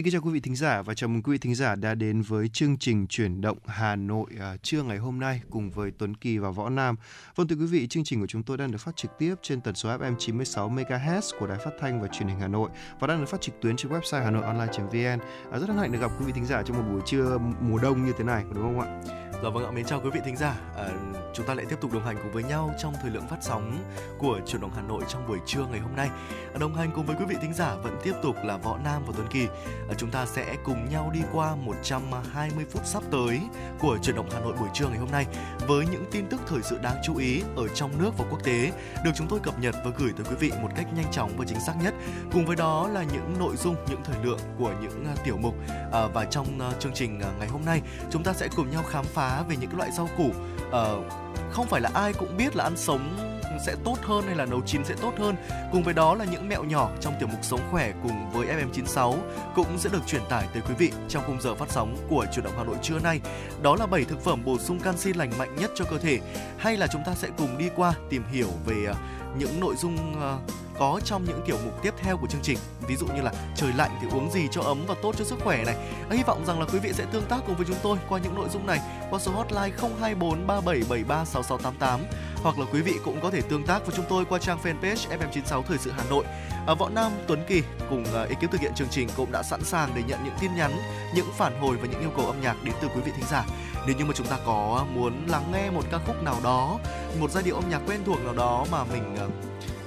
Xin kính chào quý vị thính giả và chào mừng quý vị thính giả đã đến với chương trình chuyển động Hà Nội uh, trưa ngày hôm nay cùng với Tuấn Kỳ và Võ Nam. Vâng thưa quý vị, chương trình của chúng tôi đang được phát trực tiếp trên tần số FM 96 MHz của Đài Phát thanh và Truyền hình Hà Nội và đang được phát trực tuyến trên website hanoionline.vn. Uh, à, rất hân hạnh được gặp quý vị thính giả trong một buổi trưa mùa đông như thế này, đúng không ạ? Dạ vâng ạ, mến chào quý vị thính giả. À, chúng ta lại tiếp tục đồng hành cùng với nhau trong thời lượng phát sóng của chuyển động Hà Nội trong buổi trưa ngày hôm nay. À, đồng hành cùng với quý vị thính giả vẫn tiếp tục là Võ Nam và Tuấn Kỳ. Chúng ta sẽ cùng nhau đi qua 120 phút sắp tới của chuyển động Hà Nội buổi trưa ngày hôm nay với những tin tức thời sự đáng chú ý ở trong nước và quốc tế được chúng tôi cập nhật và gửi tới quý vị một cách nhanh chóng và chính xác nhất. Cùng với đó là những nội dung, những thời lượng của những à, tiểu mục à, và trong à, chương trình ngày hôm nay chúng ta sẽ cùng nhau khám phá về những loại rau củ ờ, không phải là ai cũng biết là ăn sống sẽ tốt hơn hay là nấu chín sẽ tốt hơn. Cùng với đó là những mẹo nhỏ trong tiểu mục sống khỏe cùng với FM96 cũng sẽ được truyền tải tới quý vị trong khung giờ phát sóng của Chủ động Hà Nội trưa nay. Đó là 7 thực phẩm bổ sung canxi lành mạnh nhất cho cơ thể, hay là chúng ta sẽ cùng đi qua tìm hiểu về à, những nội dung ờ, có trong những kiểu mục tiếp theo của chương trình ví dụ như là trời lạnh thì uống gì cho ấm và tốt cho sức khỏe này hy vọng rằng là quý vị sẽ tương tác cùng với chúng tôi qua những nội dung này qua số hotline 024 3773 6688 hoặc là quý vị cũng có thể tương tác với chúng tôi qua trang fanpage FM96 Thời sự Hà Nội. À, Võ Nam Tuấn Kỳ cùng ờ, à, ekip thực hiện chương trình cũng đã sẵn sàng để nhận những tin nhắn, những phản hồi và những yêu cầu âm nhạc đến từ quý vị thính giả. Nếu như mà chúng ta có muốn lắng nghe một ca khúc nào đó, một giai điệu âm nhạc quen thuộc nào đó mà mình uh,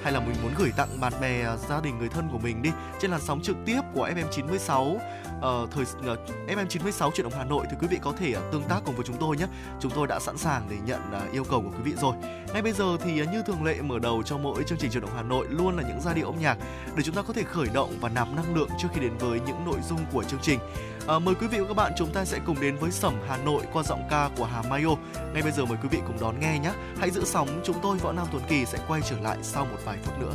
hay là mình muốn gửi tặng bạn bè ờ, gia đình người thân của mình đi trên làn sóng trực tiếp của FM96 uh, thời uh, FM96 chuyển động Hà Nội thì quý vị có thể uh, tương tác cùng với chúng tôi nhé. Chúng tôi đã sẵn sàng để nhận uh, yêu cầu của quý vị rồi. Ngay bây giờ thì uh, như thường lệ mở đầu cho mỗi chương trình chuyển động Hà Nội luôn là những giai điệu âm nhạc để chúng ta có thể khởi động và nạp năng lượng trước khi đến với những nội dung của chương trình. À, mời quý vị và các bạn chúng ta sẽ cùng đến với Sẩm Hà Nội qua giọng ca của Hà Mayo. Ngay bây giờ mời quý vị cùng đón nghe nhé. Hãy giữ sóng, chúng tôi Võ Nam Tuấn Kỳ sẽ quay trở lại sau một vài phút nữa.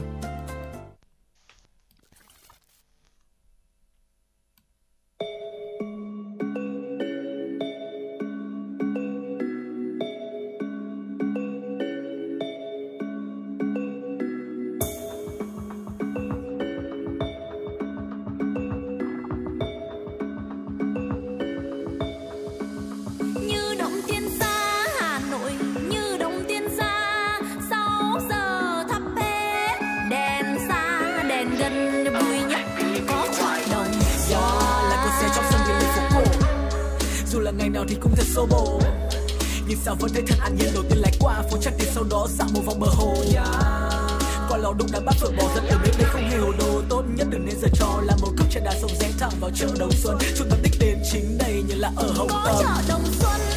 nào thì cũng thật xô bồ nhưng sao vẫn thấy thật an nhiên đầu tiên lái qua phố chắc tiền sau đó dạo một vòng bờ hồ. Yeah. qua lò đụng đã bắt phở bỏ dẫn ở bếp đây không hề hồ đồ. Tốt nhất đừng nên giờ cho là một cốc trà đá sông rẽ thẳng vào chợ đông xuân. Chúng ta tích đến chính đây như là ở hồng kông chợ đông xuân.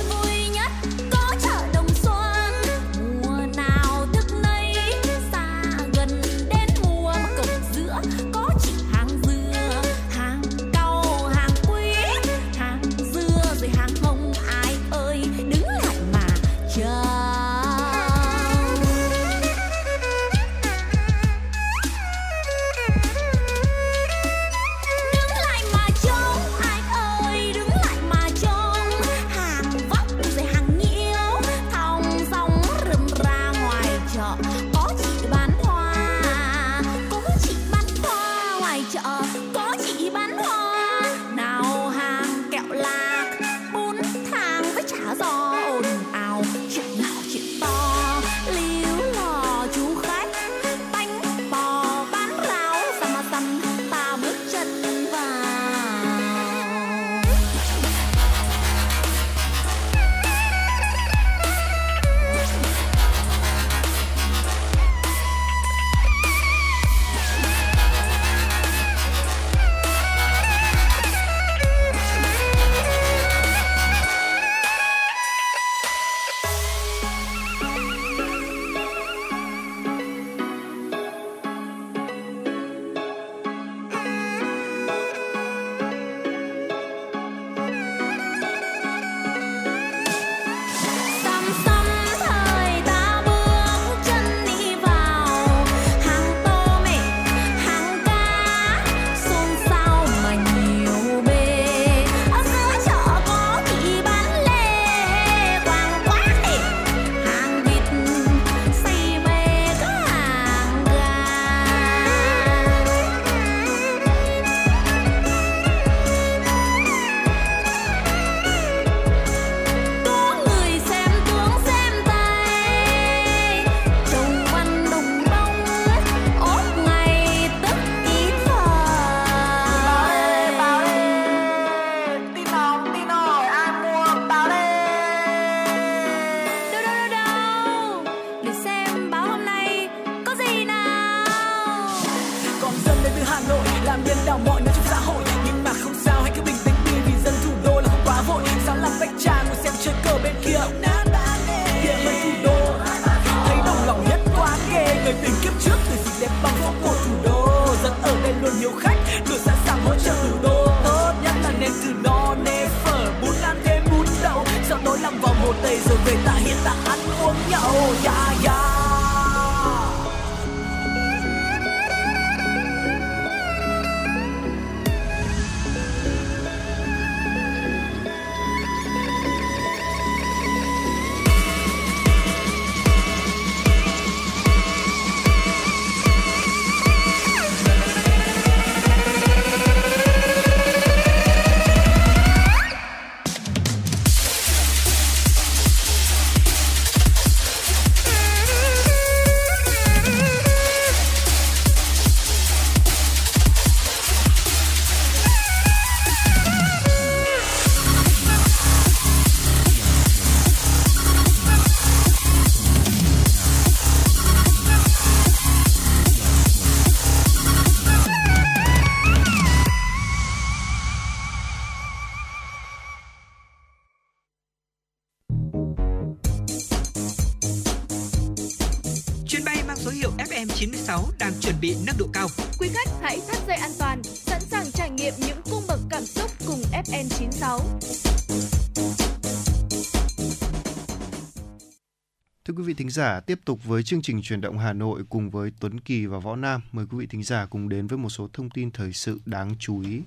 Giả, tiếp tục với chương trình truyền động Hà Nội cùng với Tuấn Kỳ và Võ Nam. Mời quý vị thính giả cùng đến với một số thông tin thời sự đáng chú ý.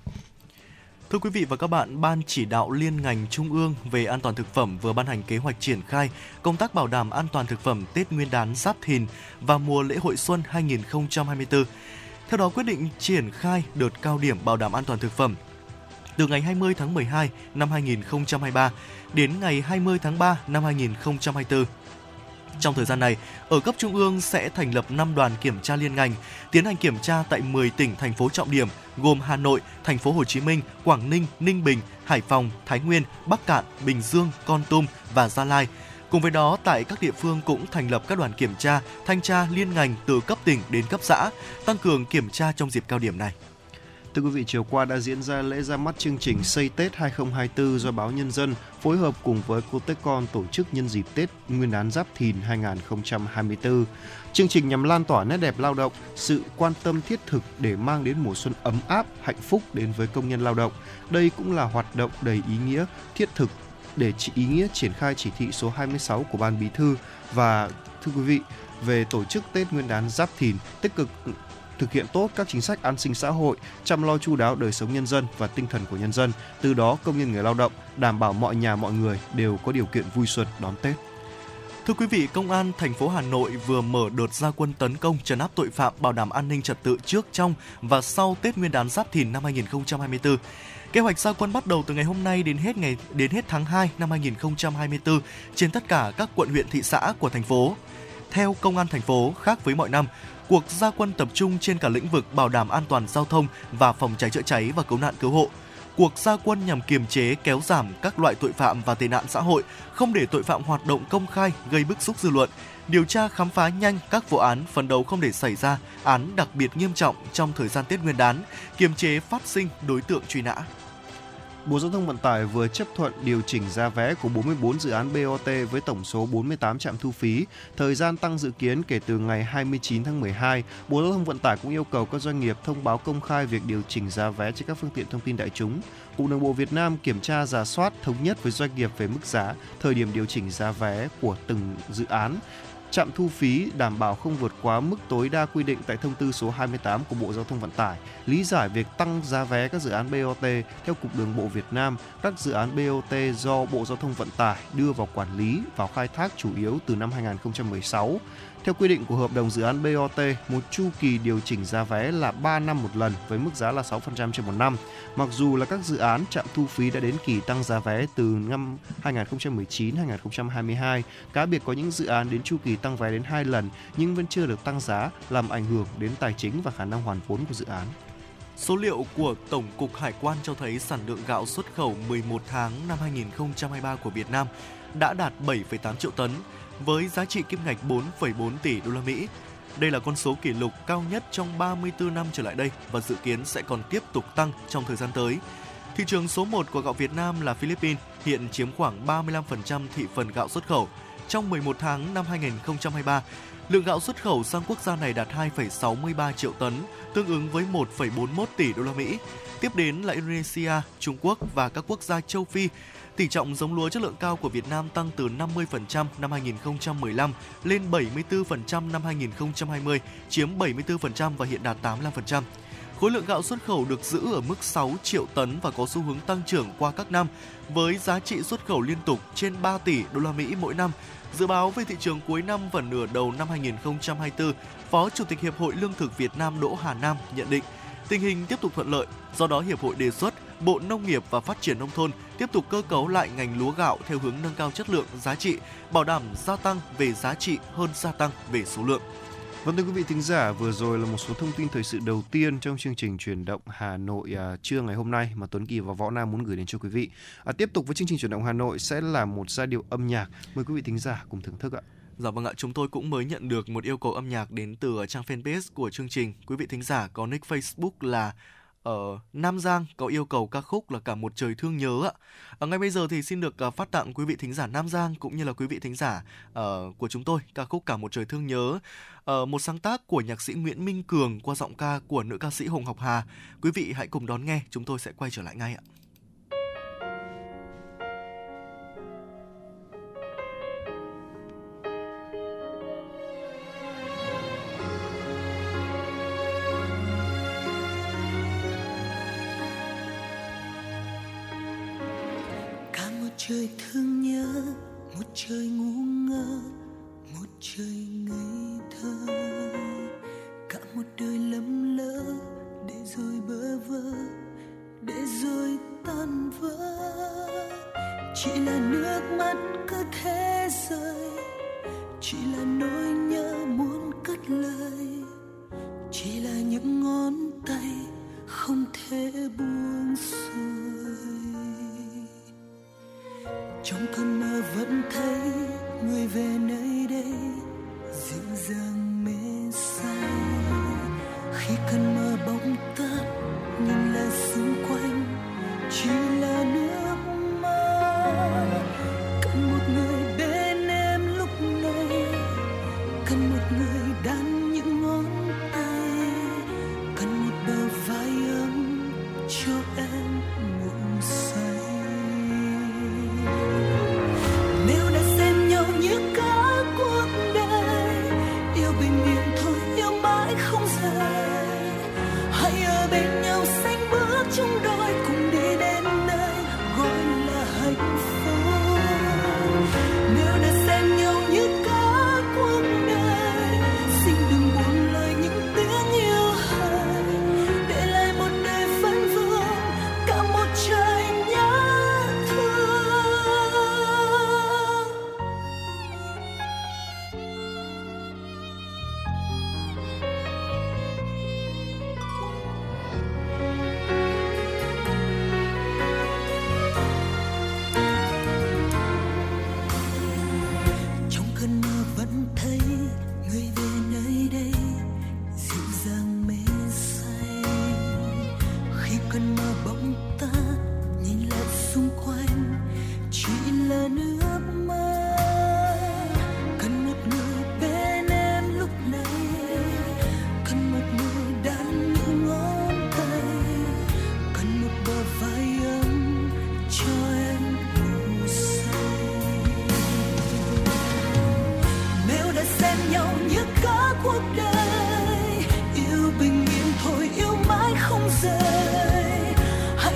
Thưa quý vị và các bạn, Ban chỉ đạo liên ngành Trung ương về an toàn thực phẩm vừa ban hành kế hoạch triển khai công tác bảo đảm an toàn thực phẩm Tết Nguyên đán Giáp Thìn và mùa lễ hội xuân 2024. Theo đó, quyết định triển khai đợt cao điểm bảo đảm an toàn thực phẩm từ ngày 20 tháng 12 năm 2023 đến ngày 20 tháng 3 năm 2024 trong thời gian này, ở cấp trung ương sẽ thành lập 5 đoàn kiểm tra liên ngành, tiến hành kiểm tra tại 10 tỉnh thành phố trọng điểm gồm Hà Nội, Thành phố Hồ Chí Minh, Quảng Ninh, Ninh Bình, Hải Phòng, Thái Nguyên, Bắc Cạn, Bình Dương, Con Tum và Gia Lai. Cùng với đó, tại các địa phương cũng thành lập các đoàn kiểm tra, thanh tra liên ngành từ cấp tỉnh đến cấp xã, tăng cường kiểm tra trong dịp cao điểm này. Thưa quý vị, chiều qua đã diễn ra lễ ra mắt chương trình Xây Tết 2024 do báo Nhân dân phối hợp cùng với Cotecon tổ chức nhân dịp Tết Nguyên đán Giáp Thìn 2024. Chương trình nhằm lan tỏa nét đẹp lao động, sự quan tâm thiết thực để mang đến mùa xuân ấm áp, hạnh phúc đến với công nhân lao động. Đây cũng là hoạt động đầy ý nghĩa, thiết thực để chỉ ý nghĩa triển khai chỉ thị số 26 của Ban Bí thư và thưa quý vị về tổ chức Tết Nguyên đán Giáp Thìn tích cực thực hiện tốt các chính sách an sinh xã hội, chăm lo chu đáo đời sống nhân dân và tinh thần của nhân dân. Từ đó, công nhân người lao động đảm bảo mọi nhà mọi người đều có điều kiện vui xuân đón Tết. Thưa quý vị, Công an thành phố Hà Nội vừa mở đợt gia quân tấn công trấn áp tội phạm bảo đảm an ninh trật tự trước, trong và sau Tết Nguyên đán Giáp Thìn năm 2024. Kế hoạch gia quân bắt đầu từ ngày hôm nay đến hết ngày đến hết tháng 2 năm 2024 trên tất cả các quận huyện thị xã của thành phố. Theo Công an thành phố, khác với mọi năm, cuộc gia quân tập trung trên cả lĩnh vực bảo đảm an toàn giao thông và phòng cháy chữa cháy và cứu nạn cứu hộ. Cuộc gia quân nhằm kiềm chế, kéo giảm các loại tội phạm và tệ nạn xã hội, không để tội phạm hoạt động công khai gây bức xúc dư luận, điều tra khám phá nhanh các vụ án, phấn đấu không để xảy ra án đặc biệt nghiêm trọng trong thời gian Tết Nguyên đán, kiềm chế phát sinh đối tượng truy nã. Bộ Giao thông Vận tải vừa chấp thuận điều chỉnh giá vé của 44 dự án BOT với tổng số 48 trạm thu phí. Thời gian tăng dự kiến kể từ ngày 29 tháng 12. Bộ Giao thông Vận tải cũng yêu cầu các doanh nghiệp thông báo công khai việc điều chỉnh giá vé trên các phương tiện thông tin đại chúng. Cục Đường bộ Việt Nam kiểm tra giả soát thống nhất với doanh nghiệp về mức giá, thời điểm điều chỉnh giá vé của từng dự án, Trạm thu phí đảm bảo không vượt quá mức tối đa quy định tại thông tư số 28 của Bộ Giao thông Vận tải. Lý giải việc tăng giá vé các dự án BOT theo Cục Đường bộ Việt Nam, các dự án BOT do Bộ Giao thông Vận tải đưa vào quản lý vào khai thác chủ yếu từ năm 2016. Theo quy định của hợp đồng dự án BOT, một chu kỳ điều chỉnh giá vé là 3 năm một lần với mức giá là 6% trên một năm. Mặc dù là các dự án trạm thu phí đã đến kỳ tăng giá vé từ năm 2019-2022, cá biệt có những dự án đến chu kỳ tăng vé đến 2 lần nhưng vẫn chưa được tăng giá, làm ảnh hưởng đến tài chính và khả năng hoàn vốn của dự án. Số liệu của Tổng cục Hải quan cho thấy sản lượng gạo xuất khẩu 11 tháng năm 2023 của Việt Nam đã đạt 7,8 triệu tấn, với giá trị kim ngạch 4,4 tỷ đô la Mỹ. Đây là con số kỷ lục cao nhất trong 34 năm trở lại đây và dự kiến sẽ còn tiếp tục tăng trong thời gian tới. Thị trường số 1 của gạo Việt Nam là Philippines, hiện chiếm khoảng 35% thị phần gạo xuất khẩu. Trong 11 tháng năm 2023, lượng gạo xuất khẩu sang quốc gia này đạt 2,63 triệu tấn, tương ứng với 1,41 tỷ đô la Mỹ. Tiếp đến là Indonesia, Trung Quốc và các quốc gia châu Phi Tỷ trọng giống lúa chất lượng cao của Việt Nam tăng từ 50% năm 2015 lên 74% năm 2020, chiếm 74% và hiện đạt 85%. Khối lượng gạo xuất khẩu được giữ ở mức 6 triệu tấn và có xu hướng tăng trưởng qua các năm với giá trị xuất khẩu liên tục trên 3 tỷ đô la Mỹ mỗi năm. Dự báo về thị trường cuối năm và nửa đầu năm 2024, Phó Chủ tịch Hiệp hội Lương thực Việt Nam Đỗ Hà Nam nhận định tình hình tiếp tục thuận lợi, do đó hiệp hội đề xuất Bộ Nông nghiệp và Phát triển nông thôn tiếp tục cơ cấu lại ngành lúa gạo theo hướng nâng cao chất lượng, giá trị, bảo đảm gia tăng về giá trị hơn gia tăng về số lượng. Vâng thưa quý vị thính giả, vừa rồi là một số thông tin thời sự đầu tiên trong chương trình truyền động Hà Nội à, trưa ngày hôm nay mà Tuấn Kỳ và Võ Nam muốn gửi đến cho quý vị. À, tiếp tục với chương trình truyền động Hà Nội sẽ là một giai điệu âm nhạc. Mời quý vị thính giả cùng thưởng thức ạ. Dạ vâng ạ, chúng tôi cũng mới nhận được một yêu cầu âm nhạc đến từ trang fanpage của chương trình. Quý vị thính giả có nick Facebook là ở Nam Giang có yêu cầu ca khúc là cả một trời thương nhớ ạ. À, ngay bây giờ thì xin được uh, phát tặng quý vị thính giả Nam Giang cũng như là quý vị thính giả uh, của chúng tôi ca khúc cả một trời thương nhớ. Uh, một sáng tác của nhạc sĩ Nguyễn Minh Cường qua giọng ca của nữ ca sĩ Hồng Học Hà. Quý vị hãy cùng đón nghe, chúng tôi sẽ quay trở lại ngay ạ. Trời thương nhớ, một trời ngu ngơ, một trời ngây thơ. Cả một đời lầm lỡ để rồi bơ vơ, để rồi tan vỡ. Chỉ là nước mắt cứ thế rơi, chỉ là nỗi nhớ muốn cất lời. Chỉ là những ngón tay không thể buông xuôi. Trong cơn mơ vẫn thấy người về nơi đây, dịu dàng mê say. Khi cơn mơ bỗng tắt, nhìn lại xung quanh, chỉ là nước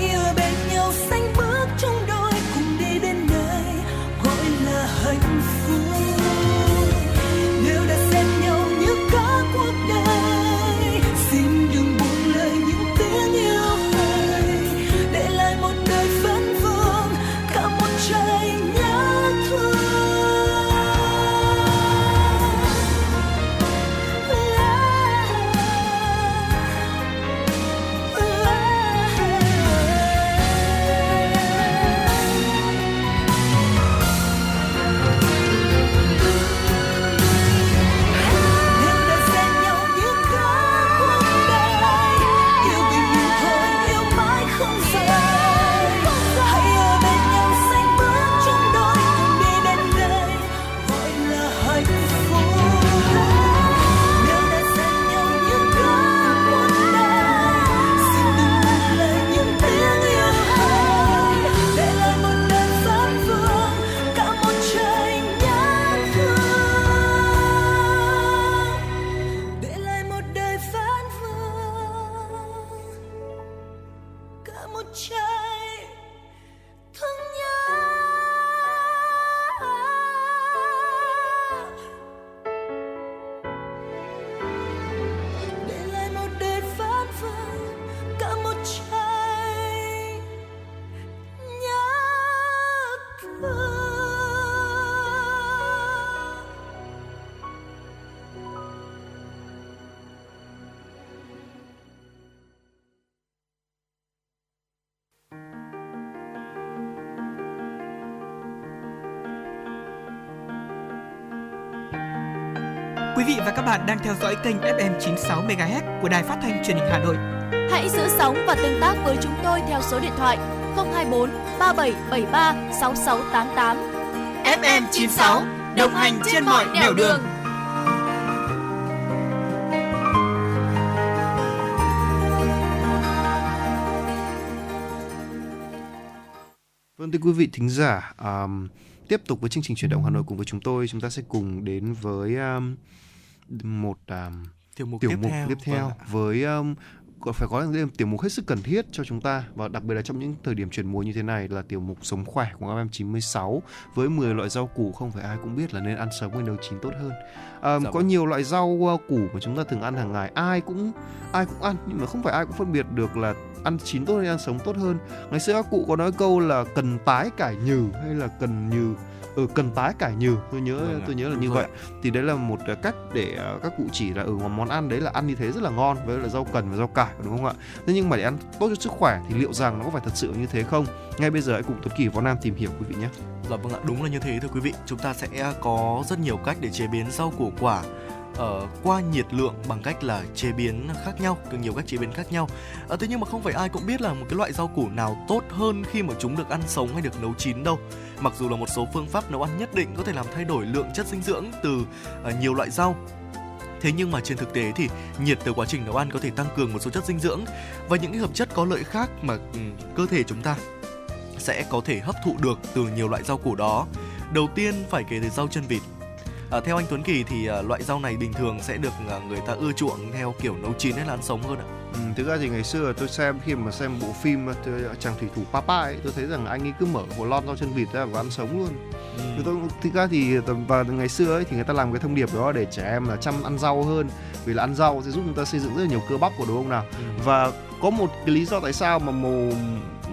hãy ở bên nhau xanh và các bạn đang theo dõi kênh FM 96 MHz của Đài Phát thanh Truyền hình Hà Nội. Hãy giữ sóng và tương tác với chúng tôi theo số điện thoại 024 3773 6688. FM 96 đồng hành trên mọi nẻo đường. Vâng thưa quý vị thính giả, um, tiếp tục với chương trình chuyển động Hà Nội cùng với chúng tôi, chúng ta sẽ cùng đến với um, một um, tiểu mục tiểu tiếp mục theo tiếp theo Vâng với um, có phải có là tiểu mục hết sức cần thiết cho chúng ta và đặc biệt là trong những thời điểm chuyển mùa như thế này là tiểu mục sống khỏe của FM96 với 10 loại rau củ không phải ai cũng biết là nên ăn sống hay nấu chín tốt hơn. À, Dạ có vâng. nhiều loại rau uh, củ mà chúng ta thường ăn hàng ngày ai cũng ai cũng ăn nhưng mà không phải ai cũng phân biệt được là ăn chín tốt hay ăn sống tốt hơn. Ngày xưa các cụ có nói câu là cần tái cải nhừ hay là cần nhừ ừ, cần tái cải nhừ. Tôi nhớ Vâng tôi nhớ là như vậy. ạ. thì đấy là một ờ, cách để ờ, các cụ chỉ là ở ừ, món ăn đấy là ăn như thế rất là ngon với là rau cần và rau cải đúng không ạ? Thế nhưng mà để ăn tốt cho sức khỏe thì liệu rằng nó có phải thật sự như thế không? Ngay bây giờ hãy cùng Tuấn Kỳ Võ Nam tìm hiểu quý vị nhé. Dạ vâng ạ, đúng là như thế thưa quý vị. Chúng ta sẽ có rất nhiều cách để chế biến rau củ quả ờ, qua nhiệt lượng bằng cách là chế biến khác nhau, có nhiều cách chế biến khác nhau. Ờ, thế nhưng mà không phải ai cũng biết là một cái loại rau củ nào tốt hơn khi mà chúng được ăn sống hay được nấu chín đâu. Mặc dù là một số phương pháp nấu ăn nhất định có thể làm thay đổi lượng chất dinh dưỡng từ ờ, nhiều loại rau. Thế nhưng mà trên thực tế thì nhiệt từ quá trình nấu ăn có thể tăng cường một số chất dinh dưỡng và những cái hợp chất có lợi khác mà ừ, cơ thể chúng ta sẽ có thể hấp thụ được từ nhiều loại rau củ đó. Đầu tiên phải kể tới rau chân vịt. À, theo anh Tuấn Kỳ thì à, loại rau này bình thường sẽ được à, người ta ưa chuộng theo kiểu nấu chín hay là ăn sống hơn ạ. ừ, thực ra thì ngày xưa tôi xem khi mà xem bộ phim chàng thủy thủ Papa ấy tôi thấy rằng anh ấy cứ mở hồ lon rau chân vịt ra và ăn sống luôn Thì tôi thực ra thì và ngày xưa ấy thì người ta làm cái thông điệp đó để trẻ em là chăm ăn rau hơn vì là ăn rau sẽ giúp chúng ta xây dựng rất là nhiều cơ bắp của đúng không nào Ừ. và có một cái lý do tại sao mà màu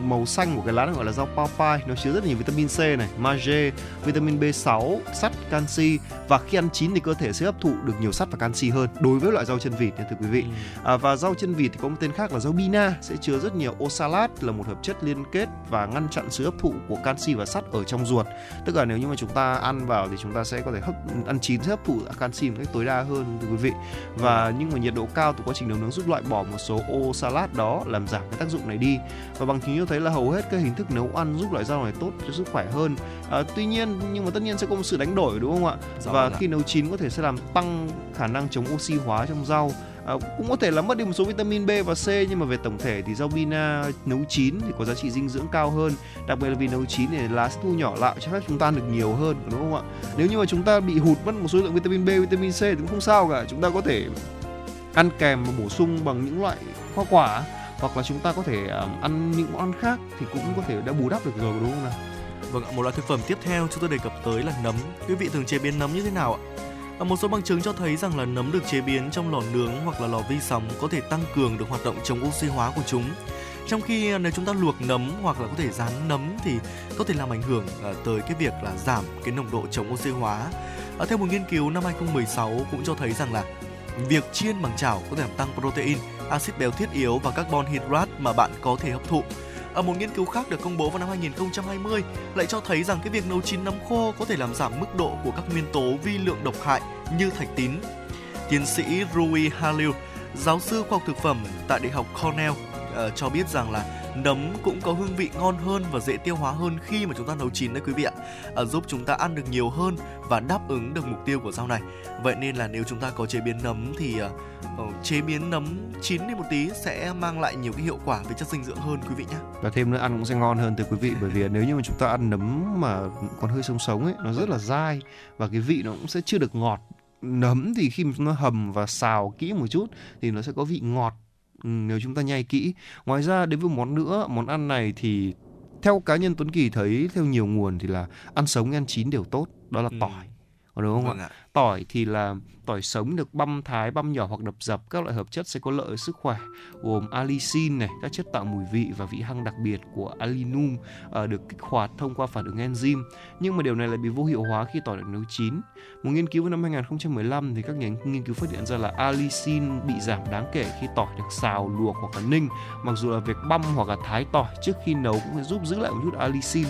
màu xanh của cái lá này gọi là rau papai nó chứa rất là nhiều vitamin C này, magie, vitamin B6, sắt, canxi và khi ăn chín thì cơ thể sẽ hấp thụ được nhiều sắt và canxi hơn đối với loại rau chân vịt nha thưa quý vị. Ừ. À, và rau chân vịt thì có một tên khác là rau bina sẽ chứa rất nhiều oxalat là một hợp chất liên kết và ngăn chặn sự hấp thụ của canxi và sắt ở trong ruột. Tức là nếu như mà chúng ta ăn vào thì chúng ta sẽ có thể hấp ăn chín sẽ hấp thụ canxi một cách tối đa hơn thưa quý vị. Và nhưng mà nhiệt độ cao từ quá trình nấu nướng giúp loại bỏ một số oxalat đó làm giảm cái tác dụng này đi. Và bằng chứng cho thấy là hầu hết các hình thức nấu ăn giúp loại rau này tốt cho sức khỏe hơn. À, tuy nhiên nhưng mà tất nhiên sẽ có một sự đánh đổi đúng không ạ? Dạ và ạ. khi nấu chín có thể sẽ làm tăng khả năng chống oxy hóa trong rau à, cũng có thể là mất đi một số vitamin B và C nhưng mà về tổng thể thì rau bina nấu chín thì có giá trị dinh dưỡng cao hơn đặc biệt là vì nấu chín thì lá sẽ thu nhỏ lại cho phép chúng ta ăn được nhiều hơn đúng không ạ nếu như mà chúng ta bị hụt mất một số lượng vitamin B vitamin C thì cũng không sao cả chúng ta có thể ăn kèm và bổ sung bằng những loại hoa quả hoặc là chúng ta có thể ờ, ăn những món ăn khác thì cũng có thể đã bù đắp được rồi đúng không nào Vâng ạ, một loại thực phẩm tiếp theo chúng tôi đề cập tới là nấm. Quý vị thường chế biến nấm như thế nào ạ? và một số bằng chứng cho thấy rằng là nấm được chế biến trong lò nướng hoặc là lò vi sóng có thể tăng cường được hoạt động chống oxy hóa của chúng. Trong khi ờ, nếu chúng ta luộc nấm hoặc là có thể rán nấm thì có thể làm ảnh hưởng ờ, tới cái việc là giảm cái nồng độ chống oxy hóa. ở theo một nghiên cứu năm 2016 cũng cho thấy rằng là việc chiên bằng chảo có thể làm tăng protein, axit béo thiết yếu và carbon hydrate mà bạn có thể hấp thụ. Ở một nghiên cứu khác được công bố vào năm 2020 lại cho thấy rằng cái việc nấu chín nấm khô có thể làm giảm mức độ của các nguyên tố vi lượng độc hại như thạch tín. Tiến sĩ Rui Halil, giáo sư khoa học thực phẩm tại Đại học Cornell uh, cho biết rằng là nấm cũng có hương vị ngon hơn và dễ tiêu hóa hơn khi mà chúng ta nấu chín đấy quý vị ạ, à, giúp chúng ta ăn được nhiều hơn và đáp ứng được mục tiêu của rau này. Vậy nên là nếu chúng ta có chế biến nấm thì uh, chế biến nấm chín đi một tí sẽ mang lại nhiều cái hiệu quả về chất dinh dưỡng hơn quý vị nhé. và thêm nữa ăn cũng sẽ ngon hơn thưa quý vị bởi vì nếu như mà chúng ta ăn nấm mà còn hơi sống sống ấy nó rất là dai và cái vị nó cũng sẽ chưa được ngọt nấm thì khi mà chúng ta hầm và xào kỹ một chút thì nó sẽ có vị ngọt nếu chúng ta nhai kỹ ngoài ra đến với món nữa món ăn này thì theo cá nhân Tuấn Kỳ thấy theo nhiều nguồn thì là ăn sống ăn chín đều tốt đó là Ừ. tỏi đúng không ạ Vâng ạ. Tỏi thì là tỏi sống được băm thái, băm nhỏ hoặc đập dập các loại hợp chất sẽ có lợi ở sức khỏe gồm allicin này, các chất tạo mùi vị và vị hăng đặc biệt của alinum uh, được kích hoạt thông qua phản ứng enzyme. Nhưng mà điều này lại bị vô hiệu hóa khi tỏi được nấu chín. Một nghiên cứu vào năm 2015 thì các nhà nghiên cứu phát hiện ra là allicin bị giảm đáng kể khi tỏi được xào, luộc hoặc là ninh. Mặc dù là việc băm hoặc là thái tỏi trước khi nấu cũng sẽ giúp giữ lại một chút allicin.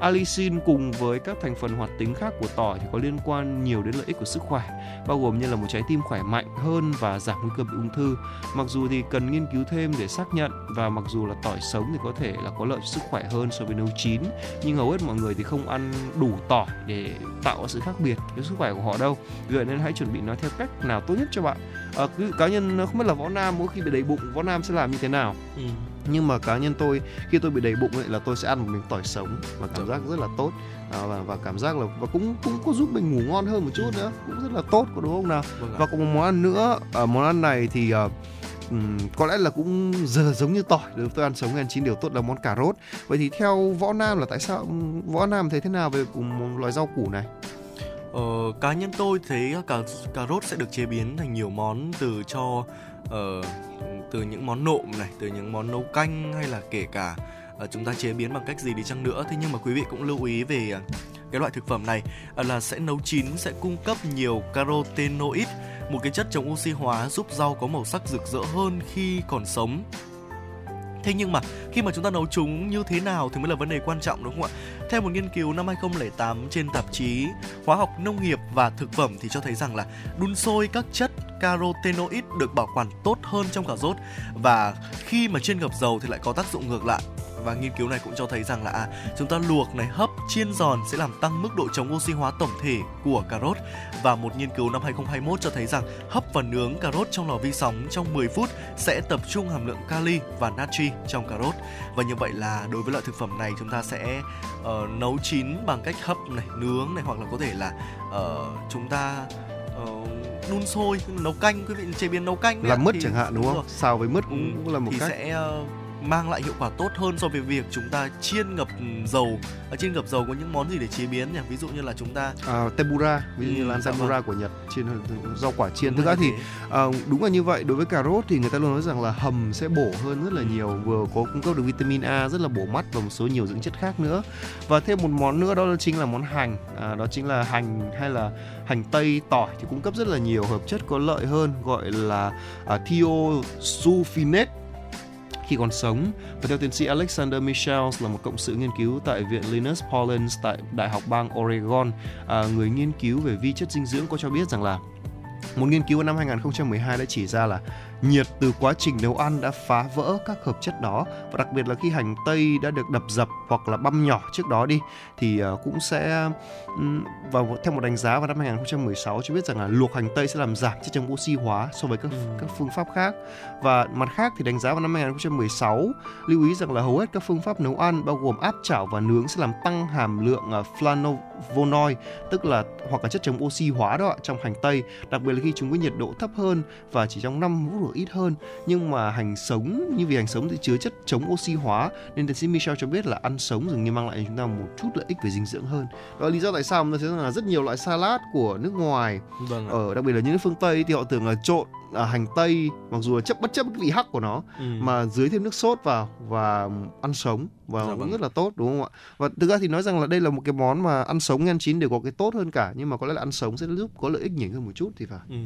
Allicin cùng với các thành phần hoạt tính khác của tỏi thì có liên quan nhiều đến lợi ích của sức khỏe, bao gồm như là một trái tim khỏe mạnh hơn và giảm nguy cơ bị ung thư. Mặc dù thì cần nghiên cứu thêm để xác nhận và mặc dù là tỏi sống thì có thể là có lợi cho sức khỏe hơn so với nấu chín, nhưng hầu hết mọi người thì không ăn đủ tỏi để tạo sự khác biệt với sức khỏe của họ đâu. Vì vậy nên hãy chuẩn bị nó theo cách nào tốt nhất cho bạn. À, cá nhân không biết là võ nam mỗi khi bị đầy bụng võ nam sẽ làm như thế nào. Ừ. Nhưng mà cá nhân tôi khi tôi bị đầy bụng ấy là tôi sẽ ăn một miếng tỏi sống và cảm giác rất là tốt à, và, và cảm giác là và cũng cũng có giúp mình ngủ ngon hơn một chút nữa cũng rất là tốt có đúng không nào? Vâng và có một món ăn nữa ở món ăn này thì uh, ừm, có lẽ là cũng giờ giống như tỏi nếu tôi ăn sống ăn chín điều tốt là món cà rốt. Vậy thì theo võ nam là tại sao võ nam thấy thế nào về cùng một loài rau củ này? Ờ, cá nhân tôi thấy cà cà rốt sẽ được chế biến thành nhiều món từ cho ờ, từ những món nộm này, từ những món nấu canh hay là kể cả Ờ, chúng ta chế biến bằng cách gì đi chăng nữa. Thế nhưng mà quý vị cũng lưu ý về ờ, cái loại thực phẩm này ờ, là sẽ nấu chín sẽ cung cấp nhiều carotenoid, một cái chất chống oxy hóa giúp rau có màu sắc rực rỡ hơn khi còn sống. Thế nhưng mà khi mà chúng ta nấu chúng như thế nào thì mới là vấn đề quan trọng đúng không ạ? Theo một nghiên cứu năm 2008 trên tạp chí Hóa học Nông nghiệp và Thực phẩm thì cho thấy rằng là đun sôi các chất carotenoid được bảo quản tốt hơn trong cà rốt và khi mà chiên ngập dầu thì lại có tác dụng ngược lại và nghiên cứu này cũng cho thấy rằng là à, chúng ta luộc này hấp chiên giòn sẽ làm tăng mức độ chống oxy hóa tổng thể của cà rốt. Và một nghiên cứu năm 2021 cho thấy rằng hấp và nướng cà rốt trong lò vi sóng trong 10 phút sẽ tập trung hàm lượng kali và natri trong cà rốt. Và như vậy là đối với loại thực phẩm này chúng ta sẽ ờ, nấu chín bằng cách hấp này nướng này hoặc là có thể là ờ, chúng ta ờ, đun sôi nấu canh quý vị chế biến nấu canh làm mứt thì- chẳng hạn đúng không? rồi. xào với mứt Ừ, cũng, cũng là một thì cách. sẽ ờ, mang lại hiệu quả tốt hơn so với việc chúng ta chiên ngập dầu. Ở chiên ngập dầu có những món gì để chế biến nhỉ? Ví dụ như là chúng ta à, tempura ví dụ như Ừ, là ăn dạ vâng. tempura của Nhật chiên rau quả chiên. Đúng thực là ra như thì. À, đúng là như vậy. Đối với cà rốt thì người ta luôn nói rằng là hầm sẽ bổ hơn rất là nhiều vừa có cung cấp được vitamin A rất là bổ mắt và một số nhiều dưỡng chất khác nữa. Và thêm một món nữa đó là chính là món hành. À, đó chính là hành hay là hành tây tỏi thì cung cấp rất là nhiều hợp chất có lợi hơn gọi là à, thiosulfinate khi còn sống. Và theo tiến sĩ Alexander Michels là một cộng sự nghiên cứu tại viện Linus Pauling tại Đại học bang Oregon à, người nghiên cứu về vi chất dinh dưỡng có cho biết rằng là một nghiên cứu vào năm 2012 đã chỉ ra là nhiệt từ quá trình nấu ăn đã phá vỡ các hợp chất đó và đặc biệt là khi hành tây đã được đập dập hoặc là băm nhỏ trước đó đi thì ờ, cũng sẽ ừm, và một- theo một đánh giá vào năm 2016 cho biết rằng là luộc hành tây sẽ làm giảm chất chống oxy hóa so với các Ừ. các phương pháp khác và mặt khác thì đánh giá vào năm 2016 lưu ý rằng là hầu hết các phương pháp nấu ăn bao gồm áp chảo và nướng sẽ làm tăng hàm lượng ờ, flavonoid tức là hoặc là chất chống oxy hóa đó trong hành tây đặc biệt là khi chúng có nhiệt độ thấp hơn và chỉ trong 5 phút hoặc ít hơn. Nhưng mà hành sống như vì hành sống thì chứa chất chống oxy hóa. Nên tiến sĩ Michel cho biết là ăn sống dường như mang lại cho chúng ta một chút lợi ích về dinh dưỡng hơn. Đó là lý do tại sao chúng ta thấy rằng là rất nhiều loại salad của nước ngoài. Vâng ạ. ở đặc biệt là những nước phương Tây thì họ thường là trộn à, hành tây mặc dù là chấp bất chấp cái vị hắc của nó Ừ. mà dưới thêm nước sốt vào và ăn sống và Dạ cũng vâng. rất là tốt đúng không ạ và thực ra thì nói rằng là đây là một cái món mà ăn sống ăn chín đều có cái tốt hơn cả nhưng mà có lẽ là ăn sống sẽ giúp có lợi ích nhiều hơn một chút thì phải Ừ.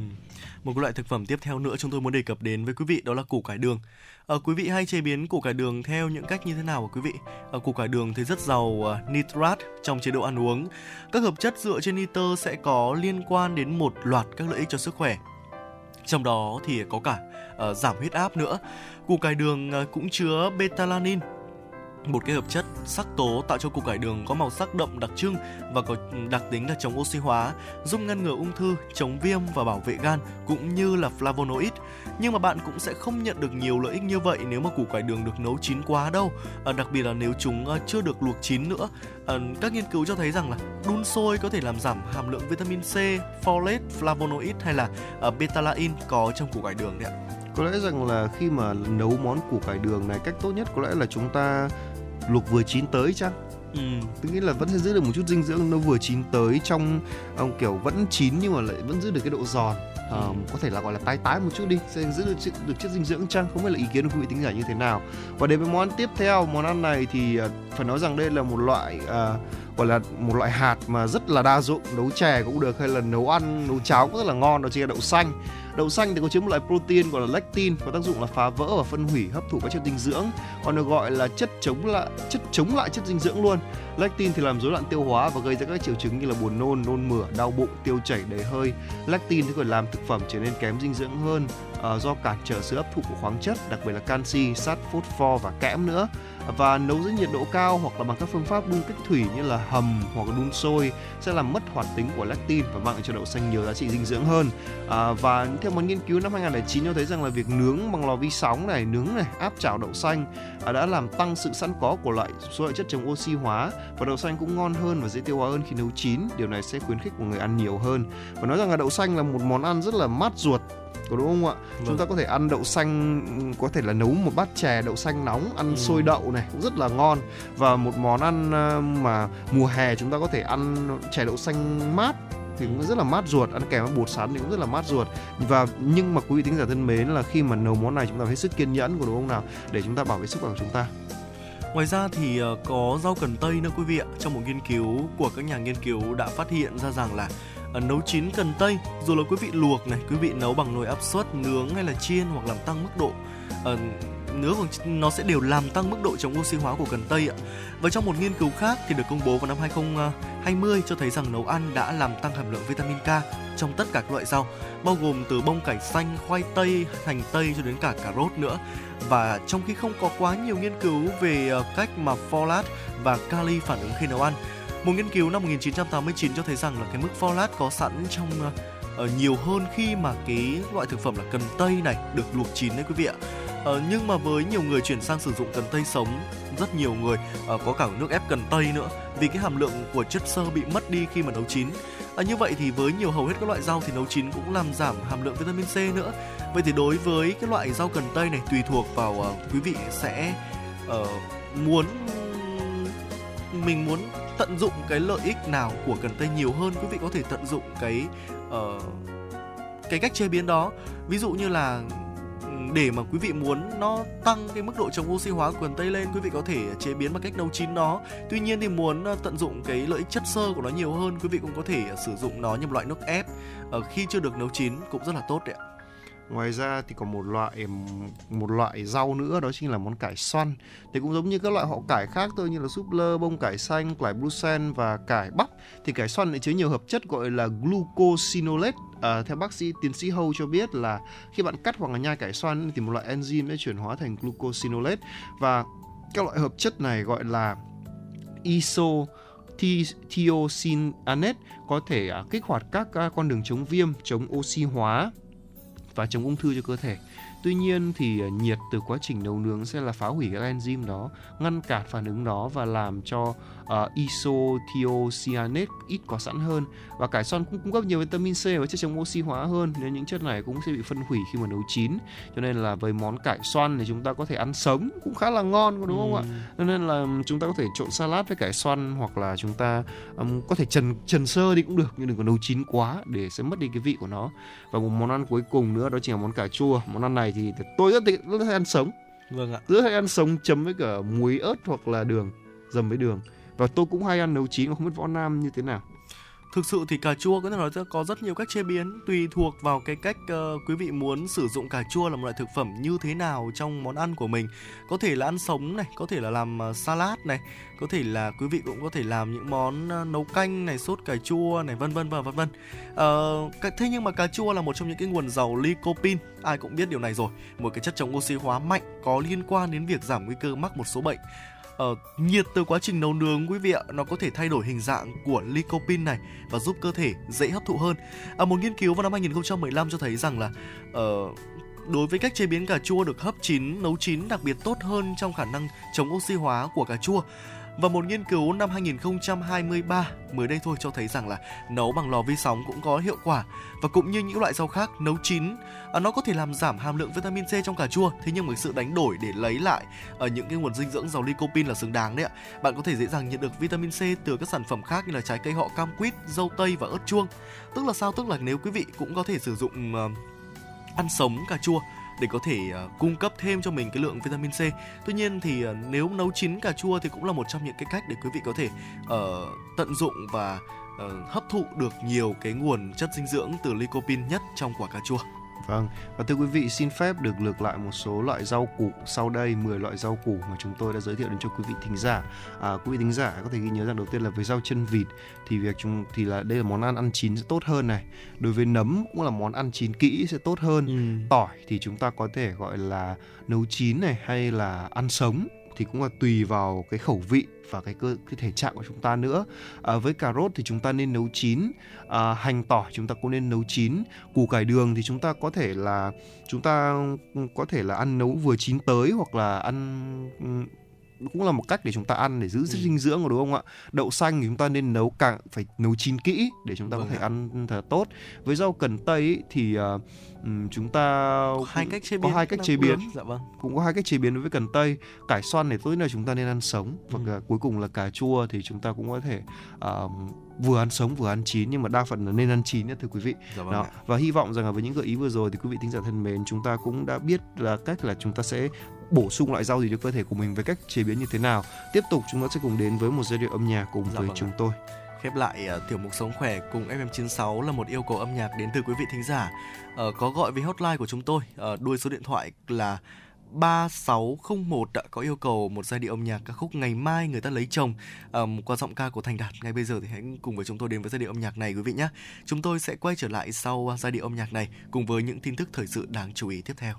Một loại thực phẩm tiếp theo nữa chúng tôi muốn đề cập đến với quý vị đó là củ cải đường. Ờ, quý vị hay chế biến củ cải đường theo những cách như thế nào hả quý vị? Ờ, củ cải đường thì rất giàu ờ, nitrat trong chế độ ăn uống. Các hợp chất dựa trên nitơ sẽ có liên quan đến một loạt các lợi ích cho sức khỏe. Trong đó thì có cả uh, giảm huyết áp nữa. Củ cải đường uh, cũng chứa betalanin một cái hợp chất sắc tố tạo cho củ cải đường có màu sắc đậm đặc trưng và có đặc tính là chống oxy hóa, giúp ngăn ngừa ung thư, chống viêm và bảo vệ gan cũng như là flavonoid. Nhưng mà bạn cũng sẽ không nhận được nhiều lợi ích như vậy nếu mà củ cải đường được nấu chín quá đâu. À, đặc biệt là nếu chúng à, chưa được luộc chín nữa. À, các nghiên cứu cho thấy rằng là đun sôi có thể làm giảm hàm lượng vitamin C, folate, flavonoid hay là à, betalain có trong củ cải đường đấy ạ. có lẽ rằng là khi mà nấu món củ cải đường này cách tốt nhất có lẽ là chúng ta luộc vừa chín tới chăng? Ừ. tôi nghĩ là vẫn sẽ giữ được một chút dinh dưỡng nó vừa chín tới trong ông kiểu vẫn chín nhưng mà lại vẫn giữ được cái độ giòn. Ừ. có thể là gọi là tái tái một chút đi sẽ giữ được, chất- được chất dinh dưỡng chăng? Không biết là ý kiến của quý vị tính giả như thế nào. Và đến với món tiếp theo món ăn này thì ờ, phải nói rằng đây là một loại ờ, gọi là một loại hạt mà rất là đa dụng nấu chè cũng được hay là nấu ăn nấu cháo cũng rất là ngon đó chính là đậu xanh đậu xanh thì có chứa một loại protein gọi là lectin, có tác dụng là phá vỡ và phân hủy, hấp thụ các chất dinh dưỡng. Còn được gọi là chất chống lại, chất chống lại chất dinh dưỡng luôn lectin thì làm rối loạn tiêu hóa và gây ra các triệu chứng như là buồn nôn nôn mửa đau bụng tiêu chảy đầy hơi. Lectin thì còn làm thực phẩm trở nên kém dinh dưỡng hơn uh, do cản trở sự hấp thụ của khoáng chất đặc biệt là canxi sắt phosphor và kẽm nữa. Và nấu dưới nhiệt độ cao hoặc là bằng các phương pháp đun cách thủy như là hầm hoặc là đun sôi sẽ làm mất hoạt tính của lectin và mang lại cho đậu xanh nhiều giá trị dinh dưỡng hơn. À, và theo một nghiên cứu năm 2009 cho thấy rằng là việc nướng bằng lò vi sóng này nướng này áp chảo đậu xanh à, đã làm tăng sự sẵn có của loại số loại chất chống oxy hóa và đậu xanh cũng ngon hơn và dễ tiêu hóa hơn khi nấu chín điều này sẽ khuyến khích của người ăn nhiều hơn và nói rằng là đậu xanh là một món ăn rất là mát ruột có đúng không ạ? Vâng. Chúng ta có thể ăn đậu xanh có thể là nấu một bát chè đậu xanh nóng, ăn ừ. sôi đậu này cũng rất là ngon và một món ăn ờ, mà mùa hè chúng ta có thể ăn chè đậu xanh mát thì cũng rất là mát ruột ăn kèm với bột sắn thì cũng rất là mát ruột và nhưng mà quý vị thính giả thân mến là khi mà nấu món này chúng ta phải hết sức kiên nhẫn của đúng không nào để chúng ta bảo vệ sức khỏe của chúng ta Ngoài ra thì ờ, có rau cần tây nữa quý vị ạ. Trong một nghiên cứu của các nhà nghiên cứu đã phát hiện ra rằng là ờ, nấu chín cần tây dù là quý vị luộc này quý vị nấu bằng nồi áp suất nướng hay là chiên hoặc làm tăng mức độ uh, nướng nó sẽ đều làm tăng mức độ chống oxy hóa của cần tây ạ. Và trong một nghiên cứu khác thì được công bố vào năm 2020 cho thấy rằng nấu ăn đã làm tăng hàm lượng vitamin K trong tất cả các loại rau, bao gồm từ bông cải xanh, khoai tây, hành tây cho đến cả cà rốt nữa. Và trong khi không có quá nhiều nghiên cứu về ờ, cách mà folate và kali phản ứng khi nấu ăn, một nghiên cứu năm 1989 cho thấy rằng là cái mức folate có sẵn trong uh, nhiều hơn khi mà cái loại thực phẩm là cần tây này được luộc chín đấy quý vị ạ. Ờ, nhưng mà với nhiều người chuyển sang sử dụng cần tây sống, rất nhiều người uh, có cả nước ép cần tây nữa vì cái hàm lượng của chất xơ bị mất đi khi mà nấu chín. À, như vậy thì với nhiều hầu hết các loại rau thì nấu chín cũng làm giảm hàm lượng vitamin C nữa. Vậy thì đối với cái loại rau cần tây này tùy thuộc vào uh, quý vị sẽ uh, muốn mình muốn tận dụng cái lợi ích nào của cần tây nhiều hơn quý vị có thể tận dụng cái uh, cái cách chế biến đó ví dụ như là để mà quý vị muốn nó tăng cái mức độ chống oxy hóa của cần tây lên, quý vị có thể chế biến bằng cách nấu chín nó. Tuy nhiên thì muốn ờ, tận dụng cái lợi ích chất xơ của nó nhiều hơn, quý vị cũng có thể sử dụng nó như một loại nước ép. Ờ, khi chưa được nấu chín cũng rất là tốt đấy ạ. Ngoài ra thì còn một loại một loại rau nữa đó chính là món cải xoăn. Thì cũng giống như các loại họ cải khác thôi như là súp lơ, bông cải xanh, cải Bruxelles và cải bắp thì cải xoăn lại chứa nhiều hợp chất gọi là glucosinolate. À, theo bác sĩ tiến sĩ Hâu cho biết là khi bạn cắt hoặc là nhai cải xoăn thì một loại enzyme sẽ chuyển hóa thành glucosinolate và các loại hợp chất này gọi là iso thiocyanate có thể à, kích hoạt các à, con đường chống viêm, chống oxy hóa và chống ung thư cho cơ thể. Tuy nhiên thì à, nhiệt từ quá trình nấu nướng sẽ là phá hủy các enzyme đó, ngăn cản phản ứng đó và làm cho uh, isothiocyanate ít có sẵn hơn và cải xoăn cũng cung cấp nhiều vitamin C và chất chống oxy hóa hơn nên những chất này cũng sẽ bị phân hủy khi mà nấu chín. Cho nên là với món cải xoăn thì chúng ta có thể ăn sống cũng khá là ngon đúng không ừ. ạ? Cho nên là chúng ta có thể trộn salad với cải xoăn hoặc là chúng ta um, có thể trần trần sơ đi cũng được nhưng đừng có nấu chín quá để sẽ mất đi cái vị của nó. Và một món ăn cuối cùng nữa đó chính là món cà chua. Món ăn này thì tôi rất thích, rất thích ăn sống. Vâng ạ. Rất hay ăn sống chấm với cả muối ớt hoặc là đường, dầm với đường. Và tôi cũng hay ăn nấu chín, không biết võ nam như thế nào. Thực sự thì cà chua có thể nói có rất nhiều cách chế biến tùy thuộc vào cái cách uh, quý vị muốn sử dụng cà chua là một loại thực phẩm như thế nào trong món ăn của mình. Có thể là ăn sống này, có thể là làm uh, salad này, có thể là quý vị cũng có thể làm những món uh, nấu canh này, sốt cà chua này, vân vân và vân vân. Uh, thế nhưng mà cà chua là một trong những cái nguồn giàu lycopene, ai cũng biết điều này rồi, một cái chất chống oxy hóa mạnh có liên quan đến việc giảm nguy cơ mắc một số bệnh uh, nhiệt từ quá trình nấu nướng quý vị ạ nó có thể thay đổi hình dạng của lycopene này và giúp cơ thể dễ hấp thụ hơn. À, một nghiên cứu vào năm 2015 cho thấy rằng là uh, đối với cách chế biến cà chua được hấp chín, nấu chín đặc biệt tốt hơn trong khả năng chống oxy hóa của cà chua. Và một nghiên cứu năm 2023 mới đây thôi cho thấy rằng là nấu bằng lò vi sóng cũng có hiệu quả và cũng như những loại rau khác nấu chín à, nó có thể làm giảm hàm lượng vitamin C trong cà chua thế nhưng mà sự đánh đổi để lấy lại ở những cái nguồn dinh dưỡng giàu lycopene là xứng đáng đấy ạ. Bạn có thể dễ dàng nhận được vitamin C từ các sản phẩm khác như là trái cây họ cam quýt, dâu tây và ớt chuông. Tức là sao? Tức là nếu quý vị cũng có thể sử dụng uh, ăn sống cà chua để có thể uh, cung cấp thêm cho mình cái lượng vitamin C. Tuy nhiên thì uh, nếu nấu chín cà chua thì cũng là một trong những cái cách để quý vị có thể uh, tận dụng và uh, hấp thụ được nhiều cái nguồn chất dinh dưỡng từ lycopene nhất trong quả cà chua. Vâng, và thưa quý vị xin phép được lược lại một số loại rau củ sau đây 10 loại rau củ mà chúng tôi đã giới thiệu đến cho quý vị thính giả. À, quý vị thính giả có thể ghi nhớ rằng đầu tiên là với rau chân vịt thì việc chúng thì là đây là món ăn ăn chín sẽ tốt hơn này. Đối với nấm cũng là món ăn chín kỹ sẽ tốt hơn. Ừ. Tỏi thì chúng ta có thể gọi là nấu chín này hay là ăn sống thì cũng là tùy vào cái khẩu vị và cái cơ cái thể trạng của chúng ta nữa. À, với cà rốt thì chúng ta nên nấu chín. À, hành tỏi chúng ta cũng nên nấu chín. Củ cải đường thì chúng ta có thể là chúng ta có thể là ăn nấu vừa chín tới hoặc là ăn cũng là một cách để chúng ta ăn để giữ ừ. dinh dưỡng đúng không ạ? Đậu xanh thì chúng ta nên nấu càng phải nấu chín kỹ để chúng ta vâng có thể ăn thật tốt. Với rau cần tây ý, thì uh, chúng ta có hai cách chế biến có hai cách chế biến. dạ vâng. Cũng có hai cách chế biến đối với cần tây. Cải xoăn này tối là chúng ta nên ăn sống. Và ừ. cuối cùng là cà chua thì chúng ta cũng có thể uh, vừa ăn sống vừa ăn chín nhưng mà đa phần là nên ăn chín nhé thưa quý vị. Dạ vâng Đó. và hy vọng rằng là với những gợi ý vừa rồi thì quý vị thính giả thân mến chúng ta cũng đã biết là cách là chúng ta sẽ bổ sung loại rau gì cho cơ thể của mình với cách chế biến như thế nào. Tiếp tục chúng ta sẽ cùng đến với một giai điệu âm nhạc cùng dạ với vâng chúng tôi. Khép lại uh, tiểu mục sống khỏe cùng FM96 là một yêu cầu âm nhạc đến từ quý vị thính giả. Uh, có gọi với hotline của chúng tôi uh, đuôi số điện thoại là 3601 đã có yêu cầu một giai điệu âm nhạc ca khúc ngày mai người ta lấy chồng um, qua giọng ca của Thành Đạt. Ngay bây giờ thì hãy cùng với chúng tôi đến với giai điệu âm nhạc này quý vị nhé. Chúng tôi sẽ quay trở lại sau giai điệu âm nhạc này cùng với những tin tức thời sự đáng chú ý tiếp theo.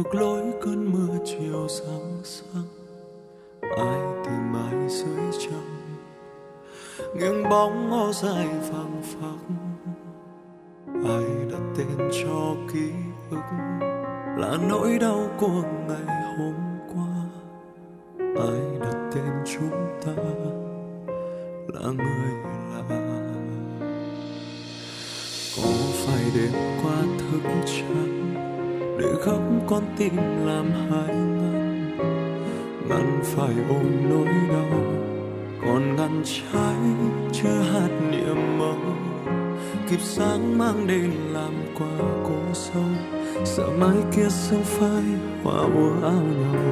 ngược lối cơn mưa chiều sáng sáng, ai tìm mái dưới trăng. Nghiêng bóng ngó dài phẳng ai đặt tên cho ký ức? Là nỗi đau của ngày hôm qua, ai đặt tên chúng ta? Là người lạ. Có phải đêm qua thức trắng? Để khóc con tim làm hai ngăn ngăn phải ôm nỗi đau, còn ngăn trái chưa hạt niềm mơ. Kịp sáng mang đến làm qua cố sâu, sợ mai kia sương phai hoa úa ao nhau.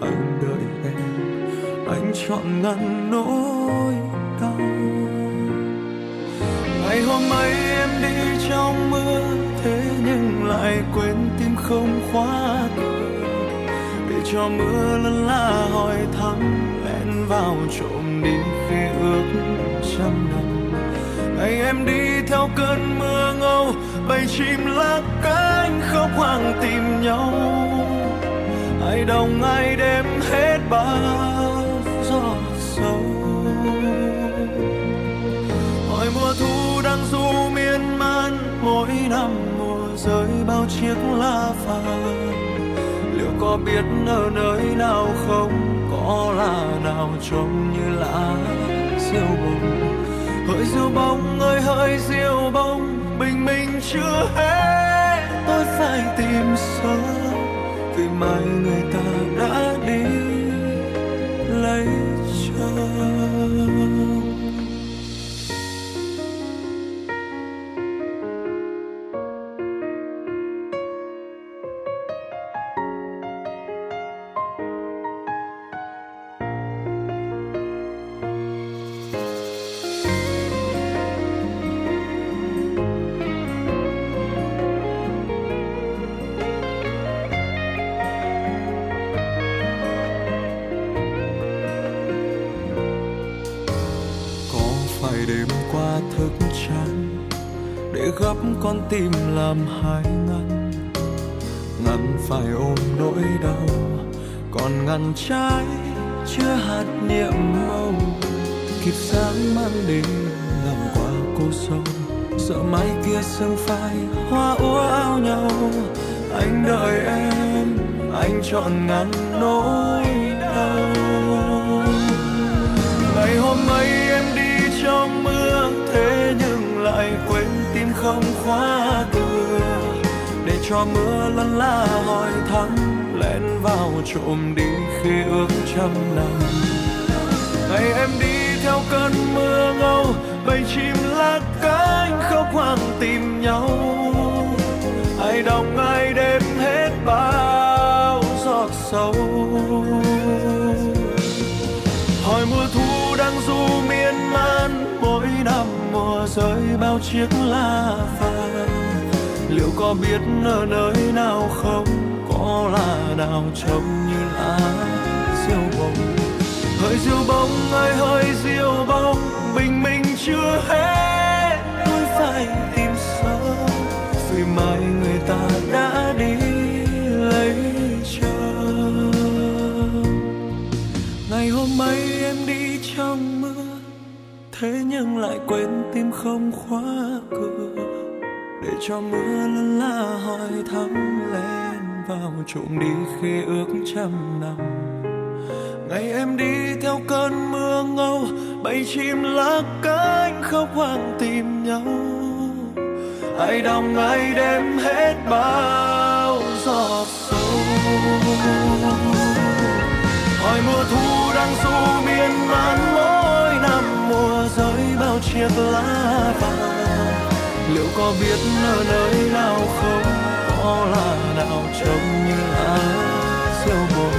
Anh đợi em, anh chọn ngăn nỗi đau. Ngày hôm ấy đi trong mưa, thế nhưng lại quên tim không khóa cửa. Để cho mưa lân la hỏi thăm, lén vào trộm đi khi ước trăm năm. Ngày em đi theo cơn mưa ngâu, bầy chim lá cánh khóc hoang tìm nhau. Ai đồng ai đêm hết bao năm mùa rơi, bao chiếc lá vàng liệu có biết ở nơi nào không? Có là nào trông như lá diêu bông? Hỡi diêu bông ơi, hỡi diêu bông, bình minh chưa hết. Tôi phải tìm sớm vì mai người ta đã đi. Làm hai ngăn. Ngăn phải ôm nỗi đau, còn ngăn trái chưa hạt niệm màu. Kịp sáng mang đến làm qua cô sâu. Sợ mai kia sương phai, hoa úa áo nhau. Anh đợi em, anh chọn ngăn nỗi đau. Ngày hôm ấy em đi trong mưa, thế nhưng lại quên tim không khóa cho mưa lăn la hỏi thăm, lén vào trộm đi khi ước trăm năm ngày em đi theo cơn mưa ngâu, bầy chim lá cánh khóc hoang tìm nhau. Ai đồng ai đêm hết bao giọt sâu. Hỏi mùa thu đang du miên man, mỗi năm mùa rơi bao chiếc lá liệu có biết ở nơi nào không? Có là nào trông như lá diêu bông. Hơi diêu bông ơi hơi diêu bông, bình minh chưa hết tôi phải tìm sâu. Vì mai người ta đã đi lấy chồng. Ngày hôm ấy em đi trong mưa, thế nhưng lại quên tim không khóa cửa cho mưa lân la hỏi thắm lên vào trộm đi khi ước trăm năm. Ngày em đi theo cơn mưa ngâu bay chim lá cánh khóc hoang tìm nhau. Ai đồng ai đêm hết bao giọt sâu. Hỏi mùa thu đang du miên man mỗi năm, mùa rơi bao chiếc lá vàng liệu có biết ở nơi nào không có là nào trông như lá diêu buồn.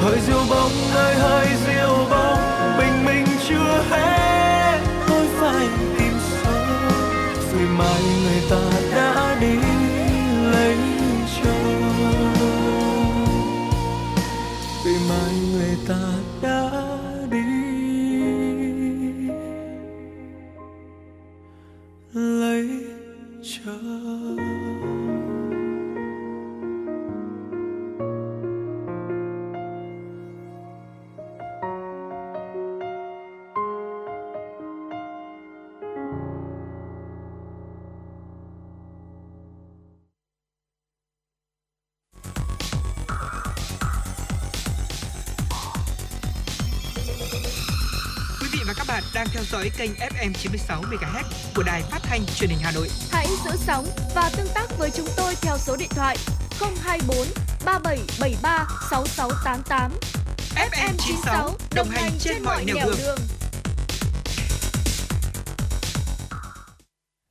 hơi diêu bông ơi hơi diêu bông bình minh chưa hết tôi phải tìm sâu, vì mai người ta kênh FM 96 MHz của đài phát thanh truyền hình Hà Nội. Hãy giữ sóng và tương tác với chúng tôi theo số điện thoại 024 3773 6688. FM 96 đồng hành trên mọi nẻo đường.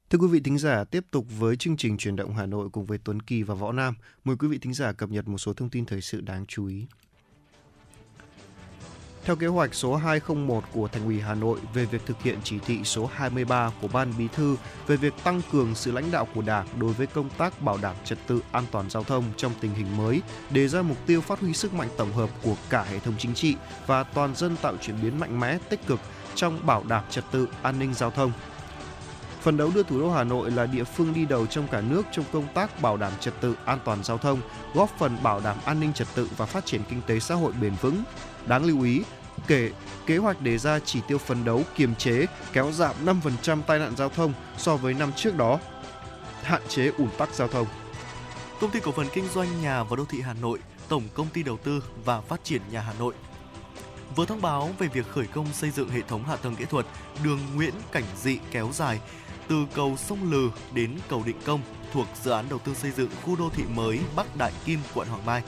Thưa quý vị thính giả, tiếp tục với chương trình truyền động Hà Nội cùng với Tuấn Kỳ và Võ Nam. Mời quý vị thính giả cập nhật một số thông tin thời sự đáng chú ý. Theo kế hoạch số 201 của Thành ủy Hà Nội về việc thực hiện chỉ thị số 23 của Ban Bí thư về việc tăng cường sự lãnh đạo của Đảng đối với công tác bảo đảm trật tự an toàn giao thông trong tình hình mới, đề ra mục tiêu phát huy sức mạnh tổng hợp của cả hệ thống chính trị và toàn dân tạo chuyển biến mạnh mẽ, tích cực trong bảo đảm trật tự an ninh giao thông. Phần đấu đưa thủ đô Hà Nội là địa phương đi đầu trong cả nước trong công tác bảo đảm trật tự an toàn giao thông, góp phần bảo đảm an ninh trật tự và phát triển kinh tế xã hội bền vững. Đáng lưu ý, kể kế hoạch đề ra chỉ tiêu phấn đấu kiềm chế kéo giảm 5% tai nạn giao thông so với năm trước đó, hạn chế ủn tắc giao thông. Công ty cổ phần kinh doanh nhà và đô thị Hà Nội, Tổng công ty đầu tư và phát triển nhà Hà Nội vừa thông báo về việc khởi công xây dựng hệ thống hạ tầng kỹ thuật đường Nguyễn Cảnh Dị kéo dài từ cầu sông Lừ đến cầu Định Công thuộc dự án đầu tư xây dựng khu đô thị mới Bắc Đại Kim, quận Hoàng Mai.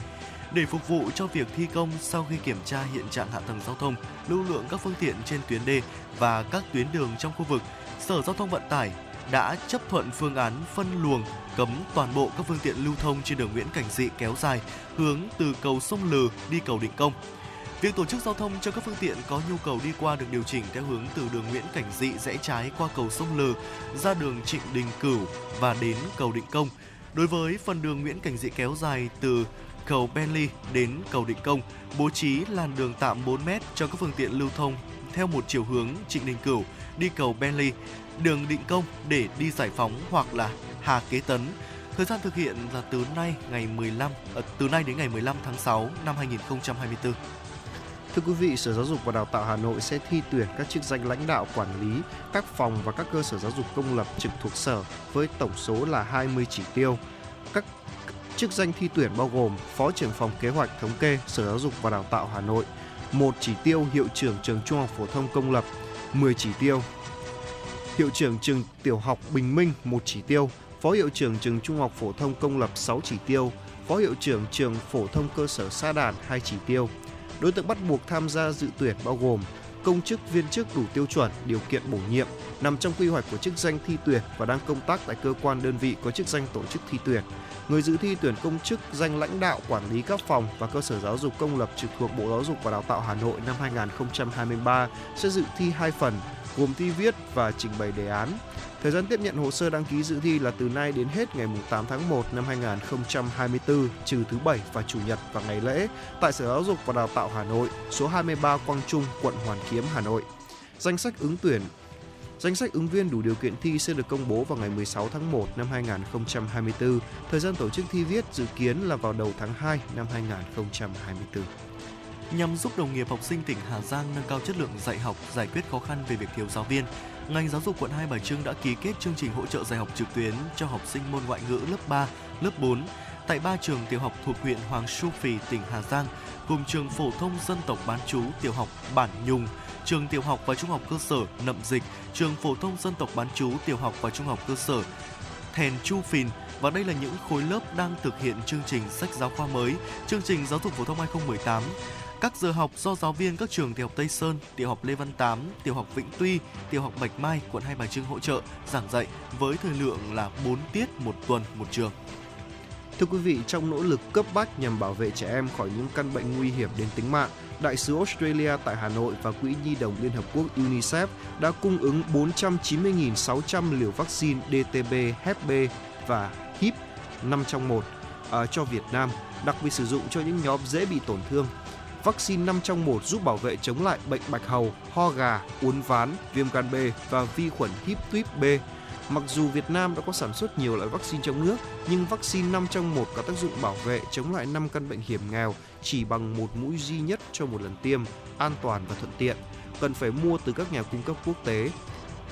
Để phục vụ cho việc thi công sau khi kiểm tra hiện trạng hạ tầng giao thông, lưu lượng các phương tiện trên tuyến đê và các tuyến đường trong khu vực, Sở Giao thông Vận tải đã chấp thuận phương án phân luồng cấm toàn bộ các phương tiện lưu thông trên đường Nguyễn Cảnh Dị kéo dài hướng từ cầu sông Lừ đi cầu Định Công. Việc tổ chức giao thông cho các phương tiện có nhu cầu đi qua được điều chỉnh theo hướng từ đường Nguyễn Cảnh Dị rẽ trái qua cầu sông Lừ ra đường Trịnh Đình Cửu và đến cầu Định Công. Đối với phần đường Nguyễn Cảnh Dị kéo dài từ cầu Bentley đến cầu Định Công, bố trí làn đường tạm 4m cho các phương tiện lưu thông theo một chiều hướng Trịnh Đình Cửu đi cầu Bentley, đường Định Công để đi giải phóng hoặc là Hà Kế Tấn. Thời gian thực hiện là từ nay ngày 15 ờ, từ nay đến ngày 15 tháng 6 năm 2024. Thưa quý vị, Sở Giáo dục và Đào tạo Hà Nội sẽ thi tuyển các chức danh lãnh đạo quản lý các phòng và các cơ sở giáo dục công lập trực thuộc sở với tổng số là 20 chỉ tiêu. Các chức danh thi tuyển bao gồm Phó trưởng phòng kế hoạch thống kê Sở Giáo dục và Đào tạo Hà Nội, một chỉ tiêu hiệu trưởng trường Trung học phổ thông công lập, 10 chỉ tiêu. Hiệu trưởng trường tiểu học Bình Minh một chỉ tiêu, Phó hiệu trưởng trường Trung học phổ thông công lập 6 chỉ tiêu, Phó hiệu trưởng trường phổ thông cơ sở Sa Đàn 2 chỉ tiêu. Đối tượng bắt buộc tham gia dự tuyển bao gồm công chức viên chức đủ tiêu chuẩn, điều kiện bổ nhiệm, nằm trong quy hoạch của chức danh thi tuyển và đang công tác tại cơ quan đơn vị có chức danh tổ chức thi tuyển. Người dự thi tuyển công chức danh lãnh đạo quản lý các phòng và cơ sở giáo dục công lập trực thuộc Bộ Giáo dục và Đào tạo Hà Nội năm 2023 sẽ dự thi hai phần, gồm thi viết và trình bày đề án. Thời gian tiếp nhận hồ sơ đăng ký dự thi là từ nay đến hết ngày 8 tháng 1 năm 2024, trừ thứ Bảy và Chủ nhật và ngày lễ, tại Sở Giáo dục và Đào tạo Hà Nội, số 23 Quang Trung, quận Hoàn Kiếm, Hà Nội. Danh sách ứng tuyển Danh sách ứng viên đủ điều kiện thi sẽ được công bố vào ngày 16 tháng 1 năm 2024. Thời gian tổ chức thi viết dự kiến là vào đầu tháng 2 năm 2024 nhằm giúp đồng nghiệp học sinh tỉnh Hà Giang nâng cao chất lượng dạy học, giải quyết khó khăn về việc thiếu giáo viên. Ngành giáo dục quận Hai Bà Trưng đã ký kết chương trình hỗ trợ dạy học trực tuyến cho học sinh môn ngoại ngữ lớp 3, lớp 4 tại ba trường tiểu học thuộc huyện Hoàng Su Phì, tỉnh Hà Giang, cùng trường phổ thông dân tộc bán trú tiểu học Bản Nhung, trường tiểu học và trung học cơ sở Nậm Dịch, trường phổ thông dân tộc bán trú tiểu học và trung học cơ sở Thèn Chu Phìn và đây là những khối lớp đang thực hiện chương trình sách giáo khoa mới, chương trình giáo dục phổ thông 2018. Các giờ học do giáo viên các trường tiểu học Tây Sơn, tiểu học Lê Văn Tám, tiểu học Vĩnh Tuy, tiểu học Bạch Mai, quận Hai Bà Trưng hỗ trợ giảng dạy với thời lượng là 4 tiết một tuần một trường. Thưa quý vị, trong nỗ lực cấp bách nhằm bảo vệ trẻ em khỏi những căn bệnh nguy hiểm đến tính mạng, Đại sứ Australia tại Hà Nội và Quỹ Nhi đồng Liên Hợp Quốc UNICEF đã cung ứng 490.600 liều vaccine DTB, Hep B và HIP 5 trong 1 uh, à, cho Việt Nam, đặc biệt sử dụng cho những nhóm dễ bị tổn thương. Vaccine 5 trong 1 giúp bảo vệ chống lại bệnh bạch hầu, ho gà, uốn ván, viêm gan B và vi khuẩn hip tuyếp B. Mặc dù Việt Nam đã có sản xuất nhiều loại vaccine trong nước, nhưng vaccine 5 trong 1 có tác dụng bảo vệ chống lại 5 căn bệnh hiểm nghèo chỉ bằng một mũi duy nhất cho một lần tiêm, an toàn và thuận tiện. Cần phải mua từ các nhà cung cấp quốc tế.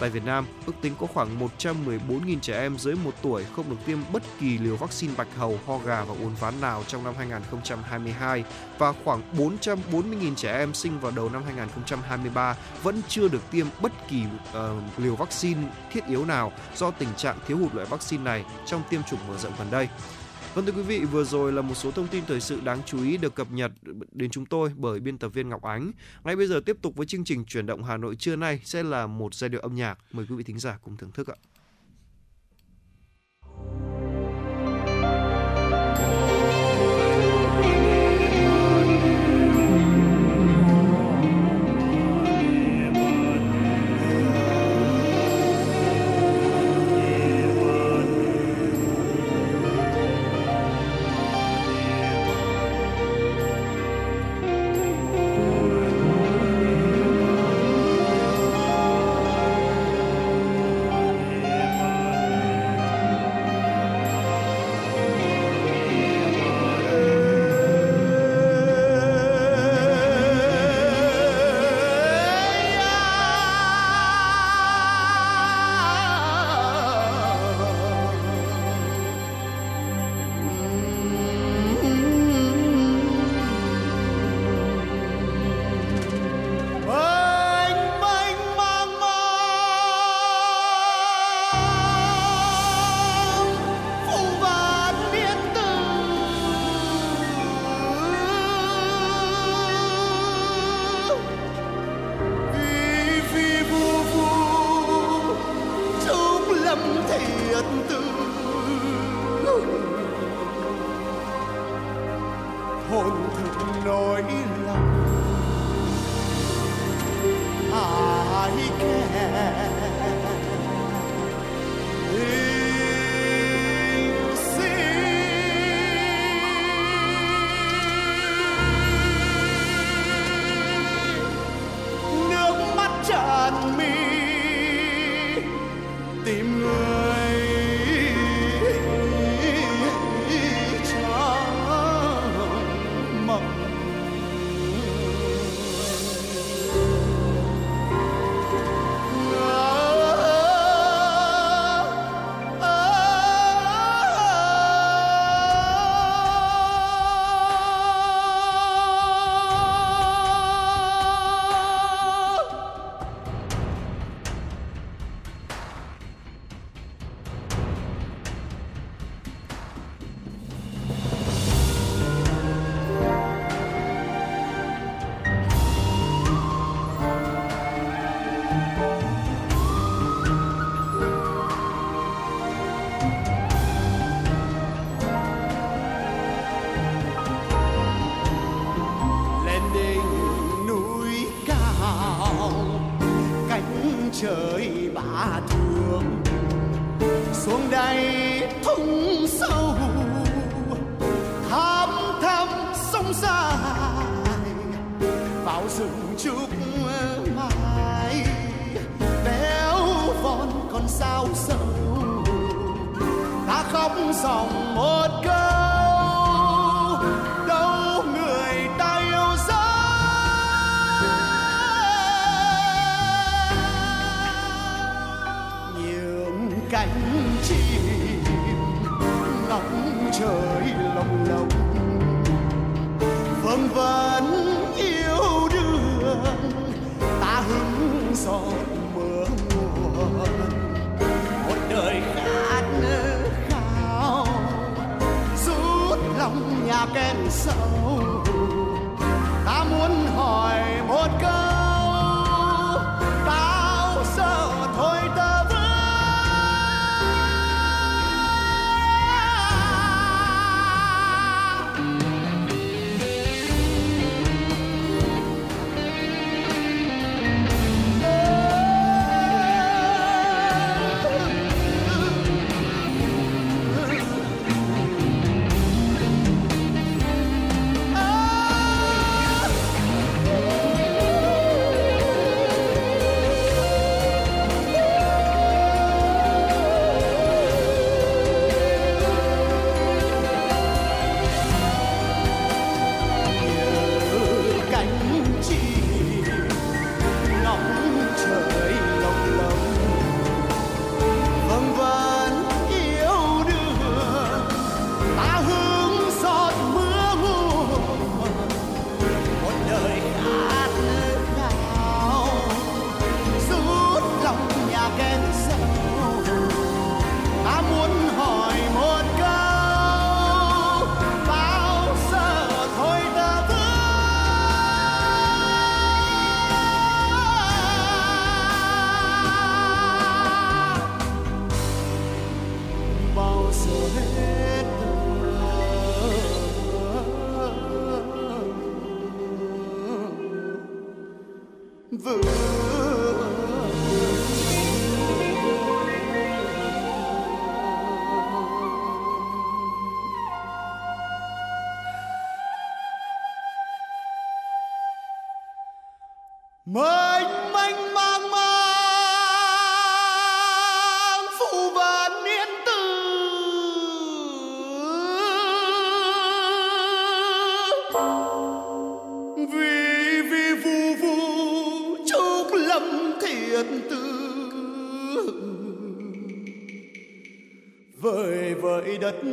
Tại Việt Nam, ước tính có khoảng 114.000 trẻ em dưới 1 tuổi không được tiêm bất kỳ liều vaccine bạch hầu, ho gà và uốn ván nào trong năm 2022 và khoảng 440.000 trẻ em sinh vào đầu năm 2023 vẫn chưa được tiêm bất kỳ uh, liều vaccine thiết yếu nào do tình trạng thiếu hụt loại vaccine này trong tiêm chủng mở rộng gần đây. Vâng thưa quý vị, vừa rồi là một số thông tin thời sự đáng chú ý được cập nhật đến chúng tôi bởi biên tập viên Ngọc Ánh. Ngay bây giờ tiếp tục với chương trình chuyển động Hà Nội trưa nay sẽ là một giai điệu âm nhạc. Mời quý vị thính giả cùng thưởng thức ạ.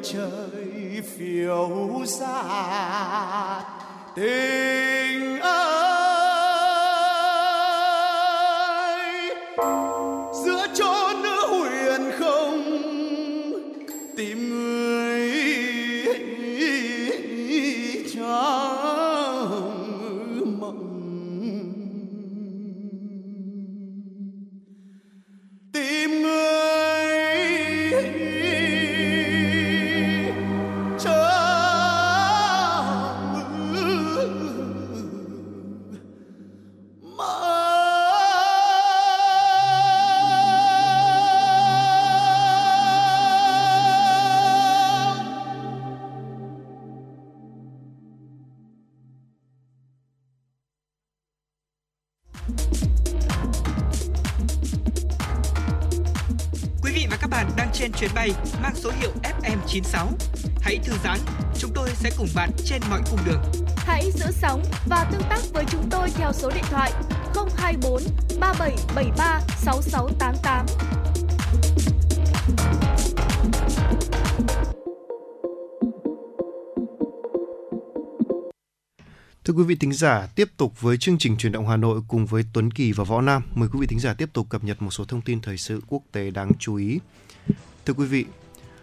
chờ số hiệu FM96. Hãy thư giãn, chúng tôi sẽ cùng bạn trên mọi cung đường. Hãy giữ sóng và tương tác với chúng tôi theo số điện thoại 024 3773 6688. Thưa quý vị thính giả, tiếp tục với chương trình truyền động Hà Nội cùng với Tuấn Kỳ và Võ Nam. Mời quý vị thính giả tiếp tục cập nhật một số thông tin thời sự quốc tế đáng chú ý. Thưa quý vị,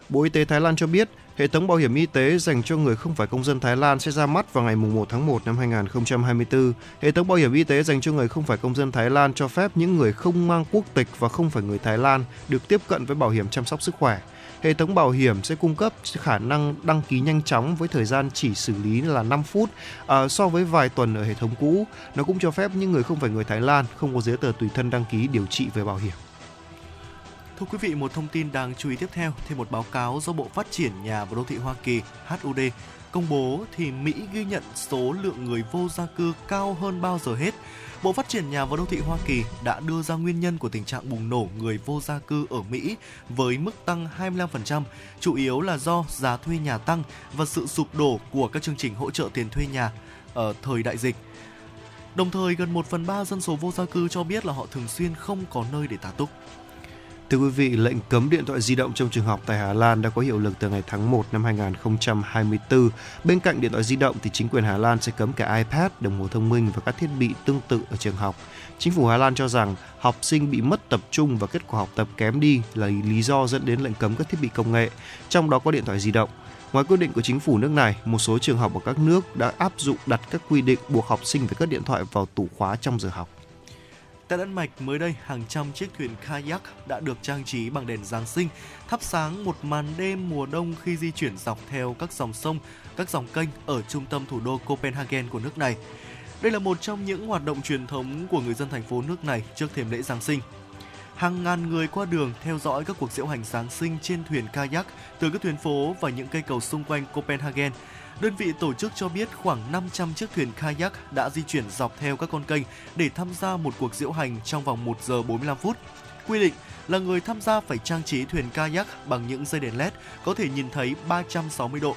Bộ Y tế Thái Lan cho biết hệ thống bảo hiểm y tế dành cho người không phải công dân Thái Lan sẽ ra mắt vào ngày 1 tháng 1 năm 2024. Hệ thống bảo hiểm y tế dành cho người không phải công dân Thái Lan cho phép những người không mang quốc tịch và không phải người Thái Lan được tiếp cận với bảo hiểm chăm sóc sức khỏe. Hệ thống bảo hiểm sẽ cung cấp khả năng đăng ký nhanh chóng với thời gian chỉ xử lý là 5 phút à, so với vài tuần ở hệ thống cũ. Nó cũng cho phép những người không phải người Thái Lan không có giấy tờ tùy thân đăng ký điều trị về bảo hiểm. Thưa quý vị, một thông tin đáng chú ý tiếp theo, thêm một báo cáo do Bộ Phát triển Nhà và Đô thị Hoa Kỳ HUD công bố thì Mỹ ghi nhận số lượng người vô gia cư cao hơn bao giờ hết. Bộ Phát triển Nhà và Đô thị Hoa Kỳ đã đưa ra nguyên nhân của tình trạng bùng nổ người vô gia cư ở Mỹ với mức tăng 25%, chủ yếu là do giá thuê nhà tăng và sự sụp đổ của các chương trình hỗ trợ tiền thuê nhà ở thời đại dịch. Đồng thời, gần 1 phần 3 dân số vô gia cư cho biết là họ thường xuyên không có nơi để tá túc. Thưa quý vị, lệnh cấm điện thoại di động trong trường học tại Hà Lan đã có hiệu lực từ ngày tháng 1 năm 2024. Bên cạnh điện thoại di động thì chính quyền Hà Lan sẽ cấm cả iPad, đồng hồ thông minh và các thiết bị tương tự ở trường học. Chính phủ Hà Lan cho rằng học sinh bị mất tập trung và kết quả học tập kém đi là lý do dẫn đến lệnh cấm các thiết bị công nghệ, trong đó có điện thoại di động. Ngoài quyết định của chính phủ nước này, một số trường học ở các nước đã áp dụng đặt các quy định buộc học sinh phải cất điện thoại vào tủ khóa trong giờ học. Tại Đan Mạch mới đây, hàng trăm chiếc thuyền kayak đã được trang trí bằng đèn Giáng sinh, thắp sáng một màn đêm mùa đông khi di chuyển dọc theo các dòng sông, các dòng kênh ở trung tâm thủ đô Copenhagen của nước này. Đây là một trong những hoạt động truyền thống của người dân thành phố nước này trước thềm lễ Giáng sinh. Hàng ngàn người qua đường theo dõi các cuộc diễu hành Giáng sinh trên thuyền kayak từ các tuyến phố và những cây cầu xung quanh Copenhagen – Đơn vị tổ chức cho biết khoảng 500 chiếc thuyền kayak đã di chuyển dọc theo các con kênh để tham gia một cuộc diễu hành trong vòng 1 giờ 45 phút. Quy định là người tham gia phải trang trí thuyền kayak bằng những dây đèn LED có thể nhìn thấy 360 độ.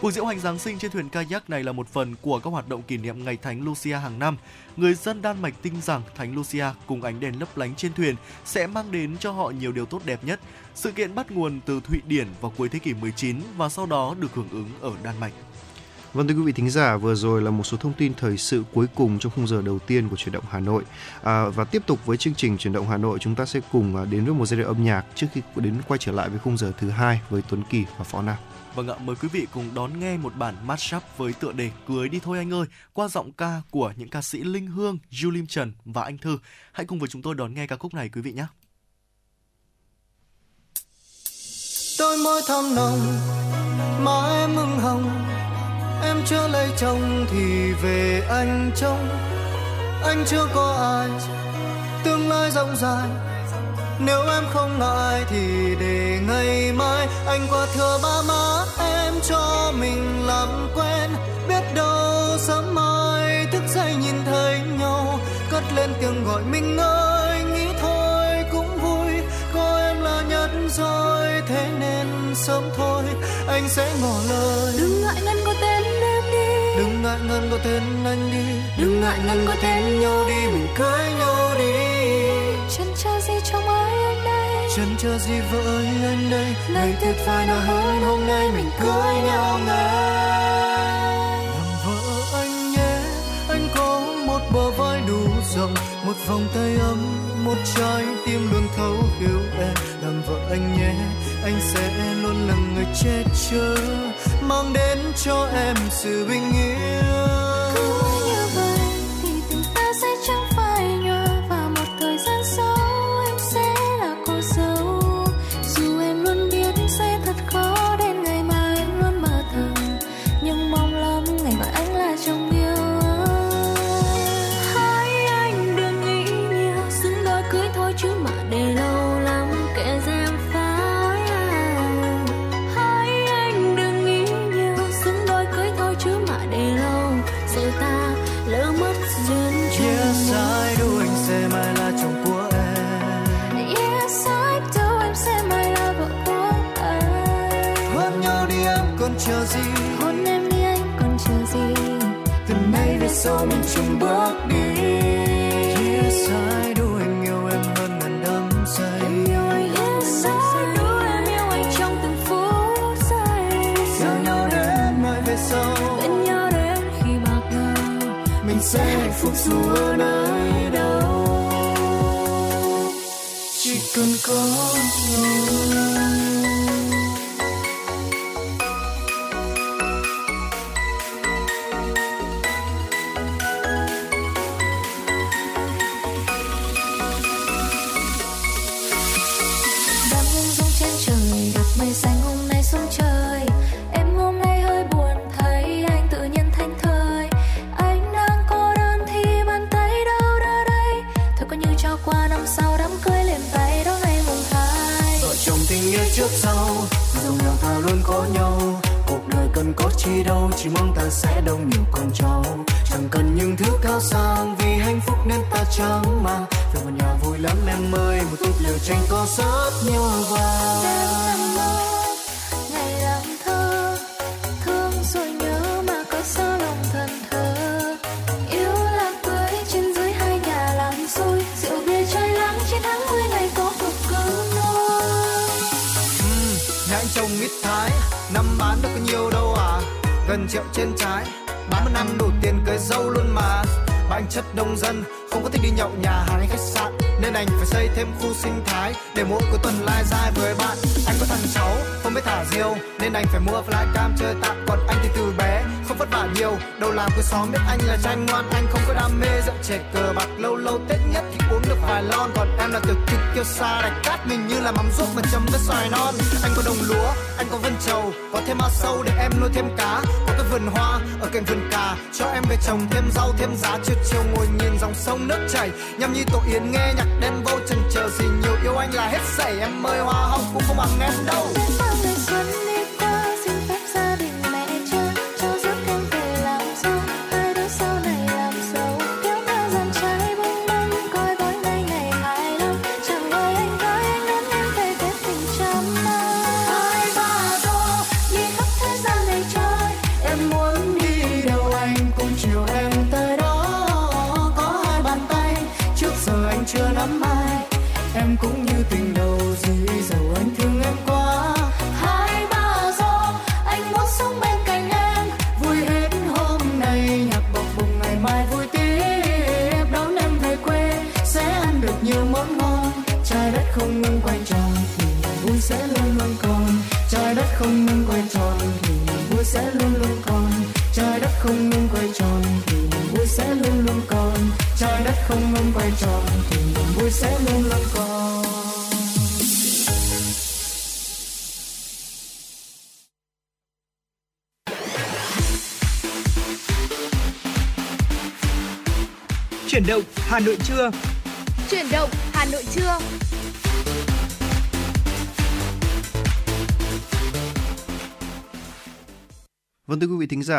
Cuộc diễu hành Giáng sinh trên thuyền kayak này là một phần của các hoạt động kỷ niệm ngày Thánh Lucia hàng năm. Người dân Đan Mạch tin rằng Thánh Lucia cùng ánh đèn lấp lánh trên thuyền sẽ mang đến cho họ nhiều điều tốt đẹp nhất. Sự kiện bắt nguồn từ Thụy Điển vào cuối thế kỷ 19 và sau đó được hưởng ứng ở Đan Mạch. Vâng thưa quý vị thính giả, vừa rồi là một số thông tin thời sự cuối cùng trong khung giờ đầu tiên của chuyển động Hà Nội. À, và tiếp tục với chương trình chuyển động Hà Nội, chúng ta sẽ cùng à, đến với một giai đoạn âm nhạc trước khi đến quay trở lại với khung giờ thứ hai với Tuấn Kỳ và Phó Nam. Vâng ạ, mời quý vị cùng đón nghe một bản mashup với tựa đề Cưới đi thôi anh ơi qua giọng ca của những ca sĩ Linh Hương, Julie Trần và Anh Thư. Hãy cùng với chúng tôi đón nghe ca khúc này quý vị nhé. Đôi môi thơm nồng, má em mừng hồng, em chưa lấy chồng thì về anh trông. Anh chưa có ai, tương lai rộng dài nếu em không ngại thì để ngày mai. Anh qua thừa ba má em cho mình làm quen. Biết đâu sớm mai thức dậy nhìn thấy nhau. Cất lên tiếng gọi mình ơi nghĩ thôi cũng vui. Có em là nhất rồi thế nên sớm thôi. Anh sẽ ngỏ lời. Đừng ngại ngần có tên em đi. Đừng ngại ngần có tên anh đi. Đừng ngại ngần có tên nhau đi. Mình cưới nhau đi chân chờ gì trong ai anh đây? Chân chờ gì với anh đây? Ngày tuyệt vời nào hơn hôm nay mình cưới nhau ngay làm vợ anh nhé anh có một bờ vai đủ rộng một vòng tay ấm một trái tim luôn thấu hiểu em. Làm vợ anh nhé anh sẽ luôn là người che chở mang đến cho em sự bình yên chờ gì? Hôn em đi anh còn chờ gì? Từ nay về sau mình chung bước đi. Yes, I do anh yêu em hơn ngàn đắm say em yêu anh I do em yêu anh trong từng phút giây. Yêu nhau đến mai về sau. Bên nhau đến khi bạc đầu mình sẽ hạnh phúc dù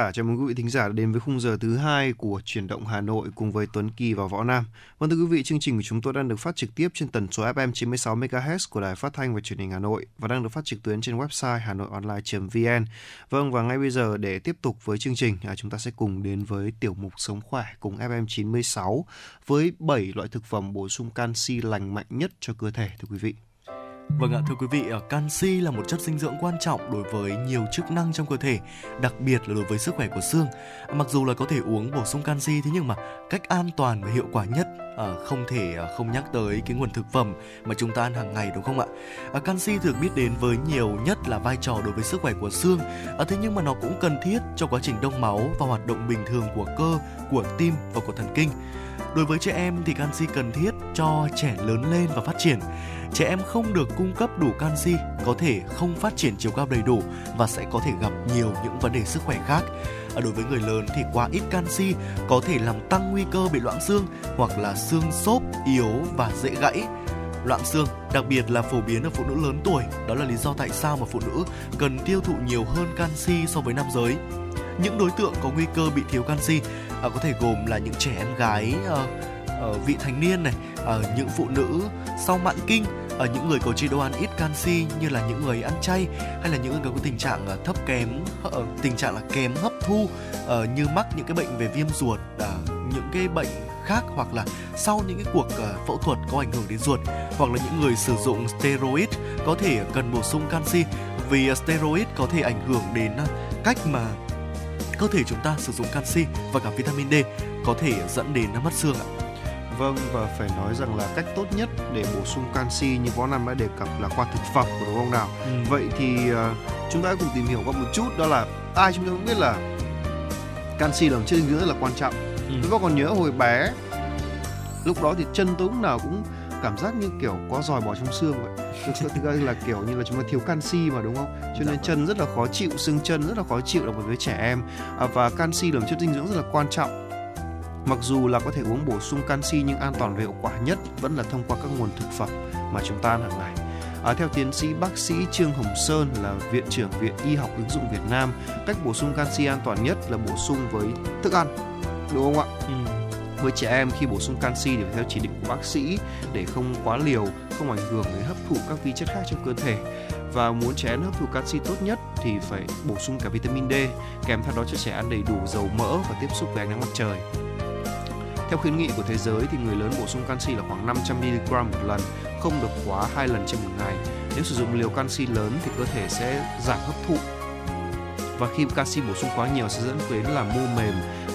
giả, chào mừng quý vị thính giả đã đến với khung giờ thứ hai của chuyển động Hà Nội cùng với Tuấn Kỳ và Võ Nam. Vâng thưa quý vị, chương trình của chúng tôi đang được phát trực tiếp trên tần số FM 96 MHz của Đài Phát thanh và Truyền hình Hà Nội và đang được phát trực tuyến trên website hanoionline.vn. Vâng và ngay bây giờ để tiếp tục với chương trình, à, chúng ta sẽ cùng đến với tiểu mục Sống khỏe cùng FM 96 với 7 loại thực phẩm bổ sung canxi lành mạnh nhất cho cơ thể thưa quý vị. Vâng ạ, thưa quý vị, à, canxi là một chất dinh dưỡng quan trọng đối với nhiều chức năng trong cơ thể, đặc biệt là đối với sức khỏe của xương. Mặc dù là có thể uống bổ sung canxi thế nhưng mà cách an toàn và hiệu quả nhất à, không thể à, không nhắc tới cái nguồn thực phẩm mà chúng ta ăn hàng ngày đúng không ạ? À, canxi được biết đến với nhiều nhất là vai trò đối với sức khỏe của xương, à, thế nhưng mà nó cũng cần thiết cho quá trình đông máu và hoạt động bình thường của cơ, của tim và của thần kinh. Đối với trẻ em thì canxi cần thiết cho trẻ lớn lên và phát triển. Trẻ em không được cung cấp đủ canxi có thể không phát triển chiều cao đầy đủ và sẽ có thể gặp nhiều những vấn đề sức khỏe khác. Đối với người lớn thì quá ít canxi có thể làm tăng nguy cơ bị loãng xương hoặc là xương xốp, yếu và dễ gãy. Loãng xương đặc biệt là phổ biến ở phụ nữ lớn tuổi, đó là lý do tại sao mà phụ nữ cần tiêu thụ nhiều hơn canxi so với nam giới. Những đối tượng có nguy cơ bị thiếu canxi à, có thể gồm là những trẻ em gái ờ, ở vị thành niên này, ở những phụ nữ sau mãn kinh, ở những người có chế độ ăn ít canxi như là những người ăn chay hay là những người có tình trạng ờ, thấp kém ờ, tình trạng là kém hấp thu ờ, như mắc những cái bệnh về viêm ruột những cái bệnh khác hoặc là sau những cái cuộc phẫu thuật có ảnh hưởng đến ruột hoặc là những người sử dụng steroid có thể cần bổ sung canxi vì steroid có thể ảnh hưởng đến cách mà cơ thể chúng ta sử dụng canxi và cả vitamin D có thể dẫn đến mất xương ạ. Vâng và phải nói rằng là cách tốt nhất để bổ sung canxi như Võ Nam đã đề cập là qua thực phẩm của đúng không nào? Vậy thì ờ, chúng ta hãy cùng tìm hiểu qua một chút đó là ai chúng ta cũng biết là canxi là một chất dinh dưỡng rất là quan trọng. Ừ. Tôi còn nhớ hồi bé lúc đó thì chân tôi lúc nào cũng cảm giác như kiểu có giòi bò trong xương vậy. Thực thực ra là kiểu như là chúng ta thiếu canxi mà đúng không? Cho nên Dạ chân rất là khó chịu, xương chân rất là khó chịu đặc biệt với trẻ em. À, và canxi là một chất dinh dưỡng rất là quan trọng Mặc dù là có thể uống bổ sung canxi nhưng an toàn và hiệu quả nhất vẫn là thông qua các nguồn thực phẩm mà chúng ta ăn hàng ngày. À, theo tiến sĩ bác sĩ Trương Hồng Sơn là viện trưởng Viện Y học ứng dụng Việt Nam, cách bổ sung canxi an toàn nhất là bổ sung với thức ăn. Đúng không ạ? Ừ. Với trẻ em khi bổ sung canxi thì phải theo chỉ định của bác sĩ để không quá liều, không ảnh hưởng đến hấp thụ các vi chất khác trong cơ thể. Và muốn trẻ em hấp thụ canxi tốt nhất thì phải bổ sung cả vitamin D, kèm theo đó cho trẻ ăn đầy đủ dầu mỡ và tiếp xúc với ánh nắng mặt trời. Theo khuyến nghị của thế giới thì người lớn bổ sung canxi là khoảng 500 mg một lần, không được quá hai lần trên một ngày. Nếu sử dụng liều canxi lớn thì cơ thể sẽ giảm hấp thụ và khi canxi bổ sung quá nhiều sẽ dẫn đến là mô mềm,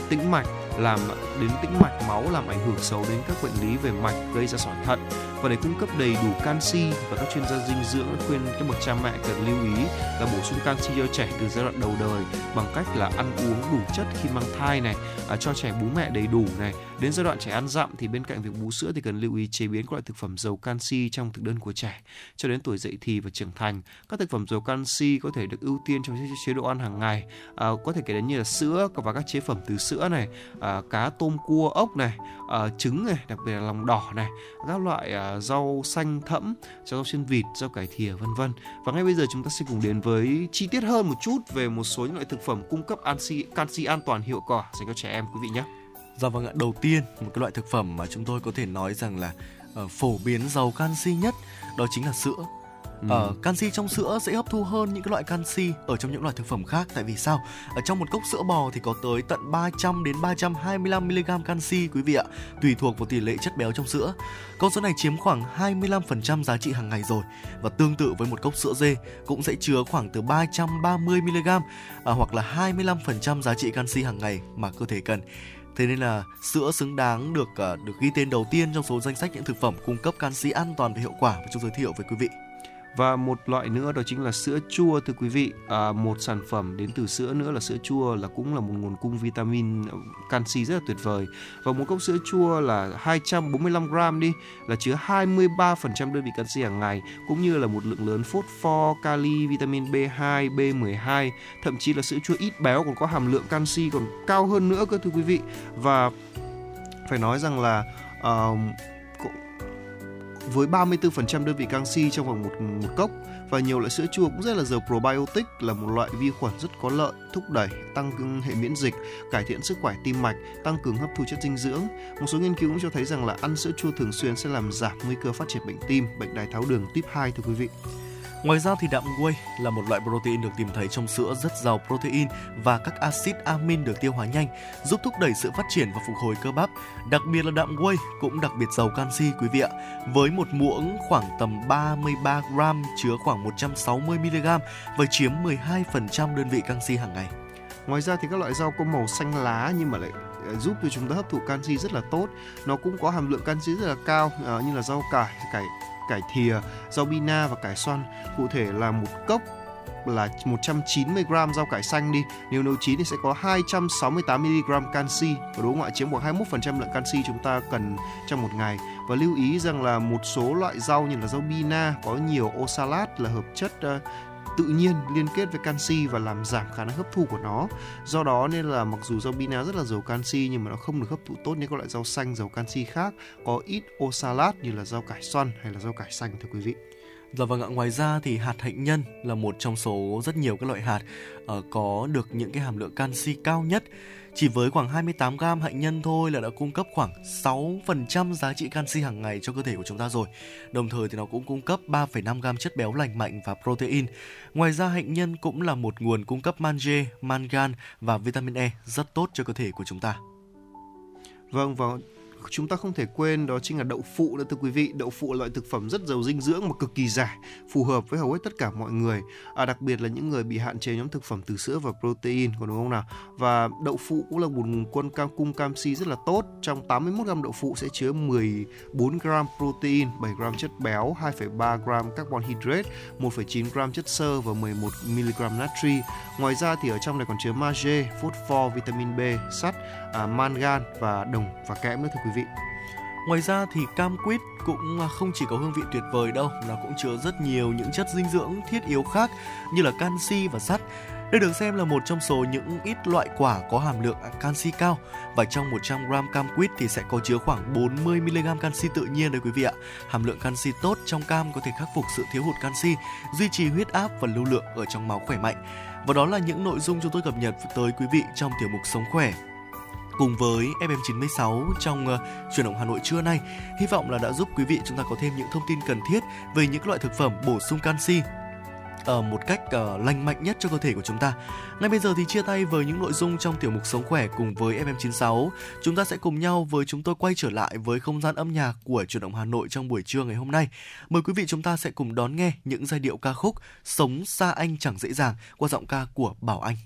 tĩnh mạch, làm đến tĩnh mạch máu làm ảnh hưởng xấu đến các bệnh lý về mạch gây ra sỏi thận và để cung cấp đầy đủ canxi và các chuyên gia dinh dưỡng khuyên các bậc cha mẹ cần lưu ý là bổ sung canxi cho trẻ từ giai đoạn đầu đời bằng cách là ăn uống đủ chất khi mang thai này à, cho trẻ bú mẹ đầy đủ này đến giai đoạn trẻ ăn dặm thì bên cạnh việc bú sữa thì cần lưu ý chế biến các loại thực phẩm giàu canxi trong thực đơn của trẻ. Cho đến tuổi dậy thì và trưởng thành các thực phẩm giàu canxi có thể được ưu tiên trong chế- độ ăn hàng ngày. À, có thể kể đến như là sữa và các chế phẩm từ sữa này à, cá tôm cua ốc này à, trứng này đặc biệt là lòng đỏ này các loại à, rau xanh thẫm rau chân vịt rau cải thìa vân vân. Và ngay bây giờ chúng ta sẽ cùng đến với chi tiết hơn một chút về một số những loại thực phẩm cung cấp canxi canxi an toàn hiệu quả dành cho trẻ em quý vị nhé. Dạ vâng ạ, đầu tiên một cái loại thực phẩm mà chúng tôi có thể nói rằng là ờ, phổ biến giàu canxi nhất đó chính là sữa. Ờ, canxi trong sữa sẽ hấp thu hơn những cái loại canxi ở trong những loại thực phẩm khác tại vì sao? Ở trong một cốc sữa bò thì có tới tận 300 đến 325 mg canxi quý vị ạ, tùy thuộc vào tỷ lệ chất béo trong sữa. Con số này chiếm khoảng 25% giá trị hàng ngày rồi và tương tự với một cốc sữa dê cũng sẽ chứa khoảng từ 330 mg à, hoặc là 25% giá trị canxi hàng ngày mà cơ thể cần. Thế nên là sữa xứng đáng được ờ, được ghi tên đầu tiên trong số danh sách những thực phẩm cung cấp canxi an toàn và hiệu quả mà chúng giới thiệu với quý vị. Và một loại nữa đó chính là sữa chua thưa quý vị. À, một sản phẩm đến từ sữa nữa là sữa chua là cũng là một nguồn cung vitamin ờ, canxi rất là tuyệt vời. Và một cốc sữa chua là 245 gram đi là chứa 23% đơn vị canxi hàng ngày cũng như là một lượng lớn phốt pho, kali, vitamin B2, B12, thậm chí là sữa chua ít béo còn có hàm lượng canxi còn cao hơn nữa cơ thưa quý vị. Và phải nói rằng là uh, với 34% đơn vị canxi trong vòng một, một cốc và nhiều loại sữa chua cũng rất là giàu probiotic là một loại vi khuẩn rất có lợi thúc đẩy tăng hệ miễn dịch cải thiện sức khỏe tim mạch tăng cường hấp thu chất dinh dưỡng. Một số nghiên cứu cũng cho thấy rằng là ăn sữa chua thường xuyên sẽ làm giảm nguy cơ phát triển bệnh tim bệnh đái tháo đường type 2 thưa quý vị. Ngoài ra thì đạm whey là một loại protein được tìm thấy trong sữa rất giàu protein và các axit amin được tiêu hóa nhanh, giúp thúc đẩy sự phát triển và phục hồi cơ bắp. Đặc biệt là đạm whey cũng đặc biệt giàu canxi quý vị ạ. Với một muỗng khoảng tầm 33 gram chứa khoảng 160 mg và chiếm 12% đơn vị canxi hàng ngày. Ngoài ra thì các loại rau có màu xanh lá nhưng mà lại ờ, giúp cho chúng ta hấp thụ canxi rất là tốt. Nó cũng có hàm lượng canxi rất là cao ờ, như là rau cải, cải cải thìa, rau bina và cải xoăn. Cụ thể là một cốc là 190g rau cải xanh đi Nếu nấu chín thì sẽ có 268mg canxi Và đúng không ạ? Chiếm khoảng 21% lượng canxi chúng ta cần trong một ngày Và lưu ý rằng là một số loại rau như là rau bina có nhiều oxalat là hợp chất ờ, tự nhiên liên kết với canxi và làm giảm khả năng hấp thu của nó. Do đó nên là mặc dù rau bina rất là giàu canxi nhưng mà nó không được hấp thụ tốt như các loại rau xanh, giàu canxi khác có ít oxalat như là rau cải xoăn hay là rau cải xanh, thưa quý vị. Dạ vâng ạ, ngoài ra thì hạt hạnh nhân là một trong số rất nhiều các loại hạt ờ, có được những cái hàm lượng canxi cao nhất. Chỉ với khoảng 28 gram hạnh nhân thôi là đã cung cấp khoảng 6% giá trị canxi hàng ngày cho cơ thể của chúng ta rồi. Đồng thời thì nó cũng cung cấp 3,5 gram chất béo lành mạnh và protein. Ngoài ra hạnh nhân cũng là một nguồn cung cấp magie, mangan và vitamin E rất tốt cho cơ thể của chúng ta. Vâng và chúng ta không thể quên đó chính là đậu phụ nữa thưa quý vị. Đậu phụ là loại thực phẩm rất giàu dinh dưỡng mà cực kỳ rẻ phù hợp với hầu hết tất cả mọi người. À, đặc biệt là những người bị hạn chế nhóm thực phẩm từ sữa và protein, còn đúng không nào? Và đậu phụ cũng là một nguồn quân cam cung canxi rất là tốt. Trong 81 gram đậu phụ sẽ chứa 14 gram protein, 7 gram chất béo, 2,3 gram carbon hydrate, 1,9 gram chất xơ và 11 mg natri. Ngoài ra thì ở trong này còn chứa magie, phosphor, vitamin B, sắt, à, mangan và đồng và kẽm nữa thưa quý vị. Ngoài ra thì cam quýt cũng à, không chỉ có hương vị tuyệt vời đâu, nó cũng chứa rất nhiều những chất dinh dưỡng thiết yếu khác như là canxi và sắt. Đây được xem là một trong số những ít loại quả có hàm lượng canxi cao và trong 100 gram cam quýt thì sẽ có chứa khoảng 40 mg canxi tự nhiên đấy quý vị ạ. Hàm lượng canxi tốt trong cam có thể khắc phục sự thiếu hụt canxi, duy trì huyết áp và lưu lượng ở trong máu khỏe mạnh. Và đó là những nội dung chúng tôi cập nhật tới quý vị trong tiểu mục Sống khỏe cùng với FM96 trong uh, chuyển động Hà Nội trưa nay. Hy vọng là đã giúp quý vị chúng ta có thêm những thông tin cần thiết về những loại thực phẩm bổ sung canxi ở một cách uh, lành mạnh nhất cho cơ thể của chúng ta. Ngay bây giờ thì chia tay với những nội dung trong tiểu mục Sống khỏe cùng với FM96. Chúng ta sẽ cùng nhau với chúng tôi quay trở lại với không gian âm nhạc của chuyển động Hà Nội trong buổi trưa ngày hôm nay. Mời quý vị chúng ta sẽ cùng đón nghe những giai điệu ca khúc Sống xa anh chẳng dễ dàng qua giọng ca của Bảo Anh.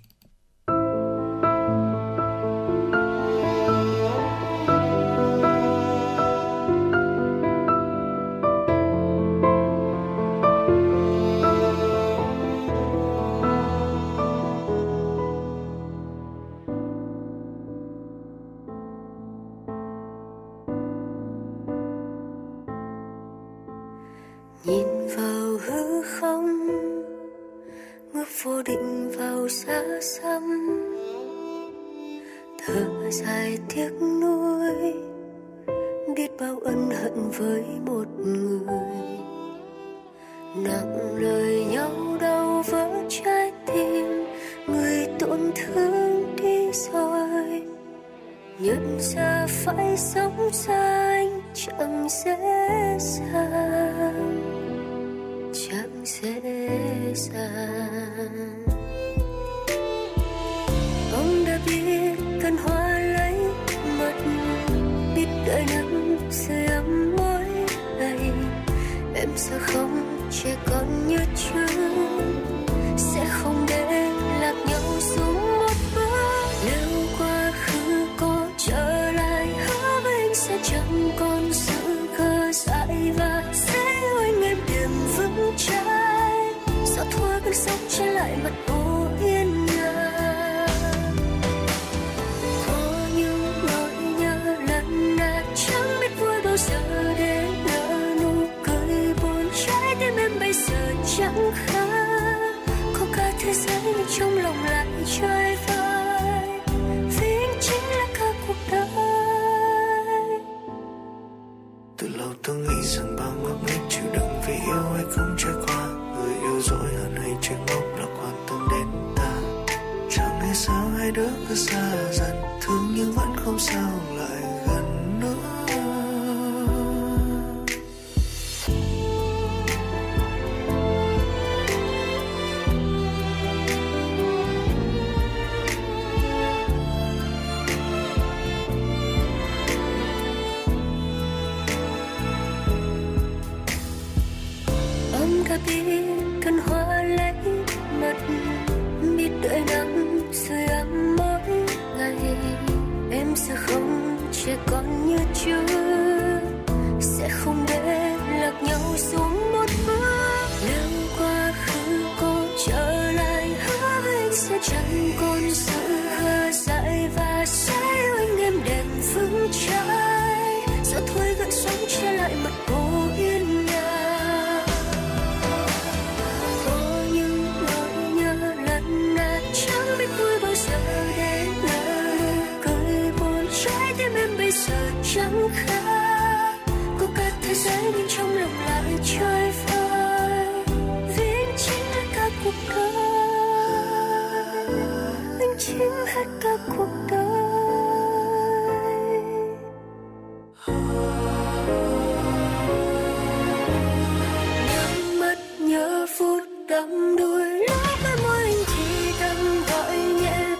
Cầm đuôi đuối lúc với môi anh thì cần gọi nhẹ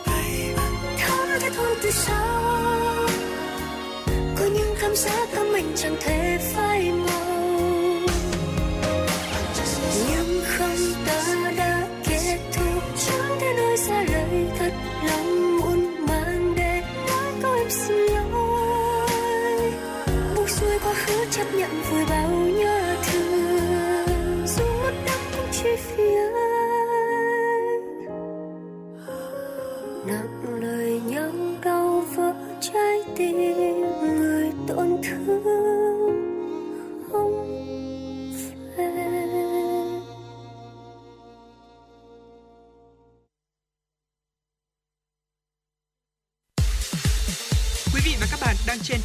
thơm cái thôn từ sau có những cảm giác tâm mình chẳng thể phai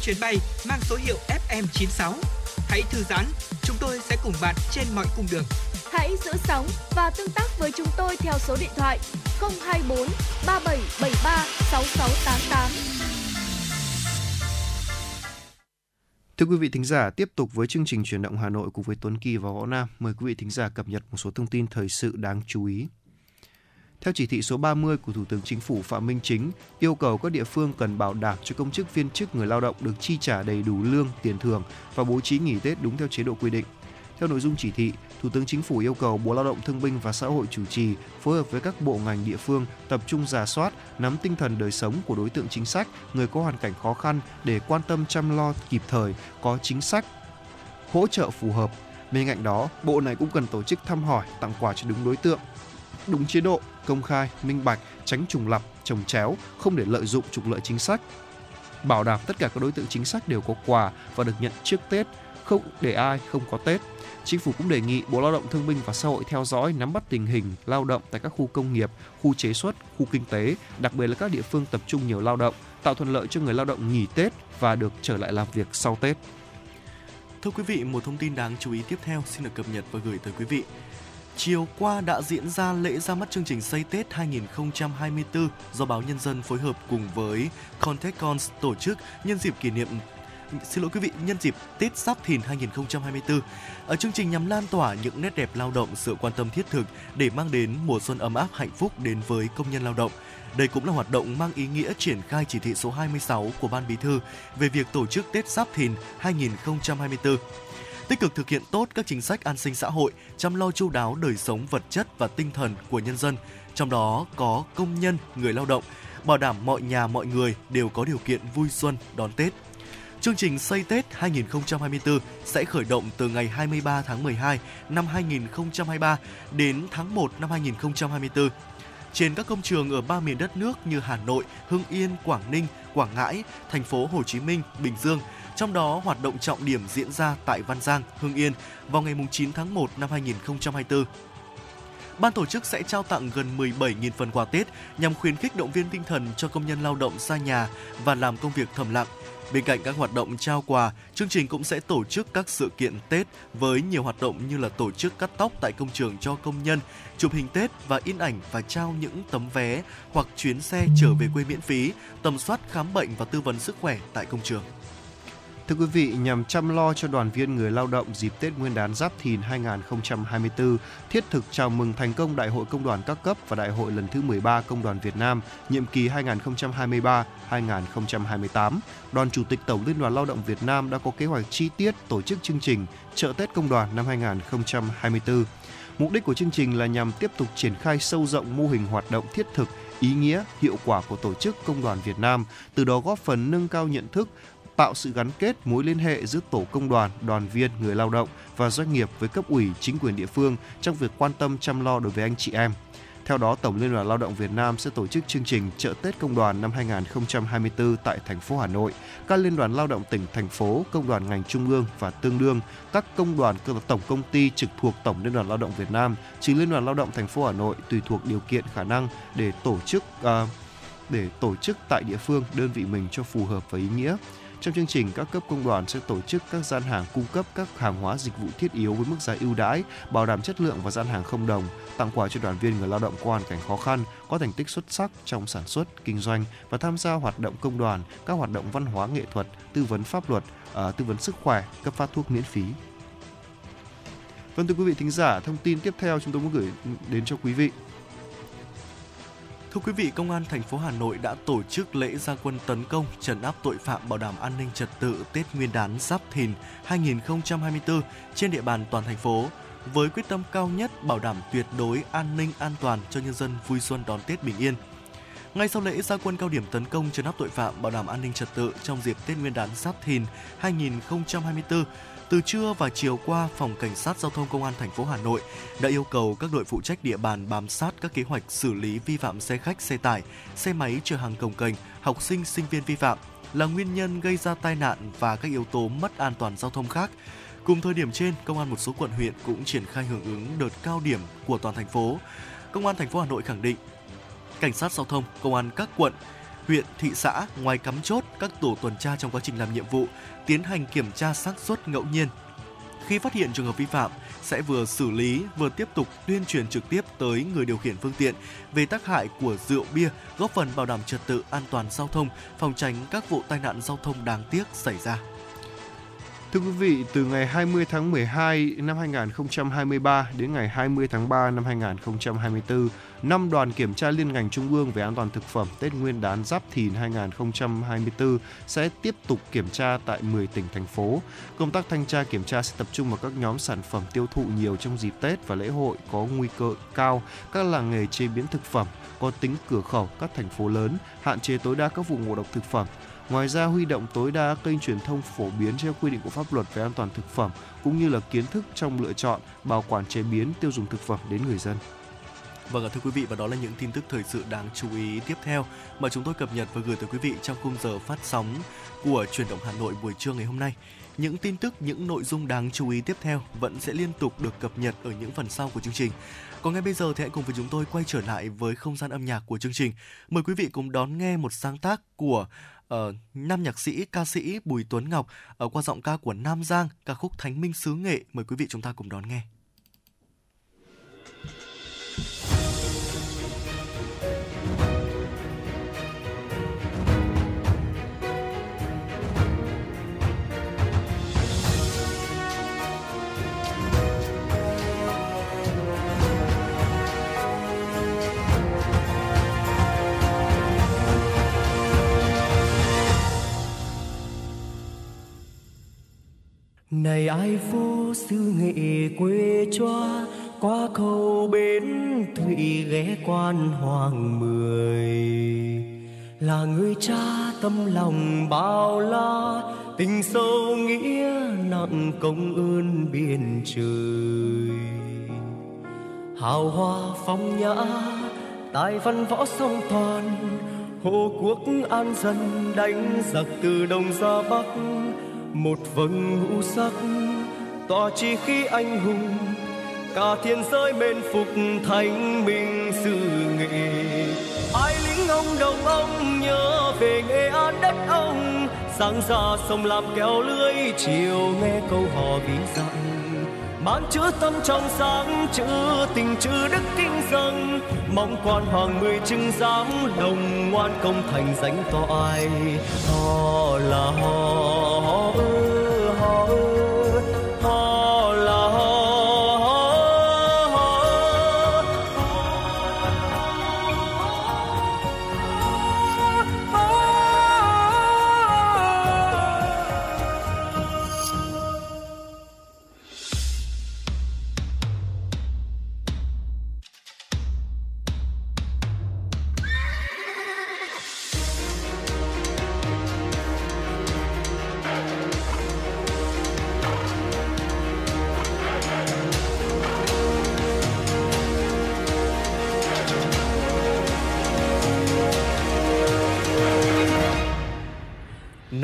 chuyến bay mang số hiệu FM96. Hãy thư giãn, chúng tôi sẽ cùng bạn trên mọi cung đường. Hãy giữ sóng và tương tác với chúng tôi theo số điện thoại 024 3773 6688. Thưa quý vị thính giả, tiếp tục với chương trình chuyển động Hà Nội cùng với Tuấn Kỳ và Võ Nam. Mời quý vị thính giả cập nhật một số thông tin thời sự đáng chú ý. Theo chỉ thị số 30 của Thủ tướng Chính phủ Phạm Minh Chính, yêu cầu các địa phương cần bảo đảm cho công chức viên chức người lao động được chi trả đầy đủ lương, tiền thưởng và bố trí nghỉ Tết đúng theo chế độ quy định. Theo nội dung chỉ thị, Thủ tướng Chính phủ yêu cầu Bộ Lao động Thương binh và Xã hội chủ trì phối hợp với các bộ ngành địa phương tập trung giả soát, nắm tinh thần đời sống của đối tượng chính sách, người có hoàn cảnh khó khăn để quan tâm chăm lo kịp thời, có chính sách hỗ trợ phù hợp. Bên cạnh đó, bộ này cũng cần tổ chức thăm hỏi, tặng quà cho đúng đối tượng, đúng chế độ, công khai, minh bạch, tránh trùng lập, trồng chéo, không để lợi dụng trục lợi chính sách. Bảo đảm tất cả các đối tượng chính sách đều có quà và được nhận trước Tết, không để ai không có Tết. Chính phủ cũng đề nghị Bộ Lao động Thương binh và Xã hội theo dõi nắm bắt tình hình lao động tại các khu công nghiệp, khu chế xuất, khu kinh tế, đặc biệt là các địa phương tập trung nhiều lao động, tạo thuận lợi cho người lao động nghỉ Tết và được trở lại làm việc sau Tết. Thưa quý vị, một thông tin đáng chú ý tiếp theo xin được cập nhật và gửi tới quý vị. Chiều qua đã diễn ra lễ ra mắt chương trình Xây Tết 2024 do báo Nhân dân phối hợp cùng với Contechcons tổ chức nhân dịp kỷ niệm xin lỗi quý vị nhân dịp Tết Giáp Thìn 2024. Ở chương trình nhằm lan tỏa những nét đẹp lao động, sự quan tâm thiết thực để mang đến mùa xuân ấm áp hạnh phúc đến với công nhân lao động. Đây cũng là hoạt động mang ý nghĩa triển khai chỉ thị số 26 của Ban Bí thư về việc tổ chức Tết Giáp Thìn 2024 tích cực thực hiện tốt các chính sách an sinh xã hội, chăm lo chu đáo đời sống vật chất và tinh thần của nhân dân, trong đó có công nhân, người lao động, bảo đảm mọi nhà mọi người đều có điều kiện vui xuân đón Tết. Chương trình Xây Tết 2024 sẽ khởi động từ ngày 23 tháng 12 năm 2023 đến tháng 1 năm 2024 trên các công trường ở ba miền đất nước như Hà Nội, Hưng Yên, Quảng Ninh, Quảng Ngãi, thành phố Hồ Chí Minh, Bình Dương. Trong đó, hoạt động trọng điểm diễn ra tại Văn Giang, Hưng Yên vào ngày 9 tháng 1 năm 2024. Ban tổ chức sẽ trao tặng gần 17.000 phần quà Tết nhằm khuyến khích động viên tinh thần cho công nhân lao động xa nhà và làm công việc thầm lặng. Bên cạnh các hoạt động trao quà, chương trình cũng sẽ tổ chức các sự kiện Tết với nhiều hoạt động như là tổ chức cắt tóc tại công trường cho công nhân, chụp hình Tết và in ảnh và trao những tấm vé hoặc chuyến xe trở về quê miễn phí, tầm soát khám bệnh và tư vấn sức khỏe tại công trường. Thưa quý vị, nhằm chăm lo cho đoàn viên người lao động dịp Tết Nguyên đán Giáp Thìn 2024, thiết thực chào mừng thành công Đại hội Công đoàn các cấp và Đại hội lần thứ 13 Công đoàn Việt Nam, nhiệm kỳ 2023-2028, Đoàn Chủ tịch Tổng Liên đoàn Lao động Việt Nam đã có kế hoạch chi tiết tổ chức chương trình Chợ Tết Công đoàn năm 2024. Mục đích của chương trình là nhằm tiếp tục triển khai sâu rộng mô hình hoạt động thiết thực, ý nghĩa, hiệu quả của tổ chức Công đoàn Việt Nam, từ đó góp phần nâng cao nhận thức, tạo sự gắn kết mối liên hệ giữa tổ công đoàn, đoàn viên, người lao động và doanh nghiệp với cấp ủy, chính quyền địa phương trong việc quan tâm chăm lo đối với anh chị em. Theo đó, Tổng Liên đoàn Lao động Việt Nam sẽ tổ chức chương trình Chợ Tết Công đoàn năm 2024 tại thành phố Hà Nội. Các liên đoàn lao động tỉnh, thành phố, công đoàn ngành trung ương và tương đương, các công đoàn cơ tổng công ty trực thuộc Tổng Liên đoàn Lao động Việt Nam, trừ Liên đoàn Lao động thành phố Hà Nội tùy thuộc điều kiện khả năng để tổ chức uh, để tổ chức tại địa phương đơn vị mình cho phù hợp và ý nghĩa. Trong chương trình, các cấp công đoàn sẽ tổ chức các gian hàng cung cấp các hàng hóa dịch vụ thiết yếu với mức giá ưu đãi, bảo đảm chất lượng và gian hàng không đồng, tặng quà cho đoàn viên người lao động có hoàn cảnh khó khăn, có thành tích xuất sắc trong sản xuất, kinh doanh và tham gia hoạt động công đoàn, các hoạt động văn hóa nghệ thuật, tư vấn pháp luật, à, tư vấn sức khỏe, cấp phát thuốc miễn phí. Vâng thưa quý vị thính giả, thông tin tiếp theo chúng tôi muốn gửi đến cho quý vị. Thưa quý vị, Công an thành phố Hà Nội đã tổ chức lễ gia quân tấn công trấn áp tội phạm bảo đảm an ninh trật tự Tết Nguyên đán Giáp Thìn 2024 trên địa bàn toàn thành phố với quyết tâm cao nhất bảo đảm tuyệt đối an ninh an toàn cho nhân dân vui xuân đón Tết bình yên. Ngay sau lễ gia quân cao điểm tấn công trấn áp tội phạm bảo đảm an ninh trật tự trong dịp Tết Nguyên đán Giáp Thìn 2024, từ trưa và chiều qua, Phòng Cảnh sát Giao thông Công an thành phố Hà Nội đã yêu cầu các đội phụ trách địa bàn bám sát các kế hoạch xử lý vi phạm xe khách, xe tải, xe máy chở hàng cồng kềnh, học sinh, sinh viên vi phạm là nguyên nhân gây ra tai nạn và các yếu tố mất an toàn giao thông khác. Cùng thời điểm trên, Công an một số quận huyện cũng triển khai hưởng ứng đợt cao điểm của toàn thành phố. Công an thành phố Hà Nội khẳng định, cảnh sát giao thông, công an các quận huyện, thị xã ngoài cắm chốt các tổ tuần tra trong quá trình làm nhiệm vụ tiến hành kiểm tra xác suất ngẫu nhiên. Khi phát hiện trường hợp vi phạm, sẽ vừa xử lý vừa tiếp tục tuyên truyền trực tiếp tới người điều khiển phương tiện về tác hại của rượu bia, góp phần bảo đảm trật tự an toàn giao thông, phòng tránh các vụ tai nạn giao thông đáng tiếc xảy ra. Thưa quý vị, từ ngày 20 tháng 12 năm 2023 đến ngày 20 tháng 3 năm 2024, năm đoàn kiểm tra liên ngành trung ương về an toàn thực phẩm Tết Nguyên đán Giáp Thìn 2024 sẽ tiếp tục kiểm tra tại 10 tỉnh thành phố. Công tác thanh tra kiểm tra sẽ tập trung vào các nhóm sản phẩm tiêu thụ nhiều trong dịp Tết và lễ hội có nguy cơ cao, các làng nghề chế biến thực phẩm có tính cửa khẩu các thành phố lớn, hạn chế tối đa các vụ ngộ độc thực phẩm, Ngoài ra huy động tối đa kênh truyền thông phổ biến theo quy định của pháp luật về an toàn thực phẩm cũng như là kiến thức trong lựa chọn, bảo quản chế biến, tiêu dùng thực phẩm đến người dân. Vâng, thưa quý vị và đó là những tin tức thời sự đáng chú ý tiếp theo mà chúng tôi cập nhật và gửi tới quý vị trong khung giờ phát sóng của truyền động Hà Nội buổi trưa ngày hôm nay. Những tin tức, những nội dung đáng chú ý tiếp theo vẫn sẽ liên tục được cập nhật ở những phần sau của chương trình. Còn ngay bây giờ thì hãy cùng với chúng tôi quay trở lại với không gian âm nhạc của chương trình. Mời quý vị cùng đón nghe một sáng tác của Ờ, uh, nam nhạc sĩ ca sĩ Bùi Tuấn Ngọc ở qua giọng ca của Nam Giang ca khúc Thánh Minh xứ nghệ mời quý vị chúng ta cùng đón nghe. Này ai vô xứ nghệ quê choa qua cầu bến thủy ghé quan hoàng mười. Là người cha tâm lòng bao la, tình sâu nghĩa nặng công ơn biển trời. Hào hoa phong nhã, tài văn võ song toàn hộ quốc an dân đánh giặc từ đông ra bắc một vầng ngũ sắc, tỏa chi khí anh hùng, cả thiên giới bên phục thánh minh sự nghệ ai lính ông đồng ông nhớ về nghệ an đất ông, sáng ra sông làm kéo lưới, chiều nghe câu hò ví dặm dạ ban chữ tâm trong sáng, chữ tình, chữ đức kinh dâng mong quan hoàng mười chứng giám đồng ngoan công thành danh ai họ là họ ơi.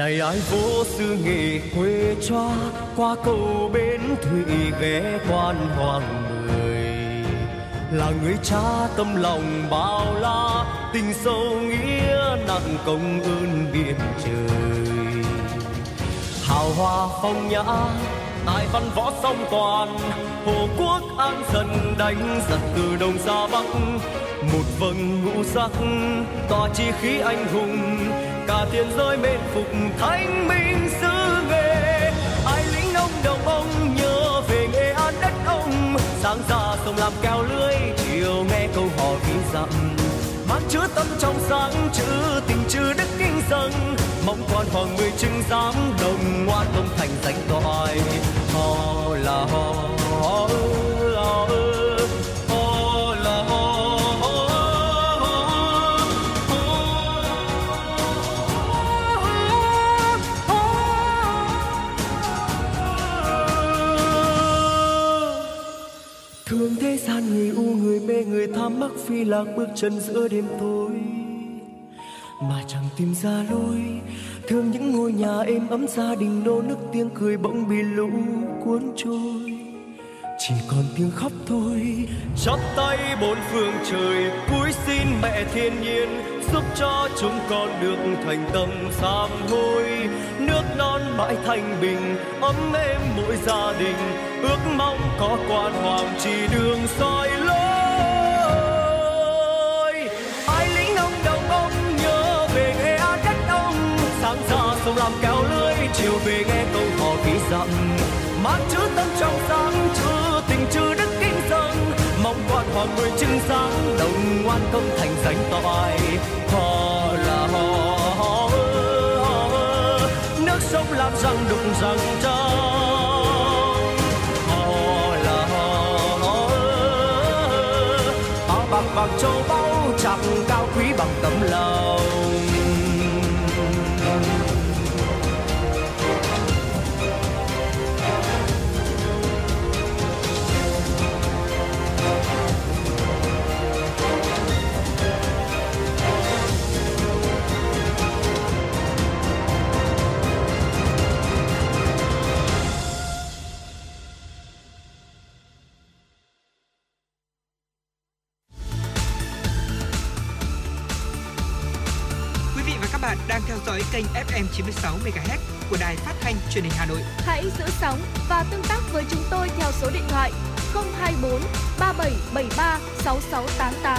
Này ai vô sư nghề quê cho, qua cầu bến thủy ghé quan hoàng mười. Là người cha tâm lòng bao la, tình sâu nghĩa nặng công ơn biển trời. Hào hoa phong nhã, tài văn võ song toàn, hồ quốc an dần đánh giặc từ đông ra bắc. Một vầng ngũ sắc, tỏa chi khí anh hùng Tiền rơi giới phục thanh minh xứ nghề, ai lính ông đồng ông nhớ về nghệ an đất ông. Sáng ra sông làm kéo lưới chiều nghe câu hò ví dặm. Mang chứa tâm trong sáng chữ tình chữ đức kinh dâng. Mong con hoàng mười chứng giám đồng ngoan công thành danh toại họ là họ họ gian người u, người mê, người tham mắc phi lạc, bước chân giữa đêm tối. Mà chẳng tìm ra lối, thương những ngôi nhà êm ấm gia đình, nô nức tiếng cười bỗng bị lũ cuốn trôi chỉ còn tiếng khóc thôi. Chắp tay bốn phương trời, cúi xin mẹ thiên nhiên, giúp cho chúng con được thành tâm sám hối. Nước non mãi thanh bình, ấm êm mỗi gia đình, ước mong có quan hoàng chỉ đường soi lối. Ai lính ông đồng ông nhớ về nghe đất ông, sáng ra sông làm kéo lưới, chiều về nghe câu hò ký dặm mang chữ tâm trong sáng chữ tình chữ đức kính dân mong quan họ người chứng sáng, đồng ngoan công thành danh toại họ là họ họ họ nước sông làm răng đục răng trong họ là họ họ áo bạc bạc châu báu chẳng cao quý bằng tấm lòng. Dõi kênh FM 96 MHz của đài phát thanh truyền hình Hà Nội. Hãy giữ sóng và tương tác với chúng tôi theo số điện thoại 024 3773 6688.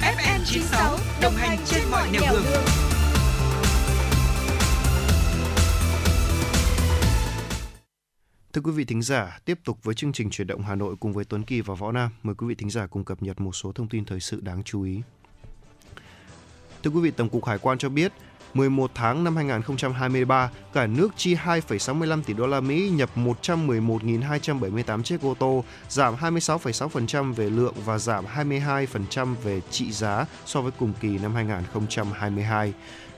FM 96 đồng hành trên mọi nẻo đường. Thưa quý vị thính giả, tiếp tục với chương trình chuyển động Hà Nội cùng với Tuấn Kỳ và Võ Nam. Mời quý vị thính giả cùng cập nhật một số thông tin thời sự đáng chú ý. Thưa quý vị, Tổng cục Hải quan cho biết, 11 tháng năm 2023, cả nước chi 2,65 tỷ đô la Mỹ nhập 111.278 chiếc ô tô, giảm 26,6% về lượng và giảm 22% về trị giá so với cùng kỳ năm 2022.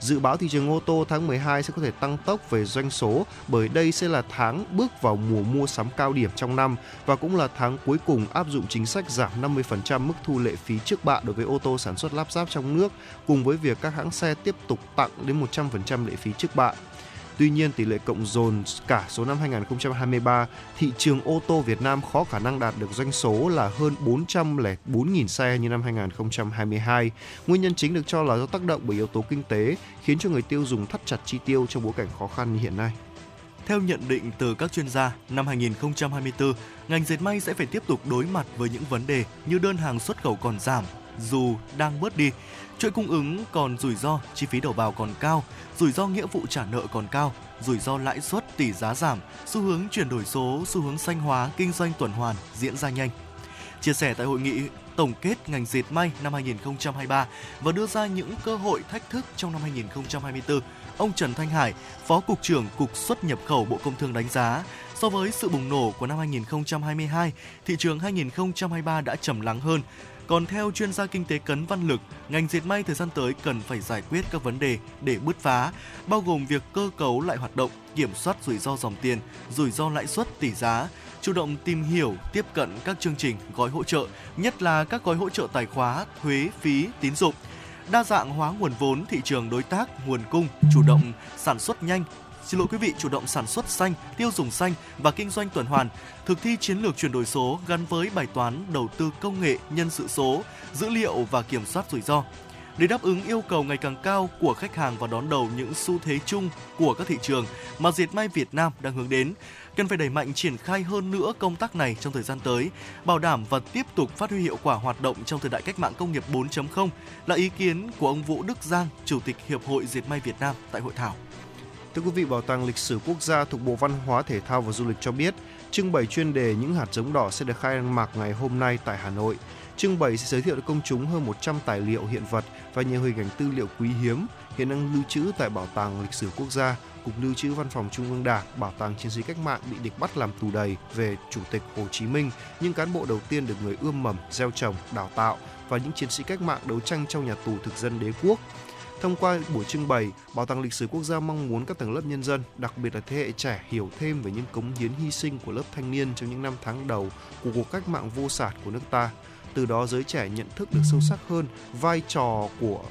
Dự báo thị trường ô tô tháng 12 sẽ có thể tăng tốc về doanh số bởi đây sẽ là tháng bước vào mùa mua sắm cao điểm trong năm và cũng là tháng cuối cùng áp dụng chính sách giảm 50% mức thu lệ phí trước bạ đối với ô tô sản xuất lắp ráp trong nước, cùng với việc các hãng xe tiếp tục tặng đến 100% lệ phí trước bạ. Tuy nhiên, tỷ lệ cộng dồn cả số năm 2023, thị trường ô tô Việt Nam khó khả năng đạt được doanh số là hơn 404.000 xe như năm 2022. Nguyên nhân chính được cho là do tác động bởi yếu tố kinh tế, khiến cho người tiêu dùng thắt chặt chi tiêu trong bối cảnh khó khăn như hiện nay. Theo nhận định từ các chuyên gia, năm 2024, ngành dệt may sẽ phải tiếp tục đối mặt với những vấn đề như đơn hàng xuất khẩu còn giảm, dù đang bớt đi, chuỗi cung ứng còn rủi ro, chi phí đầu vào còn cao, rủi ro nghĩa vụ trả nợ còn cao, rủi ro lãi suất tỷ giá giảm, xu hướng chuyển đổi số, xu hướng xanh hóa, kinh doanh tuần hoàn diễn ra nhanh. Chia sẻ tại hội nghị tổng kết ngành dệt may năm 2023 và đưa ra những cơ hội thách thức trong năm 2024, ông Trần Thanh Hải, Phó Cục trưởng Cục xuất nhập khẩu Bộ Công Thương đánh giá, so với sự bùng nổ của năm 2022, thị trường 2023 đã trầm lắng hơn. Còn theo chuyên gia kinh tế Cấn Văn Lực, ngành dệt may thời gian tới cần phải giải quyết các vấn đề để bứt phá, bao gồm việc cơ cấu lại hoạt động, kiểm soát rủi ro dòng tiền, rủi ro lãi suất, tỷ giá, chủ động tìm hiểu, tiếp cận các chương trình, gói hỗ trợ, nhất là các gói hỗ trợ tài khóa, thuế, phí, tín dụng, đa dạng hóa nguồn vốn thị trường đối tác, nguồn cung, chủ động sản xuất nhanh, xin lỗi quý vị, chủ động sản xuất xanh, tiêu dùng xanh và kinh doanh tuần hoàn, thực thi chiến lược chuyển đổi số gắn với bài toán đầu tư công nghệ, nhân sự số, dữ liệu và kiểm soát rủi ro. Để đáp ứng yêu cầu ngày càng cao của khách hàng và đón đầu những xu thế chung của các thị trường mà dệt may Việt Nam đang hướng đến, cần phải đẩy mạnh triển khai hơn nữa công tác này trong thời gian tới, bảo đảm và tiếp tục phát huy hiệu quả hoạt động trong thời đại cách mạng công nghiệp 4.0 là ý kiến của ông Vũ Đức Giang, Chủ tịch Hiệp hội Dệt may Việt Nam tại hội thảo. Thưa quý vị, Bảo tàng Lịch sử Quốc gia thuộc Bộ Văn hóa Thể thao và Du lịch cho biết, trưng bày chuyên đề những hạt giống đỏ sẽ được khai mạc ngày hôm nay tại Hà Nội. Trưng bày sẽ giới thiệu công chúng hơn 100 tài liệu hiện vật và nhiều hình ảnh tư liệu quý hiếm hiện đang lưu trữ tại Bảo tàng Lịch sử Quốc gia, Cục Lưu trữ Văn phòng Trung ương Đảng, Bảo tàng Chiến sĩ Cách mạng bị địch bắt làm tù đầy về Chủ tịch Hồ Chí Minh, những cán bộ đầu tiên được người ươm mầm, gieo trồng, đào tạo và những chiến sĩ cách mạng đấu tranh trong nhà tù thực dân đế quốc. Thông qua buổi trưng bày, Bảo tàng Lịch sử Quốc gia mong muốn các tầng lớp nhân dân, đặc biệt là thế hệ trẻ hiểu thêm về những cống hiến hy sinh của lớp thanh niên trong những năm tháng đầu của cuộc cách mạng vô sản của nước ta. Từ đó giới trẻ nhận thức được sâu sắc hơn vai trò của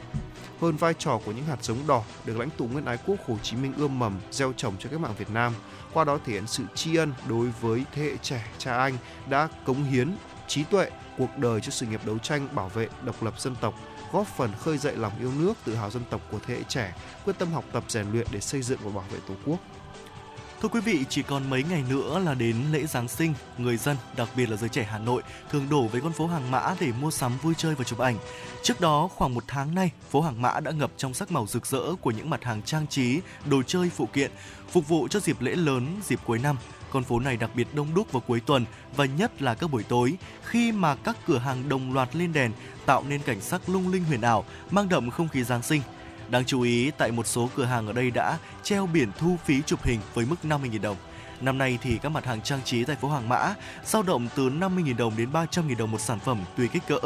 hơn vai trò của những hạt giống đỏ được lãnh tụ Nguyễn Ái Quốc Hồ Chí Minh ươm mầm, gieo trồng cho cách mạng Việt Nam. Qua đó thể hiện sự tri ân đối với thế hệ trẻ cha anh đã cống hiến trí tuệ, cuộc đời cho sự nghiệp đấu tranh bảo vệ độc lập dân tộc, góp phần khơi dậy lòng yêu nước, tự hào dân tộc của thế hệ trẻ, quyết tâm học tập rèn luyện để xây dựng và bảo vệ Tổ quốc. Thưa quý vị, chỉ còn mấy ngày nữa là đến lễ Giáng sinh, người dân, đặc biệt là giới trẻ Hà Nội thường đổ về con phố Hàng Mã để mua sắm vui chơi và chụp ảnh. Trước đó, khoảng một tháng nay, phố Hàng Mã đã ngập trong sắc màu rực rỡ của những mặt hàng trang trí, đồ chơi, phụ kiện, phục vụ cho dịp lễ lớn, dịp cuối năm. Con phố này đặc biệt đông đúc vào cuối tuần và nhất là các buổi tối khi mà các cửa hàng đồng loạt lên đèn tạo nên cảnh sắc lung linh huyền ảo, mang đậm không khí Giáng sinh. Đáng chú ý, tại một số cửa hàng ở đây đã treo biển thu phí chụp hình với mức 50.000 đồng. Năm nay thì các mặt hàng trang trí tại phố Hàng Mã dao động từ 50.000 đồng đến 300.000 đồng một sản phẩm tùy kích cỡ.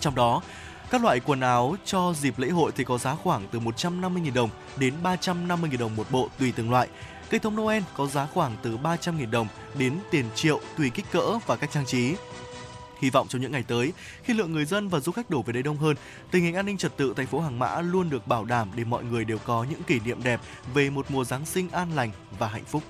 Trong đó, các loại quần áo cho dịp lễ hội thì có giá khoảng từ 150.000 đồng đến 350.000 đồng một bộ tùy từng loại. Cây thông Noel có giá khoảng từ 300.000 đồng đến tiền triệu tùy kích cỡ và cách trang trí. Hy vọng trong những ngày tới, khi lượng người dân và du khách đổ về đây đông hơn, tình hình an ninh trật tự thành phố Hàng Mã luôn được bảo đảm để mọi người đều có những kỷ niệm đẹp về một mùa Giáng sinh an lành và hạnh phúc.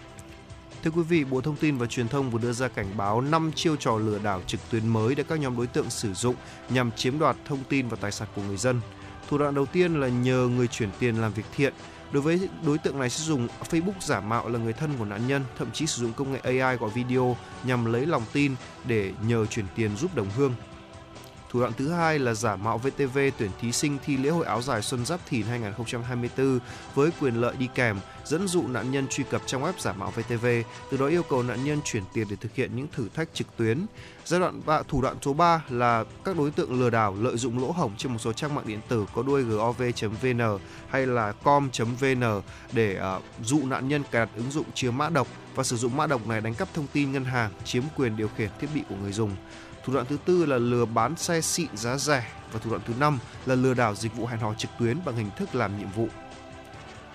Thưa quý vị, Bộ Thông tin và Truyền thông vừa đưa ra cảnh báo 5 chiêu trò lừa đảo trực tuyến mới để các nhóm đối tượng sử dụng nhằm chiếm đoạt thông tin và tài sản của người dân. Thủ đoạn đầu tiên là nhờ người chuyển tiền làm việc thiện. Đối với đối tượng này sẽ dùng Facebook giả mạo là người thân của nạn nhân, thậm chí sử dụng công nghệ AI gọi video nhằm lấy lòng tin để nhờ chuyển tiền giúp đồng hương. Thủ đoạn thứ hai là giả mạo VTV tuyển thí sinh thi lễ hội áo dài Xuân Giáp Thìn 2024 với quyền lợi đi kèm, dẫn dụ nạn nhân truy cập trang web giả mạo VTV, từ đó yêu cầu nạn nhân chuyển tiền để thực hiện những thử thách trực tuyến. Giai đoạn 3, thủ đoạn số 3 là các đối tượng lừa đảo lợi dụng lỗ hổng trên một số trang mạng điện tử có đuôi gov.vn hay là com.vn để uh, dụ nạn nhân cài đặt ứng dụng chứa mã độc và sử dụng mã độc này đánh cắp thông tin ngân hàng, chiếm quyền điều khiển thiết bị của người dùng. Thủ đoạn thứ tư là lừa bán xe xịn giá rẻ và thủ đoạn thứ năm là lừa đảo dịch vụ hẹn hò trực tuyến bằng hình thức làm nhiệm vụ.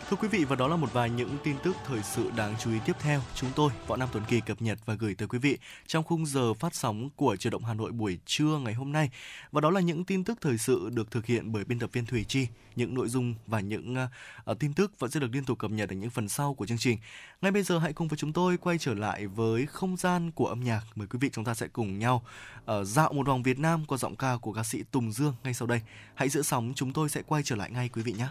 Thưa quý vị và đó là một vài những tin tức thời sự đáng chú ý tiếp theo chúng tôi Võ Nam Tuấn Kỳ cập nhật và gửi tới quý vị trong khung giờ phát sóng của Chủ động Hà Nội buổi trưa ngày hôm nay. Và đó là những tin tức thời sự được thực hiện bởi biên tập viên Thùy Chi. Những nội dung và những uh, tin tức vẫn sẽ được liên tục cập nhật ở những phần sau của chương trình. Ngay bây giờ hãy cùng với chúng tôi quay trở lại với không gian của âm nhạc. Mời quý vị chúng ta sẽ cùng nhau uh, dạo một vòng Việt Nam qua giọng ca của ca sĩ Tùng Dương ngay sau đây. Hãy giữ sóng, chúng tôi sẽ quay trở lại ngay quý vị nhé.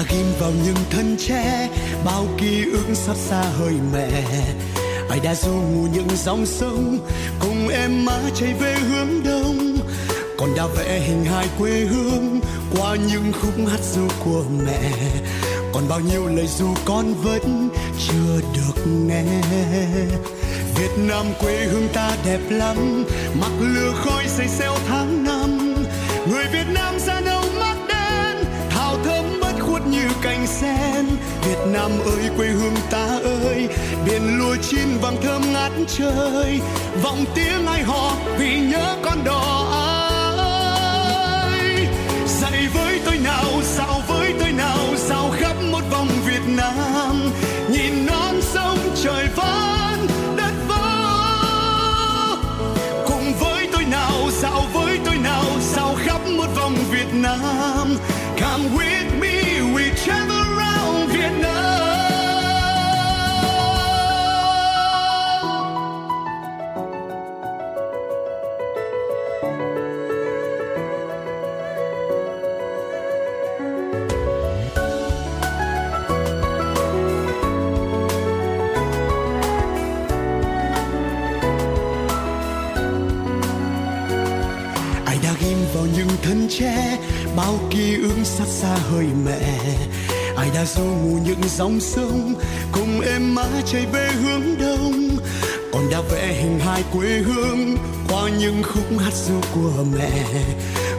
Đã ghim vào những thân tre, bao ký ức xót xa hơi mẹ ai đã du ngủ những dòng sông, cùng em má chạy về hướng đông. Còn đã vẽ hình hài quê hương qua những khúc hát ru của mẹ. Còn bao nhiêu lời ru con vẫn chưa được nghe. Việt Nam quê hương ta đẹp lắm, mặc lửa khói xây xeo thắng. Nam ơi, quê hương ta ơi, biển lúa chín vàng thơm ngát trời. Vọng tiếng ai hò vì nhớ con đò ơi dậy với tôi nào sao với tôi nào sao khắp một vòng Việt Nam. Nhìn non sông trời vẫn đất vỡ. Cùng với tôi nào sao với tôi nào sao khắp một vòng Việt Nam. Come with tre bao ký ức sát xa hơi mẹ. Ai đã du mù những dòng sông, cùng em má chạy về hướng đông. Còn đã vẽ hình hai quê hương qua những khúc hát ru của mẹ.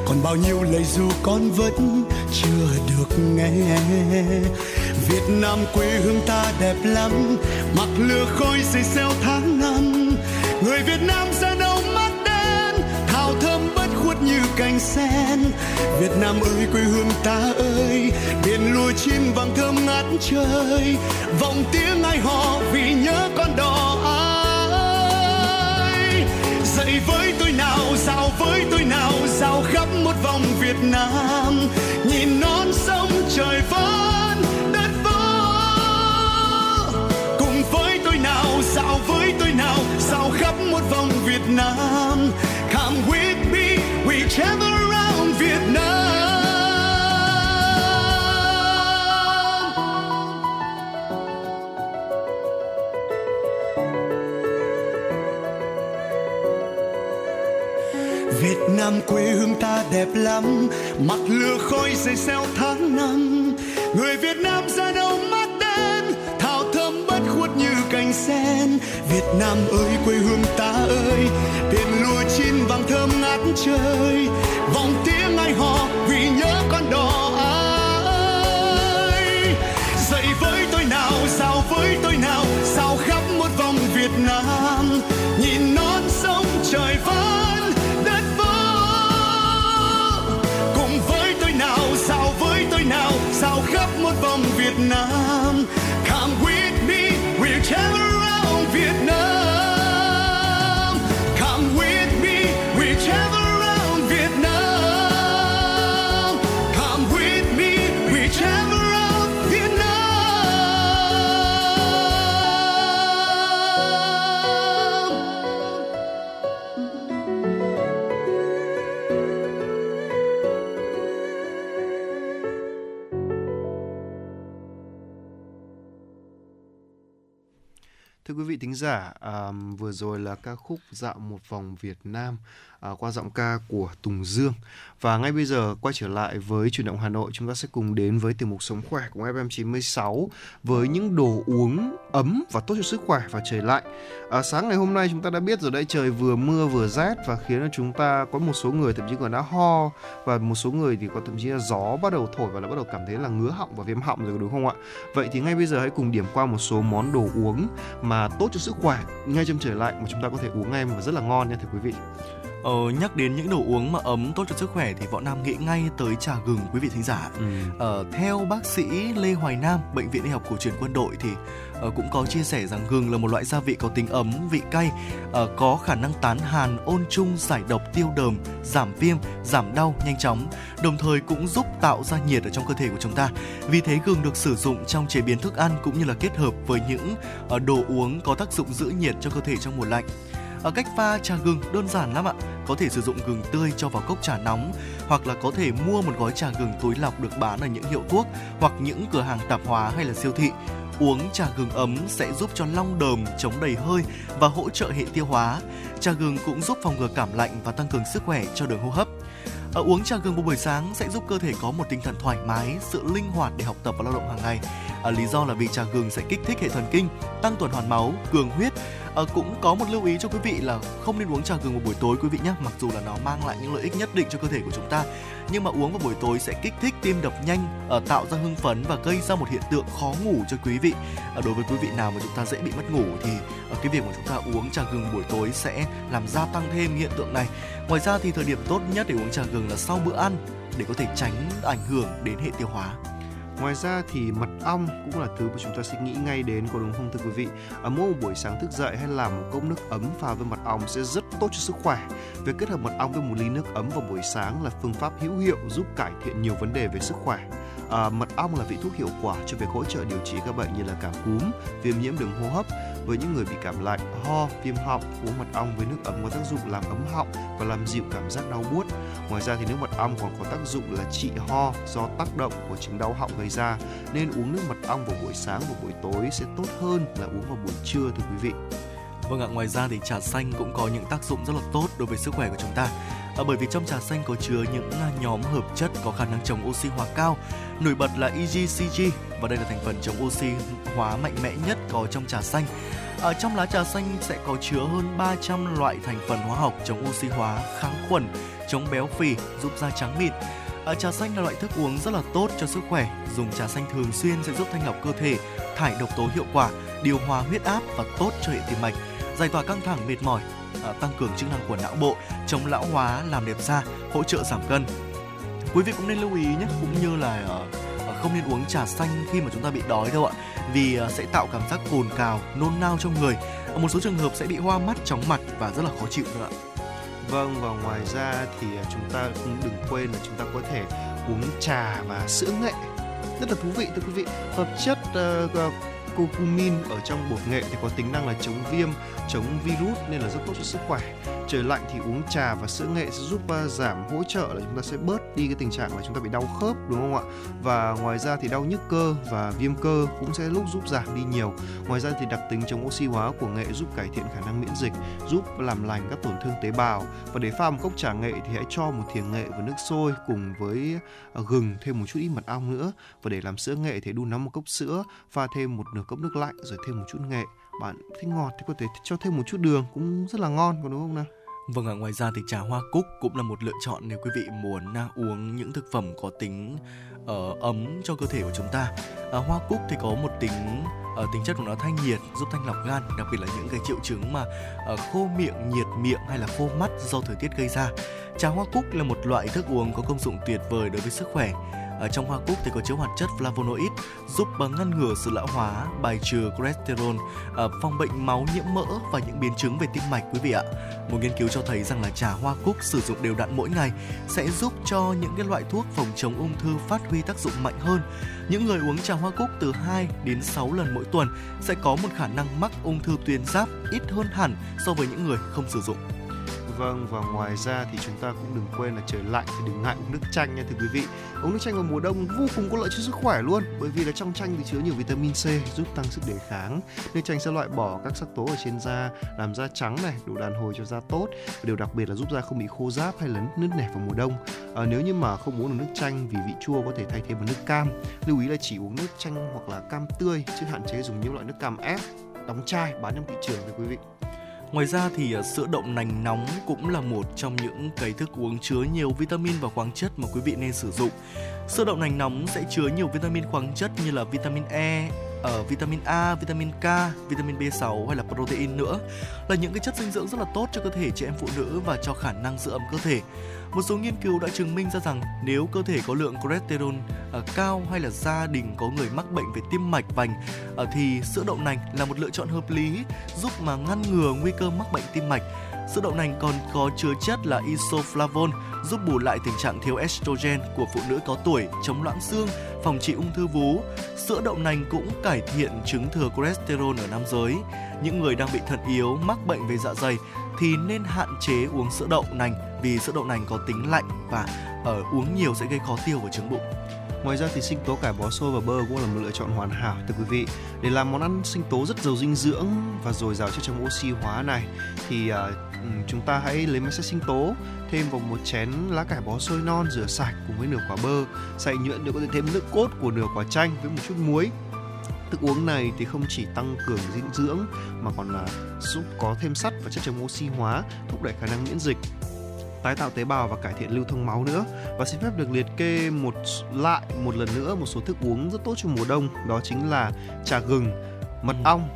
Còn bao nhiêu lời ru con vẫn chưa được nghe. Việt Nam quê hương ta đẹp lắm, mặc lửa khói xây xeo tháng năm. Sen. Việt Nam ơi, quê hương ta ơi biển lúa chim vàng thơm ngát trời. Vọng tiếng ai hò vì nhớ con đò ai. Dậy với tôi nào, dạo với tôi nào, dạo khắp một vòng Việt Nam. Nhìn non sông trời vẫn đất vỡ. Cùng với tôi nào, dạo với tôi nào, dạo khắp một vòng Việt Nam. Come with we travel around Việt Nam Việt Nam quê hương ta đẹp lắm, mặt lửa khói dày xeo tháng năm. Người Việt Nam ra đâu mắt đen, thảo thơm bất khuất như cành sen. Việt Nam ơi, quê hương ta ơi biển lúa chín vàng thơm trời. Vòng tiếng ai hò vì nhớ con đò ai. Dậy với tôi nào sao với tôi nào sao khắp một vòng Việt Nam. Nhìn non sông trời vẫn đất vỡ cùng với tôi nào sao với tôi nào sao khắp một vòng Việt Nam. Thưa quý vị thính giả, à, vừa rồi là ca khúc Dạo một vòng Việt Nam à, qua giọng ca của Tùng Dương. Và ngay bây giờ quay trở lại với chuyển động Hà Nội, chúng ta sẽ cùng đến với tiểu mục Sống khỏe của FM96 với những đồ uống ấm và tốt cho sức khỏe và trời lạnh. À, sáng ngày hôm nay chúng ta đã biết rồi đấy, trời vừa mưa vừa rét và khiến cho chúng ta có một số người thậm chí còn đã ho và một số người thì có thậm chí là gió bắt đầu thổi và đã bắt đầu cảm thấy là ngứa họng và viêm họng rồi đúng không ạ? Vậy thì ngay bây giờ hãy cùng điểm qua một số món đồ uống mà tốt cho sức khỏe ngay trong trời lạnh mà chúng ta có thể uống ngay và rất là ngon nha, thưa quý vị. Ờ, nhắc đến những đồ uống mà ấm tốt cho sức khỏe thì Võ Nam nghĩ ngay tới trà gừng quý vị thính giả. Ừ. Ờ, theo bác sĩ Lê Hoài Nam, bệnh viện y học cổ truyền quân đội thì ờ, cũng có chia sẻ rằng gừng là một loại gia vị có tính ấm, vị cay, ờ, có khả năng tán hàn, ôn trung, giải độc, tiêu đờm, giảm viêm, giảm đau nhanh chóng, đồng thời cũng giúp tạo ra nhiệt ở trong cơ thể của chúng ta. Vì thế gừng được sử dụng trong chế biến thức ăn cũng như là kết hợp với những ờ, đồ uống có tác dụng giữ nhiệt cho cơ thể trong mùa lạnh. Ở cách pha trà gừng đơn giản lắm ạ. Có thể sử dụng gừng tươi cho vào cốc trà nóng hoặc là có thể mua một gói trà gừng túi lọc được bán ở những hiệu thuốc hoặc những cửa hàng tạp hóa hay là siêu thị. Uống trà gừng ấm sẽ giúp cho long đờm chống đầy hơi và hỗ trợ hệ tiêu hóa. Trà gừng cũng giúp phòng ngừa cảm lạnh và tăng cường sức khỏe cho đường hô hấp. Ở uống trà gừng vào buổi sáng sẽ giúp cơ thể có một tinh thần thoải mái, sự linh hoạt để học tập và lao động hàng ngày. À, lý do là vì trà gừng sẽ kích thích hệ thần kinh, tăng tuần hoàn máu, cường huyết. À, cũng có một lưu ý cho quý vị là không nên uống trà gừng vào buổi tối quý vị nhé, mặc dù là nó mang lại những lợi ích nhất định cho cơ thể của chúng ta. Nhưng mà uống vào buổi tối sẽ kích thích tim đập nhanh, à, tạo ra hưng phấn và gây ra một hiện tượng khó ngủ cho quý vị. À, đối với quý vị nào mà chúng ta dễ bị mất ngủ thì à, cái việc mà chúng ta uống trà gừng buổi tối sẽ làm gia tăng thêm hiện tượng này. Ngoài ra thì thời điểm tốt nhất để uống trà gừng là sau bữa ăn để có thể tránh ảnh hưởng đến hệ tiêu hóa. Ngoài ra thì mật ong cũng là thứ mà chúng ta sẽ nghĩ ngay đến, có đúng không thưa quý vị? ở mỗi một buổi sáng thức dậy hay làm một cốc nước ấm pha với mật ong sẽ rất tốt cho sức khỏe. Việc kết hợp mật ong với một ly nước ấm vào buổi sáng là phương pháp hữu hiệu giúp cải thiện nhiều vấn đề về sức khỏe. À, mật ong là vị thuốc hiệu quả cho việc hỗ trợ điều trị các bệnh như là cảm cúm, viêm nhiễm đường hô hấp. Với những người bị cảm lạnh, ho, viêm họng, uống mật ong với nước ấm có tác dụng làm ấm họng và làm dịu cảm giác đau buốt. Ngoài ra thì nước mật ong còn có tác dụng là trị ho do tác động của chứng đau họng gây ra nên uống nước mật ong vào buổi sáng và buổi tối sẽ tốt hơn là uống vào buổi trưa thưa quý vị. Vâng ạ, ngoài ra thì trà xanh cũng có những tác dụng rất là tốt đối với sức khỏe của chúng ta. À, bởi vì trong trà xanh có chứa những nhóm hợp chất có khả năng chống oxy hóa cao. Nổi bật là EGCG và đây là thành phần chống oxy hóa mạnh mẽ nhất có trong trà xanh. Ở trong lá trà xanh sẽ có chứa hơn 300 loại thành phần hóa học chống oxy hóa, kháng khuẩn, chống béo phì, giúp da trắng mịn. À, trà xanh là loại thức uống rất là tốt cho sức khỏe. Dùng trà xanh thường xuyên sẽ giúp thanh lọc cơ thể, thải độc tố hiệu quả, điều hòa huyết áp và tốt cho hệ tim mạch, giải tỏa căng thẳng mệt mỏi à, tăng cường chức năng của não bộ, chống lão hóa, làm đẹp da, hỗ trợ giảm cân. Quý vị cũng nên lưu ý nhé, cũng như là à, à, không nên uống trà xanh khi mà chúng ta bị đói đâu ạ, vì à, sẽ tạo cảm giác cồn cào, nôn nao trong người. Một số trường hợp sẽ bị hoa mắt, chóng mặt và rất là khó chịu nữa ạ. Vâng và ngoài ra thì chúng ta cũng đừng quên là chúng ta có thể uống trà và sữa nghệ rất là thú vị thưa quý vị hợp chất uh, curcumin ở trong bột nghệ thì có tính năng là chống viêm, chống virus nên là rất tốt cho sức khỏe. Trời lạnh thì uống trà và sữa nghệ sẽ giúp à, giảm hỗ trợ là chúng ta sẽ bớt đi cái tình trạng là chúng ta bị đau khớp đúng không ạ? Và ngoài ra thì đau nhức cơ và viêm cơ cũng sẽ lúc giúp giảm đi nhiều. Ngoài ra thì đặc tính chống oxy hóa của nghệ giúp cải thiện khả năng miễn dịch, giúp làm lành các tổn thương tế bào. Và để pha một cốc trà nghệ thì hãy cho một thìa nghệ vào nước sôi cùng với à, gừng thêm một chút ít mật ong nữa. Và để làm sữa nghệ thì đun nóng một cốc sữa, pha thêm một nửa cốc nước lạnh rồi thêm một chút nghệ. Bạn thích ngọt thì có thể cho thêm một chút đường cũng rất là ngon có đúng không nào? Vâng ạ, ngoài ra thì trà hoa cúc cũng là một lựa chọn nếu quý vị muốn à, uống những thực phẩm có tính uh, ấm cho cơ thể của chúng ta. À, hoa cúc thì có một tính uh, tính chất của nó thanh nhiệt, giúp thanh lọc gan, đặc biệt là những cái triệu chứng mà uh, khô miệng, nhiệt miệng hay là khô mắt do thời tiết gây ra. Trà hoa cúc là một loại thức uống có công dụng tuyệt vời đối với sức khỏe. Ở trong hoa cúc thì có chứa hoạt chất flavonoid giúp ngăn ngừa sự lão hóa, bài trừ cholesterol, ờ, phòng bệnh máu nhiễm mỡ và những biến chứng về tim mạch quý vị ạ. Một nghiên cứu cho thấy rằng là trà hoa cúc sử dụng đều đặn mỗi ngày sẽ giúp cho những cái loại thuốc phòng chống ung thư phát huy tác dụng mạnh hơn. Những người uống trà hoa cúc từ 2 đến 6 lần mỗi tuần sẽ có một khả năng mắc ung thư tuyến giáp ít hơn hẳn so với những người không sử dụng. Vâng và ngoài ra thì chúng ta cũng đừng quên là trời lạnh thì đừng ngại uống nước chanh nha thưa quý vị. Uống nước chanh vào mùa đông vô cùng có lợi cho sức khỏe luôn bởi vì là trong chanh thì chứa nhiều vitamin C giúp tăng sức đề kháng. Nước chanh sẽ loại bỏ các sắc tố ở trên da làm da trắng này, đủ đàn hồi cho da tốt. Và điều đặc biệt là giúp da không bị khô ráp hay lấn nứt nẻ vào mùa đông. À, nếu như mà không uống được nước chanh vì vị chua có thể thay thế bằng nước cam. Lưu ý là chỉ uống nước chanh hoặc là cam tươi chứ hạn chế dùng những loại nước cam ép đóng chai bán trong thị trường thưa quý vị. Ngoài ra thì à, sữa đậu nành nóng cũng là một trong những cái thức uống chứa nhiều vitamin và khoáng chất mà quý vị nên sử dụng. Sữa đậu nành nóng sẽ chứa nhiều vitamin khoáng chất như là vitamin E, ở vitamin A, vitamin K, vitamin B6 hay là protein nữa là những cái chất dinh dưỡng rất là tốt cho cơ thể chị em phụ nữ và cho khả năng giữ ấm cơ thể. Một số nghiên cứu đã chứng minh ra rằng nếu cơ thể có lượng cholesterol uh, cao hay là gia đình có người mắc bệnh về tim mạch vành uh, thì sữa đậu nành là một lựa chọn hợp lý giúp mà ngăn ngừa nguy cơ mắc bệnh tim mạch. Sữa đậu nành còn có chứa chất là isoflavone giúp bù lại tình trạng thiếu estrogen của phụ nữ có tuổi, chống loãng xương, phòng trị ung thư vú. Sữa đậu nành cũng cải thiện chứng thừa cholesterol ở nam giới. Những người đang bị thận yếu, mắc bệnh về dạ dày thì nên hạn chế uống sữa đậu nành vì sữa đậu nành có tính lạnh và ở uống nhiều sẽ gây khó tiêu và chứng bụng. Ngoài ra thì sinh tố cải bó xôi và bơ cũng là một lựa chọn hoàn hảo thưa quý vị. Để làm món ăn sinh tố rất giàu dinh dưỡng và dồi dào chất chống oxy hóa này thì uh, chúng ta hãy lấy máy xay sinh tố thêm vào một chén lá cải bó xôi non rửa sạch cùng với nửa quả bơ, xay nhuyễn để có thể thêm nước cốt của nửa quả chanh với một chút muối. Thức uống này thì không chỉ tăng cường dinh dưỡng mà còn là giúp có thêm sắt và chất chống oxy hóa, thúc đẩy khả năng miễn dịch tái tạo tế bào và cải thiện lưu thông máu nữa. Và xin phép được liệt kê một lại một lần nữa một số thức uống rất tốt cho mùa đông đó chính là trà gừng mật ong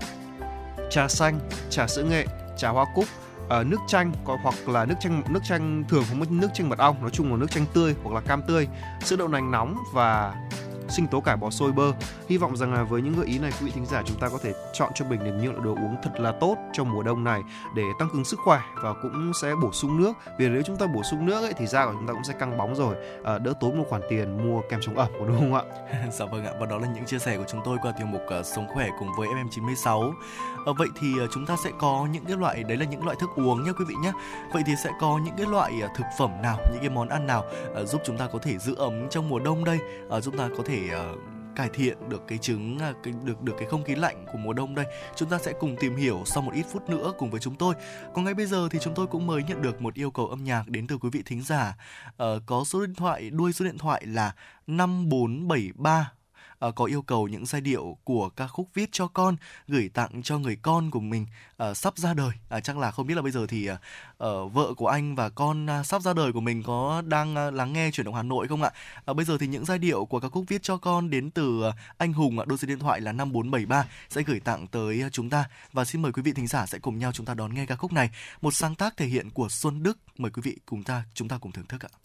trà xanh trà sữa nghệ trà hoa cúc ờ, nước chanh có hoặc là nước chanh nước chanh thường không có nước chanh mật ong nói chung là nước chanh tươi hoặc là cam tươi. Sữa đậu nành nóng và sinh tố cải bó sôi bơ. Hy vọng rằng là với những gợi ý này quý vị thính giả chúng ta có thể chọn cho mình được những loại đồ uống thật là tốt trong mùa đông này để tăng cường sức khỏe và cũng sẽ bổ sung nước. Vì nếu chúng ta bổ sung nước ấy, thì da của chúng ta cũng sẽ căng bóng rồi. À, đỡ tốn một khoản tiền mua kem chống ẩm có đúng không ạ? Dạ vâng ạ. Và đó là những chia sẻ của chúng tôi qua tiểu mục uh, sống khỏe cùng với FM96 à, vậy thì ờ, chúng ta sẽ có những cái loại đấy là những loại thức uống nhé quý vị nhé vậy thì sẽ có những cái loại ờ, thực phẩm nào những cái món ăn nào à, giúp chúng ta có thể giữ ấm trong mùa đông đây? À, giúp ta có thể à, cải thiện được cái chứng cái, được được cái không khí lạnh của mùa đông đây? Chúng ta sẽ cùng tìm hiểu sau một ít phút nữa cùng với chúng tôi. Còn ngay bây giờ thì chúng tôi cũng mới nhận được một yêu cầu âm nhạc đến từ quý vị thính giả. Ờ, có số điện thoại đuôi số điện thoại là 5473 uh, có yêu cầu những giai điệu của ca khúc viết cho con gửi tặng cho người con của mình uh, sắp ra đời. uh, chắc là không biết là bây giờ thì ờ, ờ vợ của anh và con uh, sắp ra đời của mình có đang uh, lắng nghe chuyển động Hà Nội không ạ? uh, bây giờ thì những giai điệu của ca khúc viết cho con đến từ uh, anh Hùng ạ, đôi số điện thoại là 5473 sẽ gửi tặng tới uh, chúng ta và xin mời quý vị thính giả sẽ cùng nhau chúng ta đón nghe ca khúc này, một sáng tác thể hiện của Xuân Đức. Mời quý vị cùng ta chúng ta cùng thưởng thức ạ.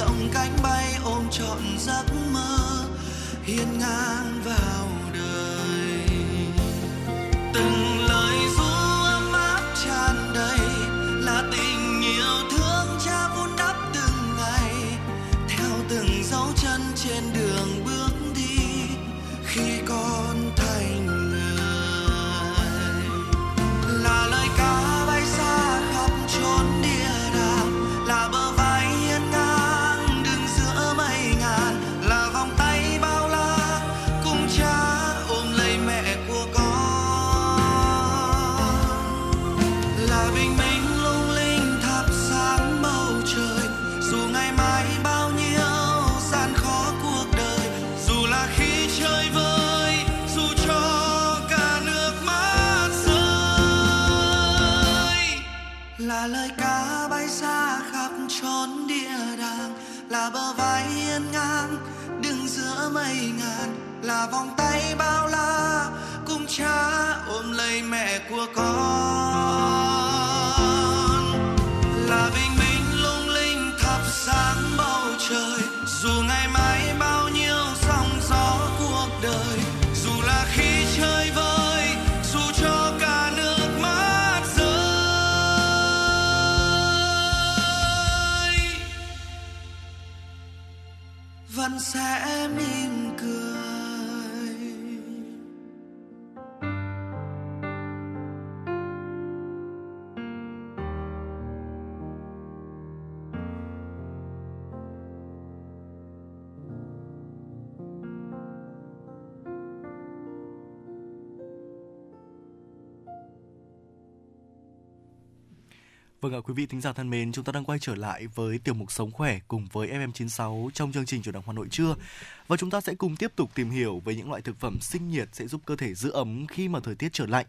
Rộng cánh bay ôm trọn giấc mơ hiên ngang vào là vòng tay bao la cùng cha ôm lấy mẹ của con. Là bình minh lung linh thắp sáng bầu trời, dù ngày mai bao nhiêu sóng gió cuộc đời, dù là khi chơi vơi, dù cho cả nước mắt rơi, vẫn sẽ mỉm Vâng ạ, quý vị thính giả thân mến, chúng ta đang quay trở lại với tiểu mục Sống khỏe cùng với FM96 trong chương trình chủ động Hà Nội trưa. Và chúng ta sẽ cùng tiếp tục tìm hiểu về những loại thực phẩm sinh nhiệt sẽ giúp cơ thể giữ ấm khi mà thời tiết trở lạnh.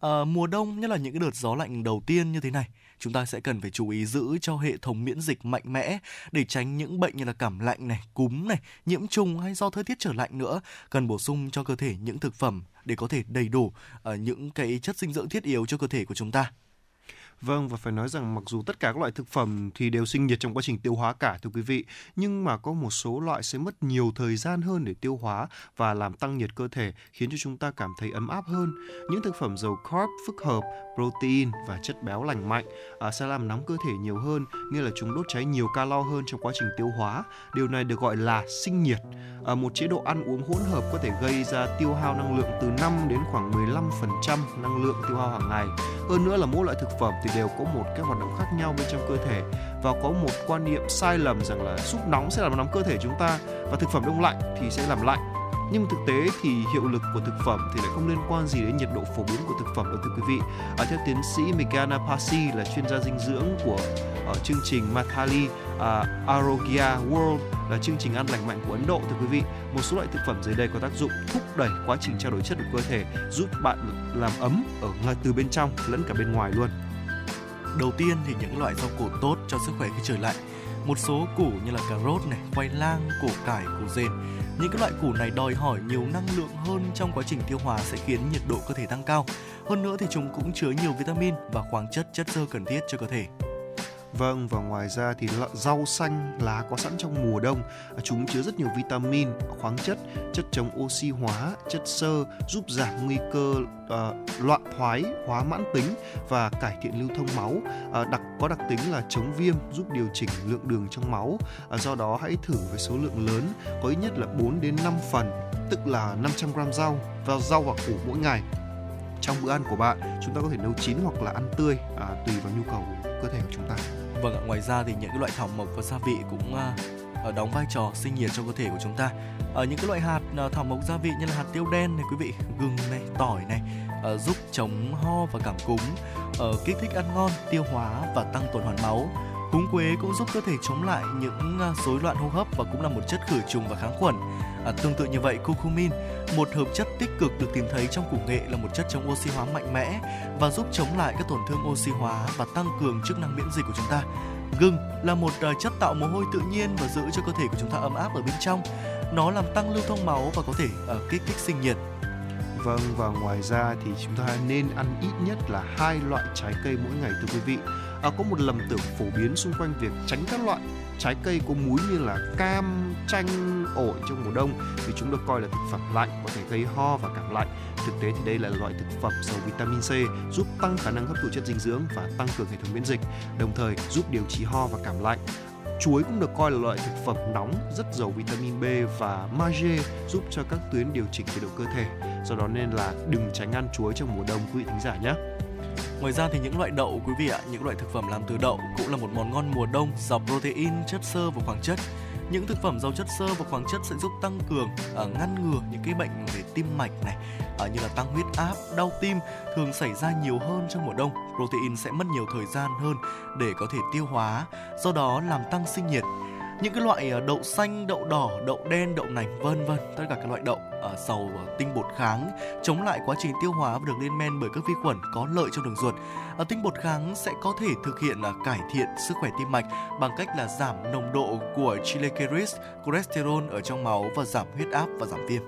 À, mùa đông, nhất là những cái đợt gió lạnh đầu tiên như thế này, chúng ta sẽ cần phải chú ý giữ cho hệ thống miễn dịch mạnh mẽ để tránh những bệnh như là cảm lạnh này, cúm này, nhiễm trùng hay do thời tiết trở lạnh nữa. Cần bổ sung cho cơ thể những thực phẩm để có thể đầy đủ uh, những cái chất dinh dưỡng thiết yếu cho cơ thể của chúng ta. Vâng và phải nói rằng mặc dù tất cả các loại thực phẩm thì đều sinh nhiệt trong quá trình tiêu hóa cả thưa quý vị, nhưng mà có một số loại sẽ mất nhiều thời gian hơn để tiêu hóa và làm tăng nhiệt cơ thể khiến cho chúng ta cảm thấy ấm áp hơn. Những thực phẩm giàu carb phức hợp, protein và chất béo lành mạnh à, sẽ làm nóng cơ thể nhiều hơn, nghĩa là chúng đốt cháy nhiều calo hơn trong quá trình tiêu hóa. Điều này được gọi là sinh nhiệt. À, một chế độ ăn uống hỗn hợp có thể gây ra tiêu hao năng lượng từ 5 đến khoảng 15% năng lượng tiêu hao hàng ngày. Hơn nữa là mỗi loại thực phẩm thì đều có một cái hoạt động khác nhau bên trong cơ thể và có một quan niệm sai lầm rằng là súp nóng sẽ làm nóng cơ thể chúng ta và thực phẩm đông lạnh thì sẽ làm lạnh nhưng thực tế thì hiệu lực của thực phẩm thì lại không liên quan gì đến nhiệt độ phổ biến của thực phẩm đâu thưa quý vị. À, theo tiến sĩ Meghana Pasi là chuyên gia dinh dưỡng của ở chương trình Mathali à, uh, Arogya World là chương trình ăn lành mạnh của Ấn Độ thưa quý vị. Một số loại thực phẩm dưới đây có tác dụng thúc đẩy quá trình trao đổi chất của cơ thể, giúp bạn làm ấm ở ngay từ bên trong lẫn cả bên ngoài luôn. Đầu tiên thì những loại rau củ tốt cho sức khỏe khi trời lạnh. Một số củ như là cà rốt này, khoai lang, củ cải, củ dền. Những cái loại củ này đòi hỏi nhiều năng lượng hơn trong quá trình tiêu hóa sẽ khiến nhiệt độ cơ thể tăng cao. Hơn nữa thì chúng cũng chứa nhiều vitamin và khoáng chất, chất xơ cần thiết cho cơ thể. Vâng và ngoài ra thì rau xanh lá có sẵn trong mùa đông, à, chúng chứa rất nhiều vitamin, khoáng chất, chất chống oxy hóa, chất xơ giúp giảm nguy cơ uh, loạn thoái, hóa mãn tính và cải thiện lưu thông máu. Uh, đặc có đặc tính là chống viêm, giúp điều chỉnh lượng đường trong máu. Uh, do đó hãy thử với số lượng lớn, có ít nhất là 4 đến 5 phần, tức là 500 g rau và rau và củ mỗi ngày trong bữa ăn của bạn chúng ta có thể nấu chín hoặc là ăn tươi à, tùy vào nhu cầu của cơ thể của chúng ta Vâng ạ, ngoài ra thì những cái loại thảo mộc và gia vị cũng uh, đóng vai trò sinh nhiệt cho cơ thể của chúng ta. Ở uh, những cái loại hạt uh, thảo mộc gia vị như là hạt tiêu đen này quý vị, gừng này, tỏi này uh, giúp chống ho và cảm cúm, uh, kích thích ăn ngon, tiêu hóa và tăng tuần hoàn máu. Húng quế cũng giúp cơ thể chống lại những à, rối loạn hô hấp và cũng là một chất khử trùng và kháng khuẩn. À, tương tự như vậy, curcumin, một hợp chất tích cực được tìm thấy trong củ nghệ là một chất chống oxy hóa mạnh mẽ và giúp chống lại các tổn thương oxy hóa và tăng cường chức năng miễn dịch của chúng ta. Gừng là một à, chất tạo mồ hôi tự nhiên và giữ cho cơ thể của chúng ta ấm áp ở bên trong. Nó làm tăng lưu thông máu và có thể uh, kích thích sinh nhiệt. Vâng và ngoài ra thì chúng ta nên ăn ít nhất là hai loại trái cây mỗi ngày thưa quý vị. À, có một lầm tưởng phổ biến xung quanh việc tránh các loại trái cây có múi như là cam, chanh, ổi trong mùa đông vì chúng được coi là thực phẩm lạnh có thể gây ho và cảm lạnh. Thực tế thì đây là loại thực phẩm giàu vitamin C giúp tăng khả năng hấp thụ chất dinh dưỡng và tăng cường hệ thống miễn dịch, đồng thời giúp điều trị ho và cảm lạnh. Chuối cũng được coi là loại thực phẩm nóng rất giàu vitamin B và magie giúp cho các tuyến điều chỉnh nhiệt độ cơ thể. Do đó nên là đừng tránh ăn chuối trong mùa đông quý vị thính giả nhé. Ngoài ra thì những loại đậu quý vị ạ, những loại thực phẩm làm từ đậu cũng là một món ngon mùa đông giàu protein, chất xơ và khoáng chất. Những thực phẩm giàu chất xơ và khoáng chất sẽ giúp tăng cường uh, ngăn ngừa những cái bệnh về tim mạch này, uh, như là tăng huyết áp, đau tim thường xảy ra nhiều hơn trong mùa đông. Protein sẽ mất nhiều thời gian hơn để có thể tiêu hóa, do đó làm tăng sinh nhiệt những cái loại ờ, đậu xanh, đậu đỏ, đậu đen, đậu nành vân vân, tất cả các loại đậu ờ, uh, giàu ờ, tinh bột kháng chống lại quá trình tiêu hóa và được lên men bởi các vi khuẩn có lợi cho đường ruột. Uh, tinh bột kháng sẽ có thể thực hiện uh, cải thiện sức khỏe tim mạch bằng cách là giảm nồng độ của triglycerides, cholesterol ở trong máu và giảm huyết áp và giảm viêm.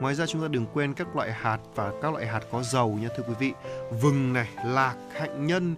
Ngoài ra chúng ta đừng quên các loại hạt và các loại hạt có dầu nha thưa quý vị. Vừng này, lạc, hạnh nhân,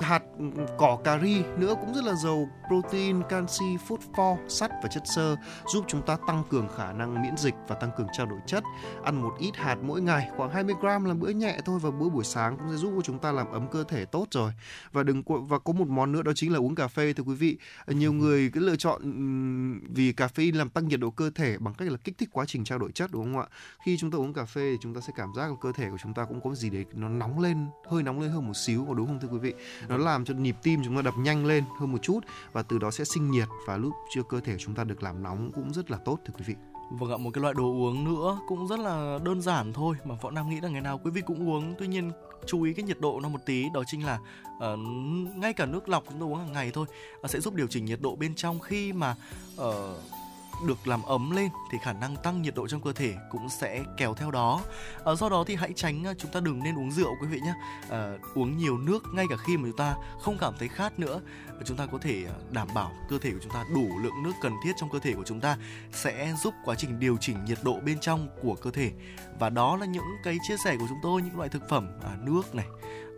hạt ừ, cỏ cà ri nữa cũng rất là giàu protein, canxi, phosphor, sắt và chất xơ giúp chúng ta tăng cường khả năng miễn dịch và tăng cường trao đổi chất. Ăn một ít hạt mỗi ngày, khoảng 20 gram là bữa nhẹ thôi và bữa buổi sáng cũng sẽ giúp cho chúng ta làm ấm cơ thể tốt rồi. Và đừng và có một món nữa đó chính là uống cà phê thưa quý vị. Nhiều người cứ lựa chọn ừ, vì cà phê làm tăng nhiệt độ cơ thể bằng cách là kích thích quá trình trao đổi chất đúng không ạ? Khi chúng ta uống cà phê thì chúng ta sẽ cảm giác là cơ thể của chúng ta cũng có gì đấy nó nóng lên, hơi nóng lên hơn một xíu có đúng không thưa quý vị? Nó làm cho nhịp tim chúng ta đập nhanh lên hơn một chút và từ đó sẽ sinh nhiệt và lúc chưa cơ thể chúng ta được làm nóng cũng rất là tốt thưa quý vị. Vâng ạ, một cái loại đồ uống nữa cũng rất là đơn giản thôi mà Võ Nam nghĩ là ngày nào quý vị cũng uống. Tuy nhiên chú ý cái nhiệt độ nó một tí đó chính là ờ, ngay cả nước lọc chúng ta uống hàng ngày thôi ờ, sẽ giúp điều chỉnh nhiệt độ bên trong khi mà ờ, được làm ấm lên thì khả năng tăng nhiệt độ trong cơ thể cũng sẽ kéo theo đó. à, do đó thì hãy tránh ờ, chúng ta đừng nên uống rượu quý vị nhé. à, uống nhiều nước ngay cả khi mà chúng ta không cảm thấy khát nữa. Chúng ta có thể đảm bảo cơ thể của chúng ta đủ lượng nước cần thiết trong cơ thể của chúng ta sẽ giúp quá trình điều chỉnh nhiệt độ bên trong của cơ thể và đó là những cái chia sẻ của chúng tôi những loại thực phẩm à, nước này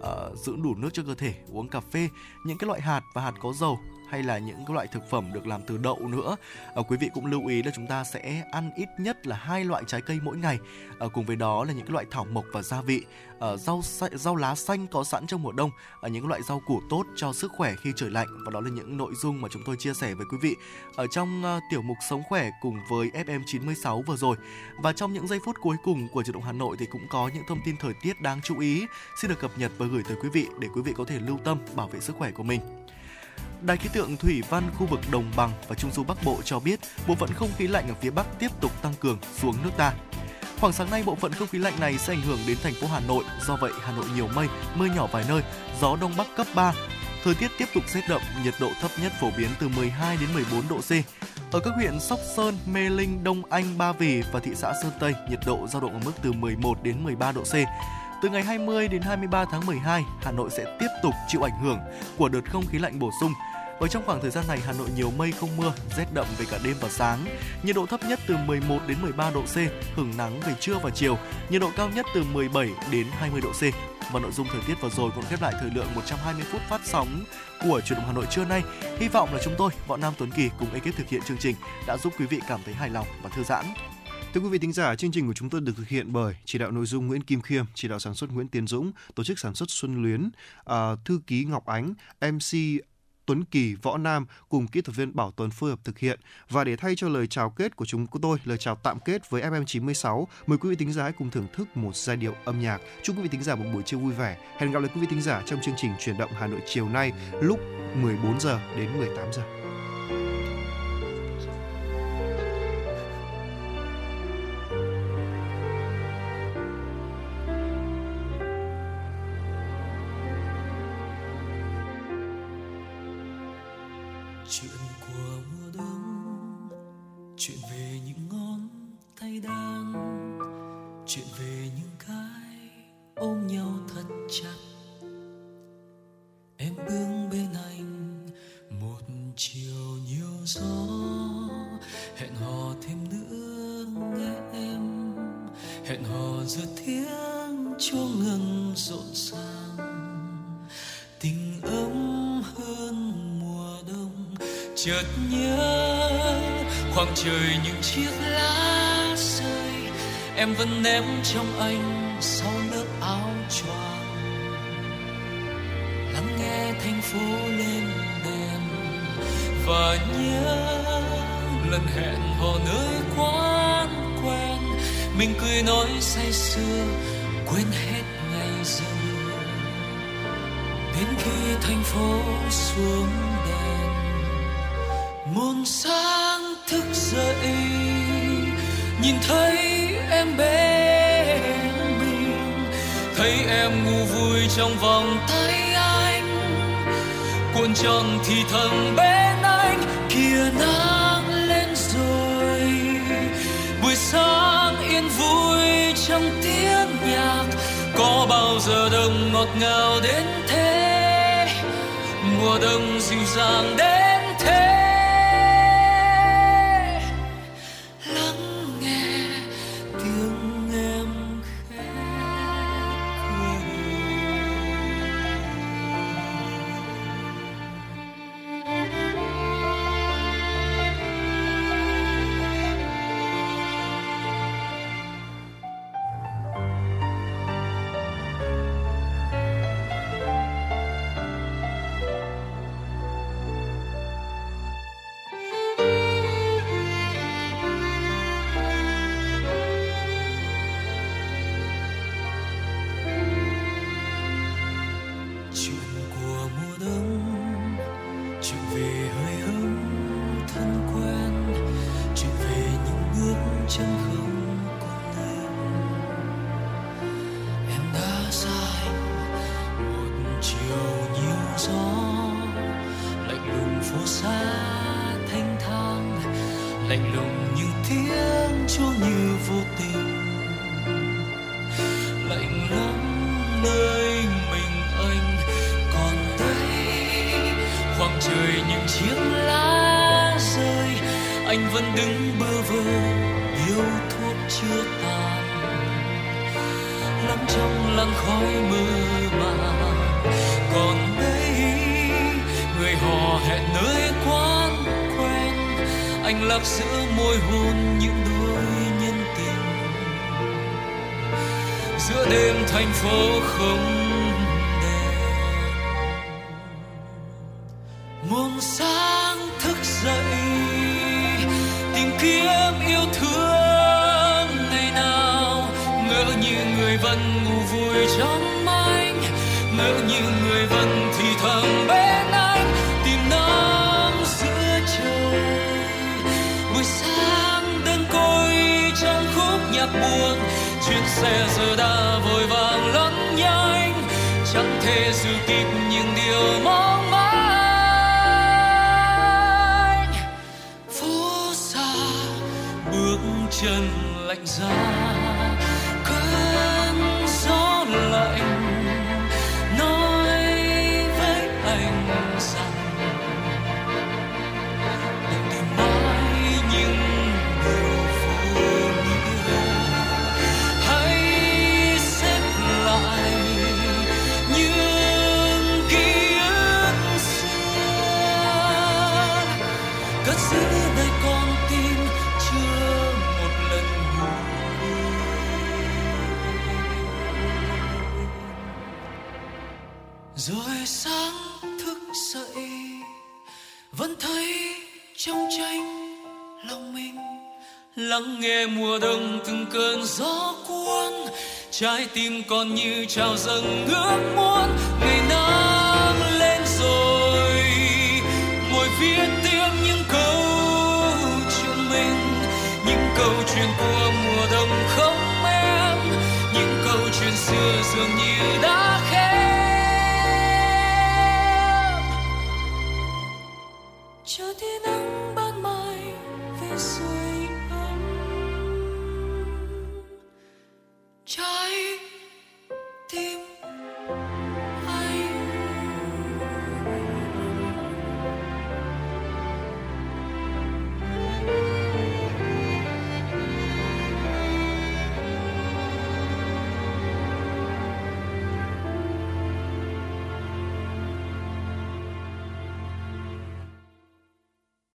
ờ, giữ đủ nước cho cơ thể uống cà phê những cái loại hạt và hạt có dầu hay là những loại thực phẩm được làm từ đậu nữa? À, quý vị cũng lưu ý là chúng ta sẽ ăn ít nhất là hai loại trái cây mỗi ngày. À, cùng với đó là những loại thảo mộc và gia vị. À, rau rau lá xanh có sẵn trong mùa đông. À, những loại rau củ tốt cho sức khỏe khi trời lạnh. Và đó là những nội dung mà chúng tôi chia sẻ với quý vị ở trong ờ, tiểu mục sống khỏe cùng với FM 96 vừa rồi. Và trong những giây phút cuối cùng của chuyển động Hà Nội thì cũng có những thông tin thời tiết đáng chú ý xin được cập nhật và gửi tới quý vị để quý vị có thể lưu tâm bảo vệ sức khỏe của mình. Đài khí tượng thủy văn khu vực Đồng bằng và Trung du Bắc Bộ cho biết bộ phận không khí lạnh ở phía Bắc tiếp tục tăng cường xuống nước ta. Khoảng sáng nay bộ phận không khí lạnh này sẽ ảnh hưởng đến thành phố Hà Nội, do vậy Hà Nội nhiều mây, mưa nhỏ vài nơi, gió đông bắc cấp 3. Thời tiết tiếp tục rét đậm, nhiệt độ thấp nhất phổ biến từ 12 đến 14 độ C. Ở các huyện Sóc Sơn, Mê Linh, Đông Anh, Ba Vì và thị xã Sơn Tây, nhiệt độ dao động ở mức từ 11 đến 13 độ C. Từ ngày 20 đến 23 tháng 12, Hà Nội sẽ tiếp tục chịu ảnh hưởng của đợt không khí lạnh bổ sung. Ở trong khoảng thời gian này, Hà Nội nhiều mây không mưa, rét đậm về cả đêm và sáng. Nhiệt độ thấp nhất từ 11 đến 13 độ C, hưởng nắng về trưa và chiều. Nhiệt độ cao nhất từ 17 đến 20 độ C. Và nội dung thời tiết vừa rồi cũng khép lại thời lượng 120 phút phát sóng của truyền động Hà Nội trưa nay. Hy vọng là chúng tôi, Võ Nam Tuấn Kỳ cùng ekip thực hiện chương trình đã giúp quý vị cảm thấy hài lòng và thư giãn. Thưa quý vị thính giả, chương trình của chúng tôi được thực hiện bởi chỉ đạo nội dung Nguyễn Kim Khiêm, chỉ đạo sản xuất Nguyễn Tiến Dũng, tổ chức sản xuất Xuân Luyến, à, thư ký Ngọc Ánh, MC Tuấn Kỳ, Võ Nam cùng kỹ thuật viên Bảo Tuấn phối hợp thực hiện. Và để thay cho lời chào kết của chúng của tôi, lời chào tạm kết với FM96, mời quý vị thính giả hãy cùng thưởng thức một giai điệu âm nhạc. Chúc quý vị thính giả một buổi trưa vui vẻ. Hẹn gặp lại quý vị thính giả trong chương trình chuyển động Hà Nội chiều nay lúc 14 giờ đến 18 giờ. Đang chuyện về những cái ôm nhau thật chặt. Em bước bên anh một chiều nhiều gió, hẹn hò thêm nữa nghe em. Hẹn hò giữa tiếng chuông ngân rộn ràng, tình ấm hơn mùa đông. Chợt nhớ khoảng trời những chiếc lá rơi, em vẫn ném trong anh sau lớp áo choàng. Lắng nghe thành phố lên đèn và nhớ lần hẹn hò nơi quán quen. Mình cười nói say sưa, quên hết ngày giờ. Đến khi thành phố xuống đèn, muôn sao thức dậy, nhìn thấy em bên mình, thấy em ngủ vui trong vòng tay anh. Cuộn tròn thì thầm bên anh kia nắng lên rồi. Buổi sáng yên vui trong tiếng nhạc, có bao giờ đông ngọt ngào đến thế? Mùa đông dịu dàng đến thế? Còn như